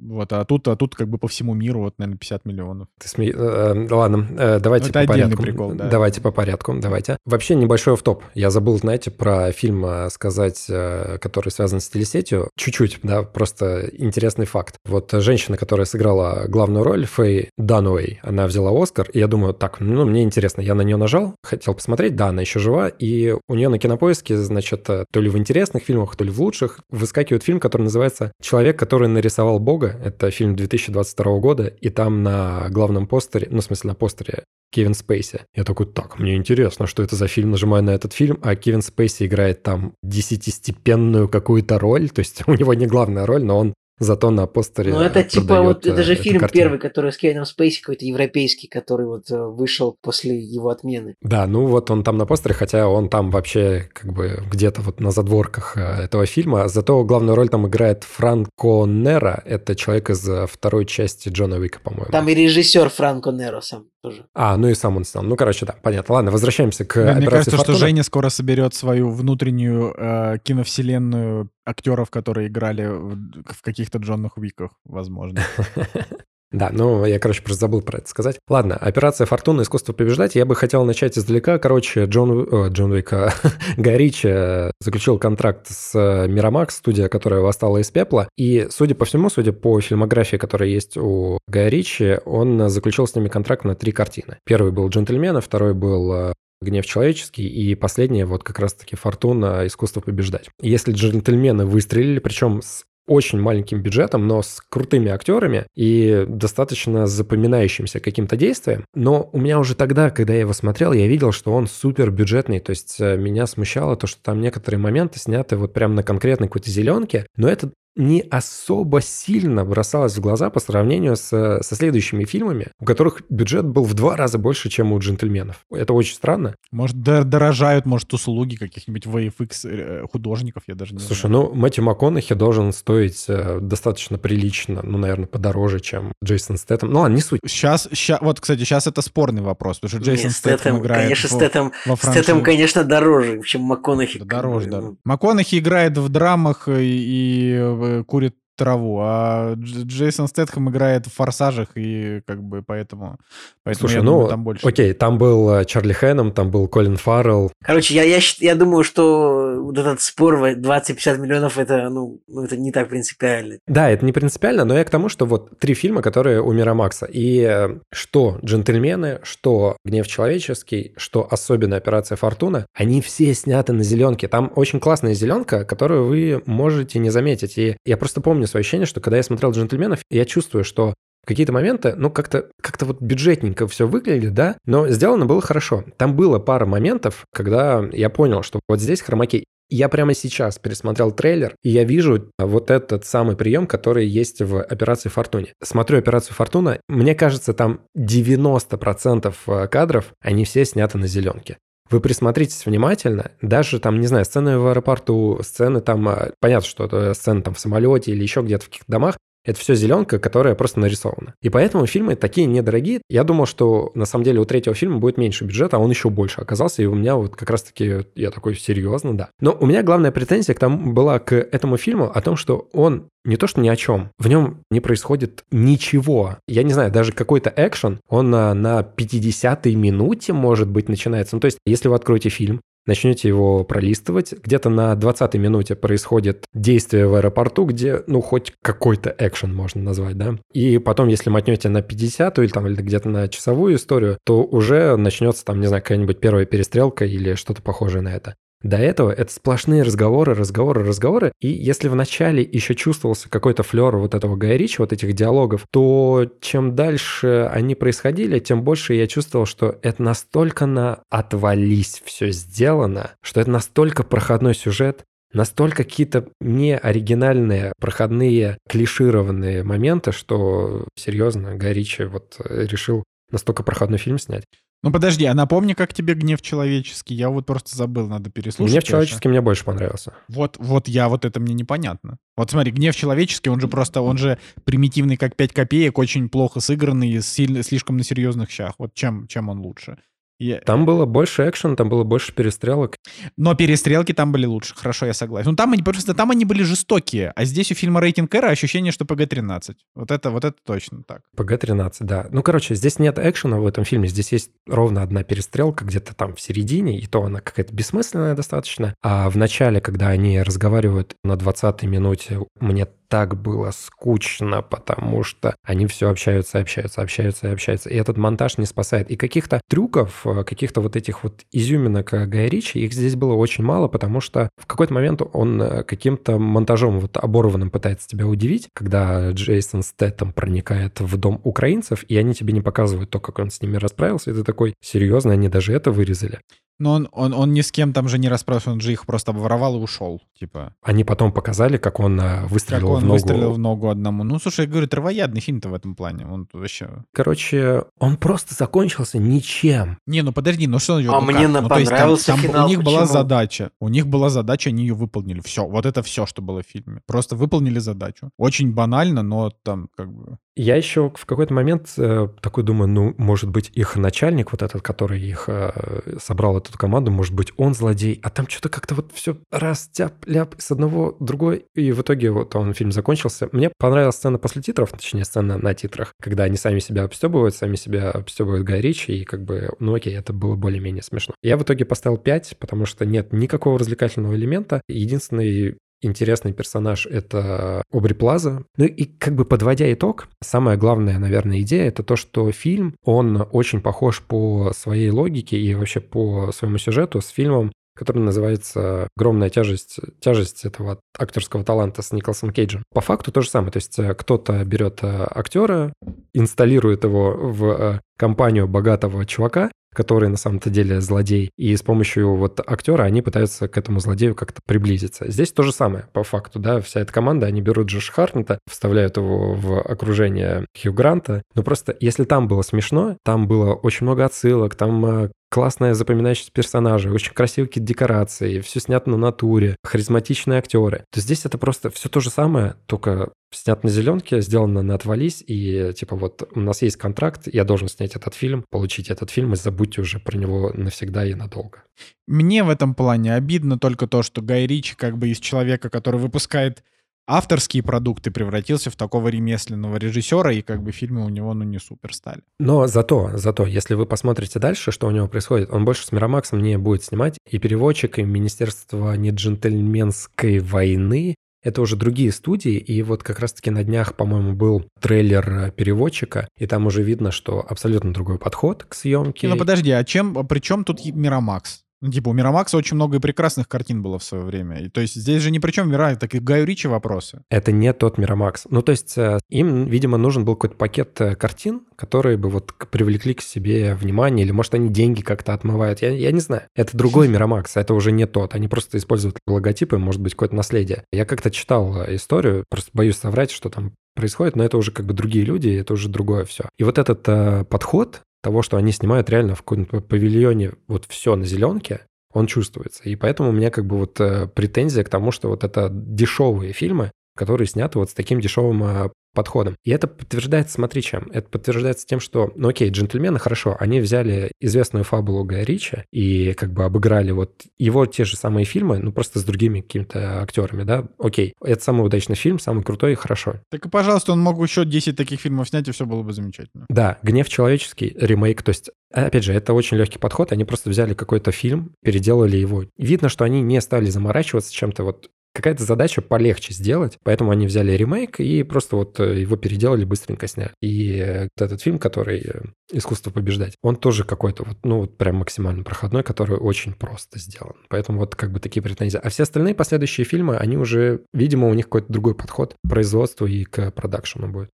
Вот, а тут, а тут как бы по всему миру, вот, наверное, 50 миллионов. Ты сме... э, э ладно, э, давайте это по порядку. прикол, да. Давайте по порядку, давайте. Вообще небольшой топ. Я забыл, знаете, про фильм сказать, который связан с телесетью. Чуть-чуть, да, просто интересный факт. Вот женщина, которая сыграла главную роль, Фэй Дануэй, она взяла Оскар, и я думаю, так, ну, мне интересно, я на нее нажал, хотел посмотреть, да, она еще жива, и у нее на кинопоиске, значит, то ли в интересных фильмах, то ли в лучших, выскакивает фильм, который называется «Человек, который нарисовал Бога», это фильм 2022 года, и там на главном постере, ну, в смысле, на постере Кевин Спейси. Я такой, так, мне интересно, что это за фильм, нажимаю на этот фильм, а Кевин Спейси играет там десятистепенную какую-то роль, то есть у него не главная роль, но он зато на постере Ну, это типа вот, это же фильм картину. первый, который с Кевином Спейси, какой-то европейский, который вот э, вышел после его отмены. Да, ну вот он там на постере, хотя он там вообще как бы где-то вот на задворках э, этого фильма. Зато главную роль там играет Франко Нера, это человек из э, второй части Джона Уика, по-моему. Там и режиссер Франко Неро сам тоже. А, ну и сам он снял. Ну, короче, да, понятно. Ладно, возвращаемся к Мне кажется, Фортуна. что Женя скоро соберет свою внутреннюю э, киновселенную актеров, которые играли в, в каких-то Джонных Уиках, возможно. Да, ну, я, короче, просто забыл про это сказать. Ладно, операция «Фортуна. Искусство побеждать». Я бы хотел начать издалека. Короче, Джон, о, Джон Уик, Горичи э, заключил контракт с Мирамакс, студия, которая восстала из пепла. И, судя по всему, судя по фильмографии, которая есть у Горичи, он заключил с ними контракт на три картины. Первый был «Джентльмены», второй был э, гнев человеческий, и последнее вот как раз-таки «Фортуна. Искусство побеждать». Если джентльмены выстрелили, причем с очень маленьким бюджетом, но с крутыми актерами и достаточно запоминающимся каким-то действием. Но у меня уже тогда, когда я его смотрел, я видел, что он супер бюджетный. То есть э, меня смущало то, что там некоторые моменты сняты вот прямо на конкретной какой-то зеленке. Но это не особо сильно бросалось в глаза по сравнению с, со следующими фильмами, у которых бюджет был в два раза больше, чем у «Джентльменов». Это очень странно. Может, дорожают, может, услуги каких-нибудь VFX э, художников, я даже не Слушай, знаю. ну, Мэтью МакКонахи должен стоить э, достаточно прилично, ну, наверное, подороже, чем Джейсон Стэттем. Ну, ладно, не суть. Сейчас, сейчас, вот, кстати, сейчас это спорный вопрос, потому что Джейсон Нет, Стэттем играет Конечно, в, Стэттем, во Стэттем, конечно, дороже, чем МакКонахи. Да, дороже, да. Ну. МакКонахи играет в драмах и, и курит траву, а Джейсон Стэтхэм играет в «Форсажах», и как бы поэтому, поэтому Слушай, я ну, думаю, там больше. окей, там был э, Чарли Хэном, там был Колин Фаррелл. Короче, я, я, я думаю, что вот этот спор 20-50 миллионов, это, ну, ну, это не так принципиально. Да, это не принципиально, но я к тому, что вот три фильма, которые у Мирамакса, и э, что «Джентльмены», что «Гнев человеческий», что особенно «Операция Фортуна», они все сняты на зеленке. Там очень классная зеленка, которую вы можете не заметить. И я просто помню свое ощущение, что когда я смотрел «Джентльменов», я чувствую, что какие-то моменты, ну, как-то как вот бюджетненько все выглядит, да, но сделано было хорошо. Там было пара моментов, когда я понял, что вот здесь хромаки. Я прямо сейчас пересмотрел трейлер, и я вижу вот этот самый прием, который есть в «Операции Фортуне». Смотрю «Операцию Фортуна», мне кажется, там 90% кадров, они все сняты на зеленке. Вы присмотритесь внимательно, даже там, не знаю, сцены в аэропорту, сцены там, а, понятно, что это сцены там в самолете или еще где-то в каких-то домах, это все зеленка, которая просто нарисована. И поэтому фильмы такие недорогие. Я думал, что на самом деле у третьего фильма будет меньше бюджета, а он еще больше оказался. И у меня вот как раз-таки, я такой, серьезно, да. Но у меня главная претензия к тому была к этому фильму о том, что он не то что ни о чем, в нем не происходит ничего. Я не знаю, даже какой-то экшен, он на, на 50-й минуте, может быть, начинается. Ну, то есть, если вы откроете фильм, начнете его пролистывать. Где-то на 20-й минуте происходит действие в аэропорту, где, ну, хоть какой-то экшен можно назвать, да. И потом, если мотнете на 50-ю или там или где-то на часовую историю, то уже начнется там, не знаю, какая-нибудь первая перестрелка или что-то похожее на это. До этого это сплошные разговоры, разговоры, разговоры. И если в начале еще чувствовался какой-то флер вот этого Гая Ричи, вот этих диалогов, то чем дальше они происходили, тем больше я чувствовал, что это настолько на отвались все сделано, что это настолько проходной сюжет, настолько какие-то не оригинальные, проходные, клишированные моменты, что серьезно, Горичи вот решил настолько проходной фильм снять. Ну подожди, а напомни, как тебе гнев человеческий? Я вот просто забыл, надо переслушать. Гнев человеческий мне больше понравился. Вот, вот я, вот это мне непонятно. Вот смотри, гнев человеческий, он же просто, он же примитивный, как 5 копеек, очень плохо сыгранный, сильно, слишком на серьезных щах. Вот чем, чем он лучше? Я... Там было больше экшена, там было больше перестрелок. Но перестрелки там были лучше, хорошо, я согласен. Ну там они просто там они были жестокие, а здесь у фильма рейтинг R ощущение, что ПГ-13. Вот это, вот это точно так. ПГ-13, да. Ну, короче, здесь нет экшена в этом фильме, здесь есть ровно одна перестрелка где-то там в середине, и то она какая-то бессмысленная достаточно. А в начале, когда они разговаривают на 20-й минуте, мне так было скучно, потому что они все общаются, общаются, общаются общаются. И этот монтаж не спасает. И каких-то трюков, э, каких-то вот этих вот изюминок э, Гая Ричи, их здесь было очень мало, потому что в какой-то момент он э, каким-то монтажом вот оборванным пытается тебя удивить, когда Джейсон Стэттем проникает в дом украинцев, и они тебе не показывают то, как он с ними расправился, и ты такой, серьезно, они даже это вырезали. Но он, он, он ни с кем там же не расправился, он же их просто обворовал и ушел, типа. Они потом показали, как он э, выстрелил как он в ногу. выстрелил в ногу одному. Ну, слушай, я говорю, травоядный фильм-то в этом плане. Он вообще... Короче, он просто закончился ничем. Не, ну подожди, ну что... А ну, мне ну, понравился там, финал, У них почему? была задача. У них была задача, они ее выполнили. Все, вот это все, что было в фильме. Просто выполнили задачу. Очень банально, но там как бы... Я еще в какой-то момент э, такой думаю, ну, может быть, их начальник, вот этот, который их э, собрал эту команду, может быть, он злодей, а там что-то как-то вот все раз, тяп, ляп, с одного, другой, и в итоге вот он, фильм закончился. Мне понравилась сцена после титров, точнее, сцена на титрах, когда они сами себя обстебывают, сами себя обстебывают Гай Ричи, и как бы, ну окей, это было более-менее смешно. Я в итоге поставил 5, потому что нет никакого развлекательного элемента. Единственный интересный персонаж — это Обри Плаза. Ну и как бы подводя итог, самая главная, наверное, идея — это то, что фильм, он очень похож по своей логике и вообще по своему сюжету с фильмом который называется «Огромная тяжесть, тяжесть этого актерского таланта» с Николасом Кейджем. По факту то же самое. То есть э, кто-то берет э, актера, инсталирует его в э, компанию богатого чувака, который на самом-то деле злодей, и с помощью вот актера они пытаются к этому злодею как-то приблизиться. Здесь то же самое, по факту, да, вся эта команда, они берут Джош Хартнета, вставляют его в окружение Хью Гранта, но просто если там было смешно, там было очень много отсылок, там э, классная запоминающаяся персонажи, очень красивые какие-то декорации, все снято на натуре, харизматичные актеры, то здесь это просто все то же самое, только снят на зеленке, сделано на отвались, и типа вот у нас есть контракт, я должен снять этот фильм, получить этот фильм, и забудьте уже про него навсегда и надолго. Мне в этом плане обидно только то, что Гай Ричи как бы из человека, который выпускает авторские продукты превратился в такого ремесленного режиссера, и как бы фильмы у него, ну, не супер стали. Но зато, зато, если вы посмотрите дальше, что у него происходит, он больше с Миромаксом не будет снимать, и переводчик, и Министерство не джентльменской войны, это уже другие студии, и вот как раз-таки на днях, по-моему, был трейлер переводчика, и там уже видно, что абсолютно другой подход к съемке. Ну подожди, а чем, при чем тут Миромакс? Ну, типа, у Мирамакса очень много и прекрасных картин было в свое время. И, то есть здесь же ни при чем Мира, так и Гаю Ричи вопросы. Это не тот Мирамакс. Ну, то есть э, им, видимо, нужен был какой-то пакет э, картин, которые бы вот привлекли к себе внимание, или, может, они деньги как-то отмывают. Я, я не знаю. Это другой Мирамакс, это уже не тот. Они просто используют логотипы, может быть, какое-то наследие. Я как-то читал э, историю, просто боюсь соврать, что там происходит, но это уже как бы другие люди, это уже другое все. И вот этот э, подход, того, что они снимают реально в каком-то павильоне вот все на зеленке, он чувствуется. И поэтому у меня как бы вот э, претензия к тому, что вот это дешевые фильмы, которые сняты вот с таким дешевым э, подходом. И это подтверждается, смотри, чем. Это подтверждается тем, что, ну окей, джентльмены, хорошо, они взяли известную фабулу Гая Ричи и как бы обыграли вот его те же самые фильмы, ну просто с другими какими-то актерами, да, окей. Это самый удачный фильм, самый крутой и хорошо. Так и, пожалуйста, он мог еще 10 таких фильмов снять, и все было бы замечательно. Да, «Гнев человеческий», ремейк, то есть Опять же, это очень легкий подход. Они просто взяли какой-то фильм, переделали его. Видно, что они не стали заморачиваться чем-то вот какая-то задача полегче сделать, поэтому они взяли ремейк и просто вот э, его переделали, быстренько сняли. И э, этот фильм, который э, «Искусство побеждать», он тоже какой-то вот, ну вот прям максимально проходной, который очень просто сделан. Поэтому вот как бы такие претензии. А все остальные последующие фильмы, они уже, видимо, у них какой-то другой подход к производству и к продакшену будет.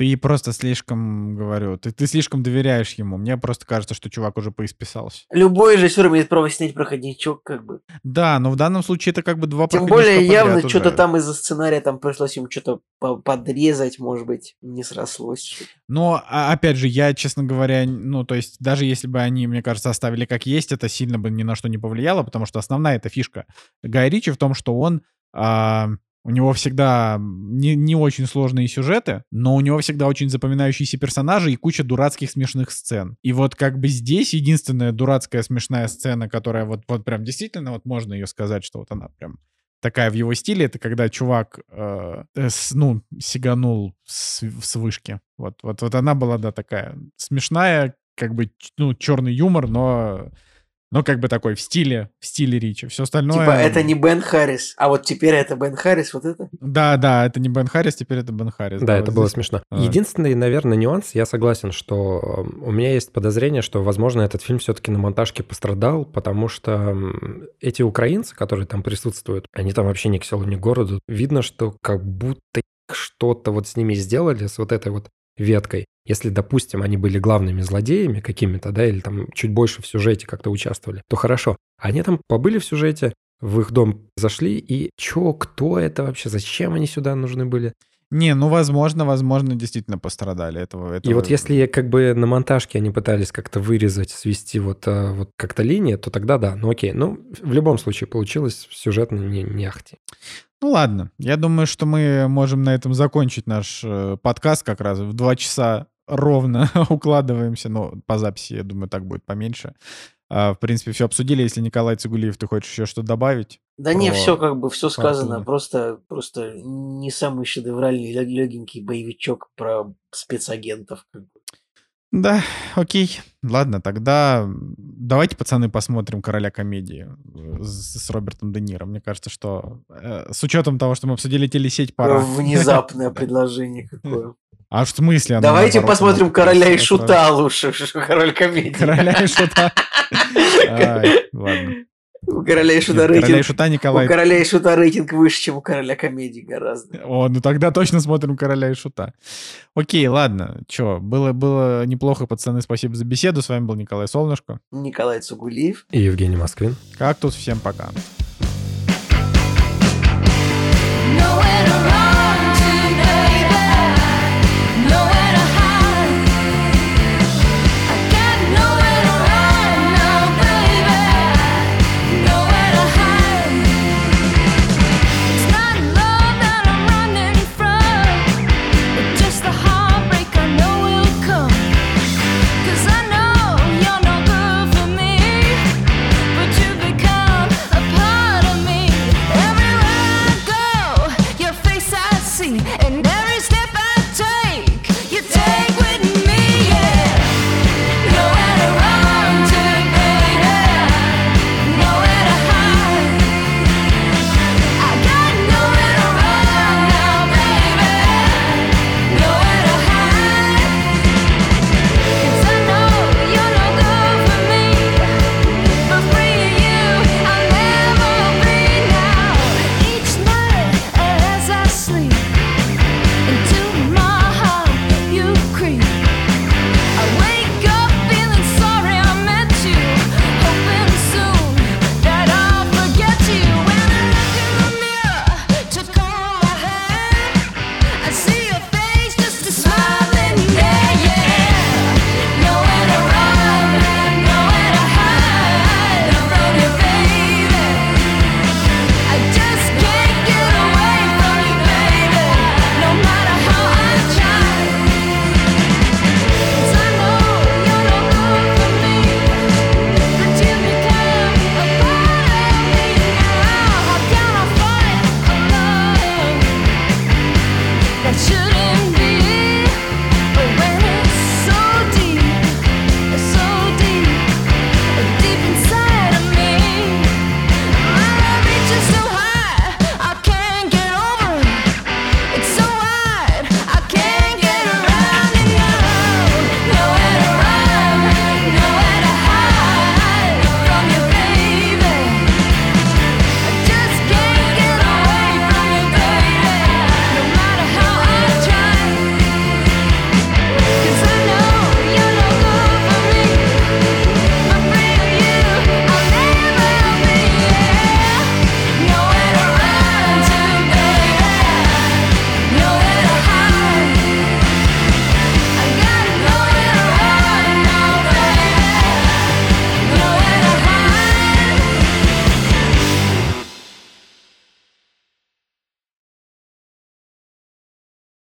Ты просто слишком, говорю, ты, ты слишком доверяешь ему. Мне просто кажется, что чувак уже поисписался. Любой режиссер имеет право снять проходничок, как бы. Да, но в данном случае это как бы два Тем более явно что-то там из-за сценария там пришлось ему что-то подрезать, может быть, не срослось. Но, а, опять же, я, честно говоря, ну, то есть даже если бы они, мне кажется, оставили как есть, это сильно бы ни на что не повлияло, потому что основная эта фишка Гай Ричи в том, что он... А, у него всегда не, не очень сложные сюжеты, но у него всегда очень запоминающиеся персонажи и куча дурацких смешных сцен. И вот как бы здесь единственная дурацкая смешная сцена, которая вот, вот прям действительно, вот можно ее сказать, что вот она прям такая в его стиле, это когда чувак, э, с, ну, сиганул с, с вышки. Вот, вот, вот она была, да, такая смешная, как бы, ну, черный юмор, но ну, как бы такой в стиле, в стиле Ричи. Все остальное... Типа это не Бен Харрис, а вот теперь это Бен Харрис, вот это? Да, да, это не Бен Харрис, теперь это Бен Харрис. Да, да это вот было здесь... смешно. А. Единственный, наверное, нюанс, я согласен, что у меня есть подозрение, что, возможно, этот фильм все-таки на монтажке пострадал, потому что эти украинцы, которые там присутствуют, они там вообще ни к селу, ни к городу. Видно, что как будто что-то вот с ними сделали, с вот этой вот веткой. Если, допустим, они были главными злодеями какими-то, да, или там чуть больше в сюжете как-то участвовали, то хорошо. Они там побыли в сюжете, в их дом зашли, и чё, кто это вообще, зачем они сюда нужны были? Не, ну, возможно, возможно, действительно пострадали этого. этого... И вот если как бы на монтажке они пытались как-то вырезать, свести вот, а, вот как-то линии, то тогда да, ну окей. Ну, в любом случае получилось сюжетно не, не ахти. Ну ладно, я думаю, что мы можем на этом закончить наш э, подкаст как раз в два часа ровно укладываемся, но по записи, я думаю, так будет поменьше. А, в принципе, все обсудили. Если Николай Цигулиев, ты хочешь еще что добавить? Да не, все как бы, все сказано. Просто, просто не самый шедевральный, легенький боевичок про спецагентов. Да, окей. Ладно, тогда давайте, пацаны, посмотрим «Короля комедии» э, с, с Робертом Де Ниро. Мне кажется, что э, с учетом того, что мы обсудили телесеть, пора... Внезапное предложение какое. А в смысле? Давайте посмотрим «Короля и шута» лучше, король комедии. «Короля и шута». Ладно. У короля и шута рейтинг. Короля и шута Николай. У короля и шута рейтинг выше, чем у короля комедии гораздо. О, ну тогда точно смотрим короля и шута. Окей, ладно. Чё, было, было неплохо, пацаны. Спасибо за беседу. С вами был Николай Солнышко. Николай Цугулиев. И Евгений Москвин. Как тут всем пока. Nowhere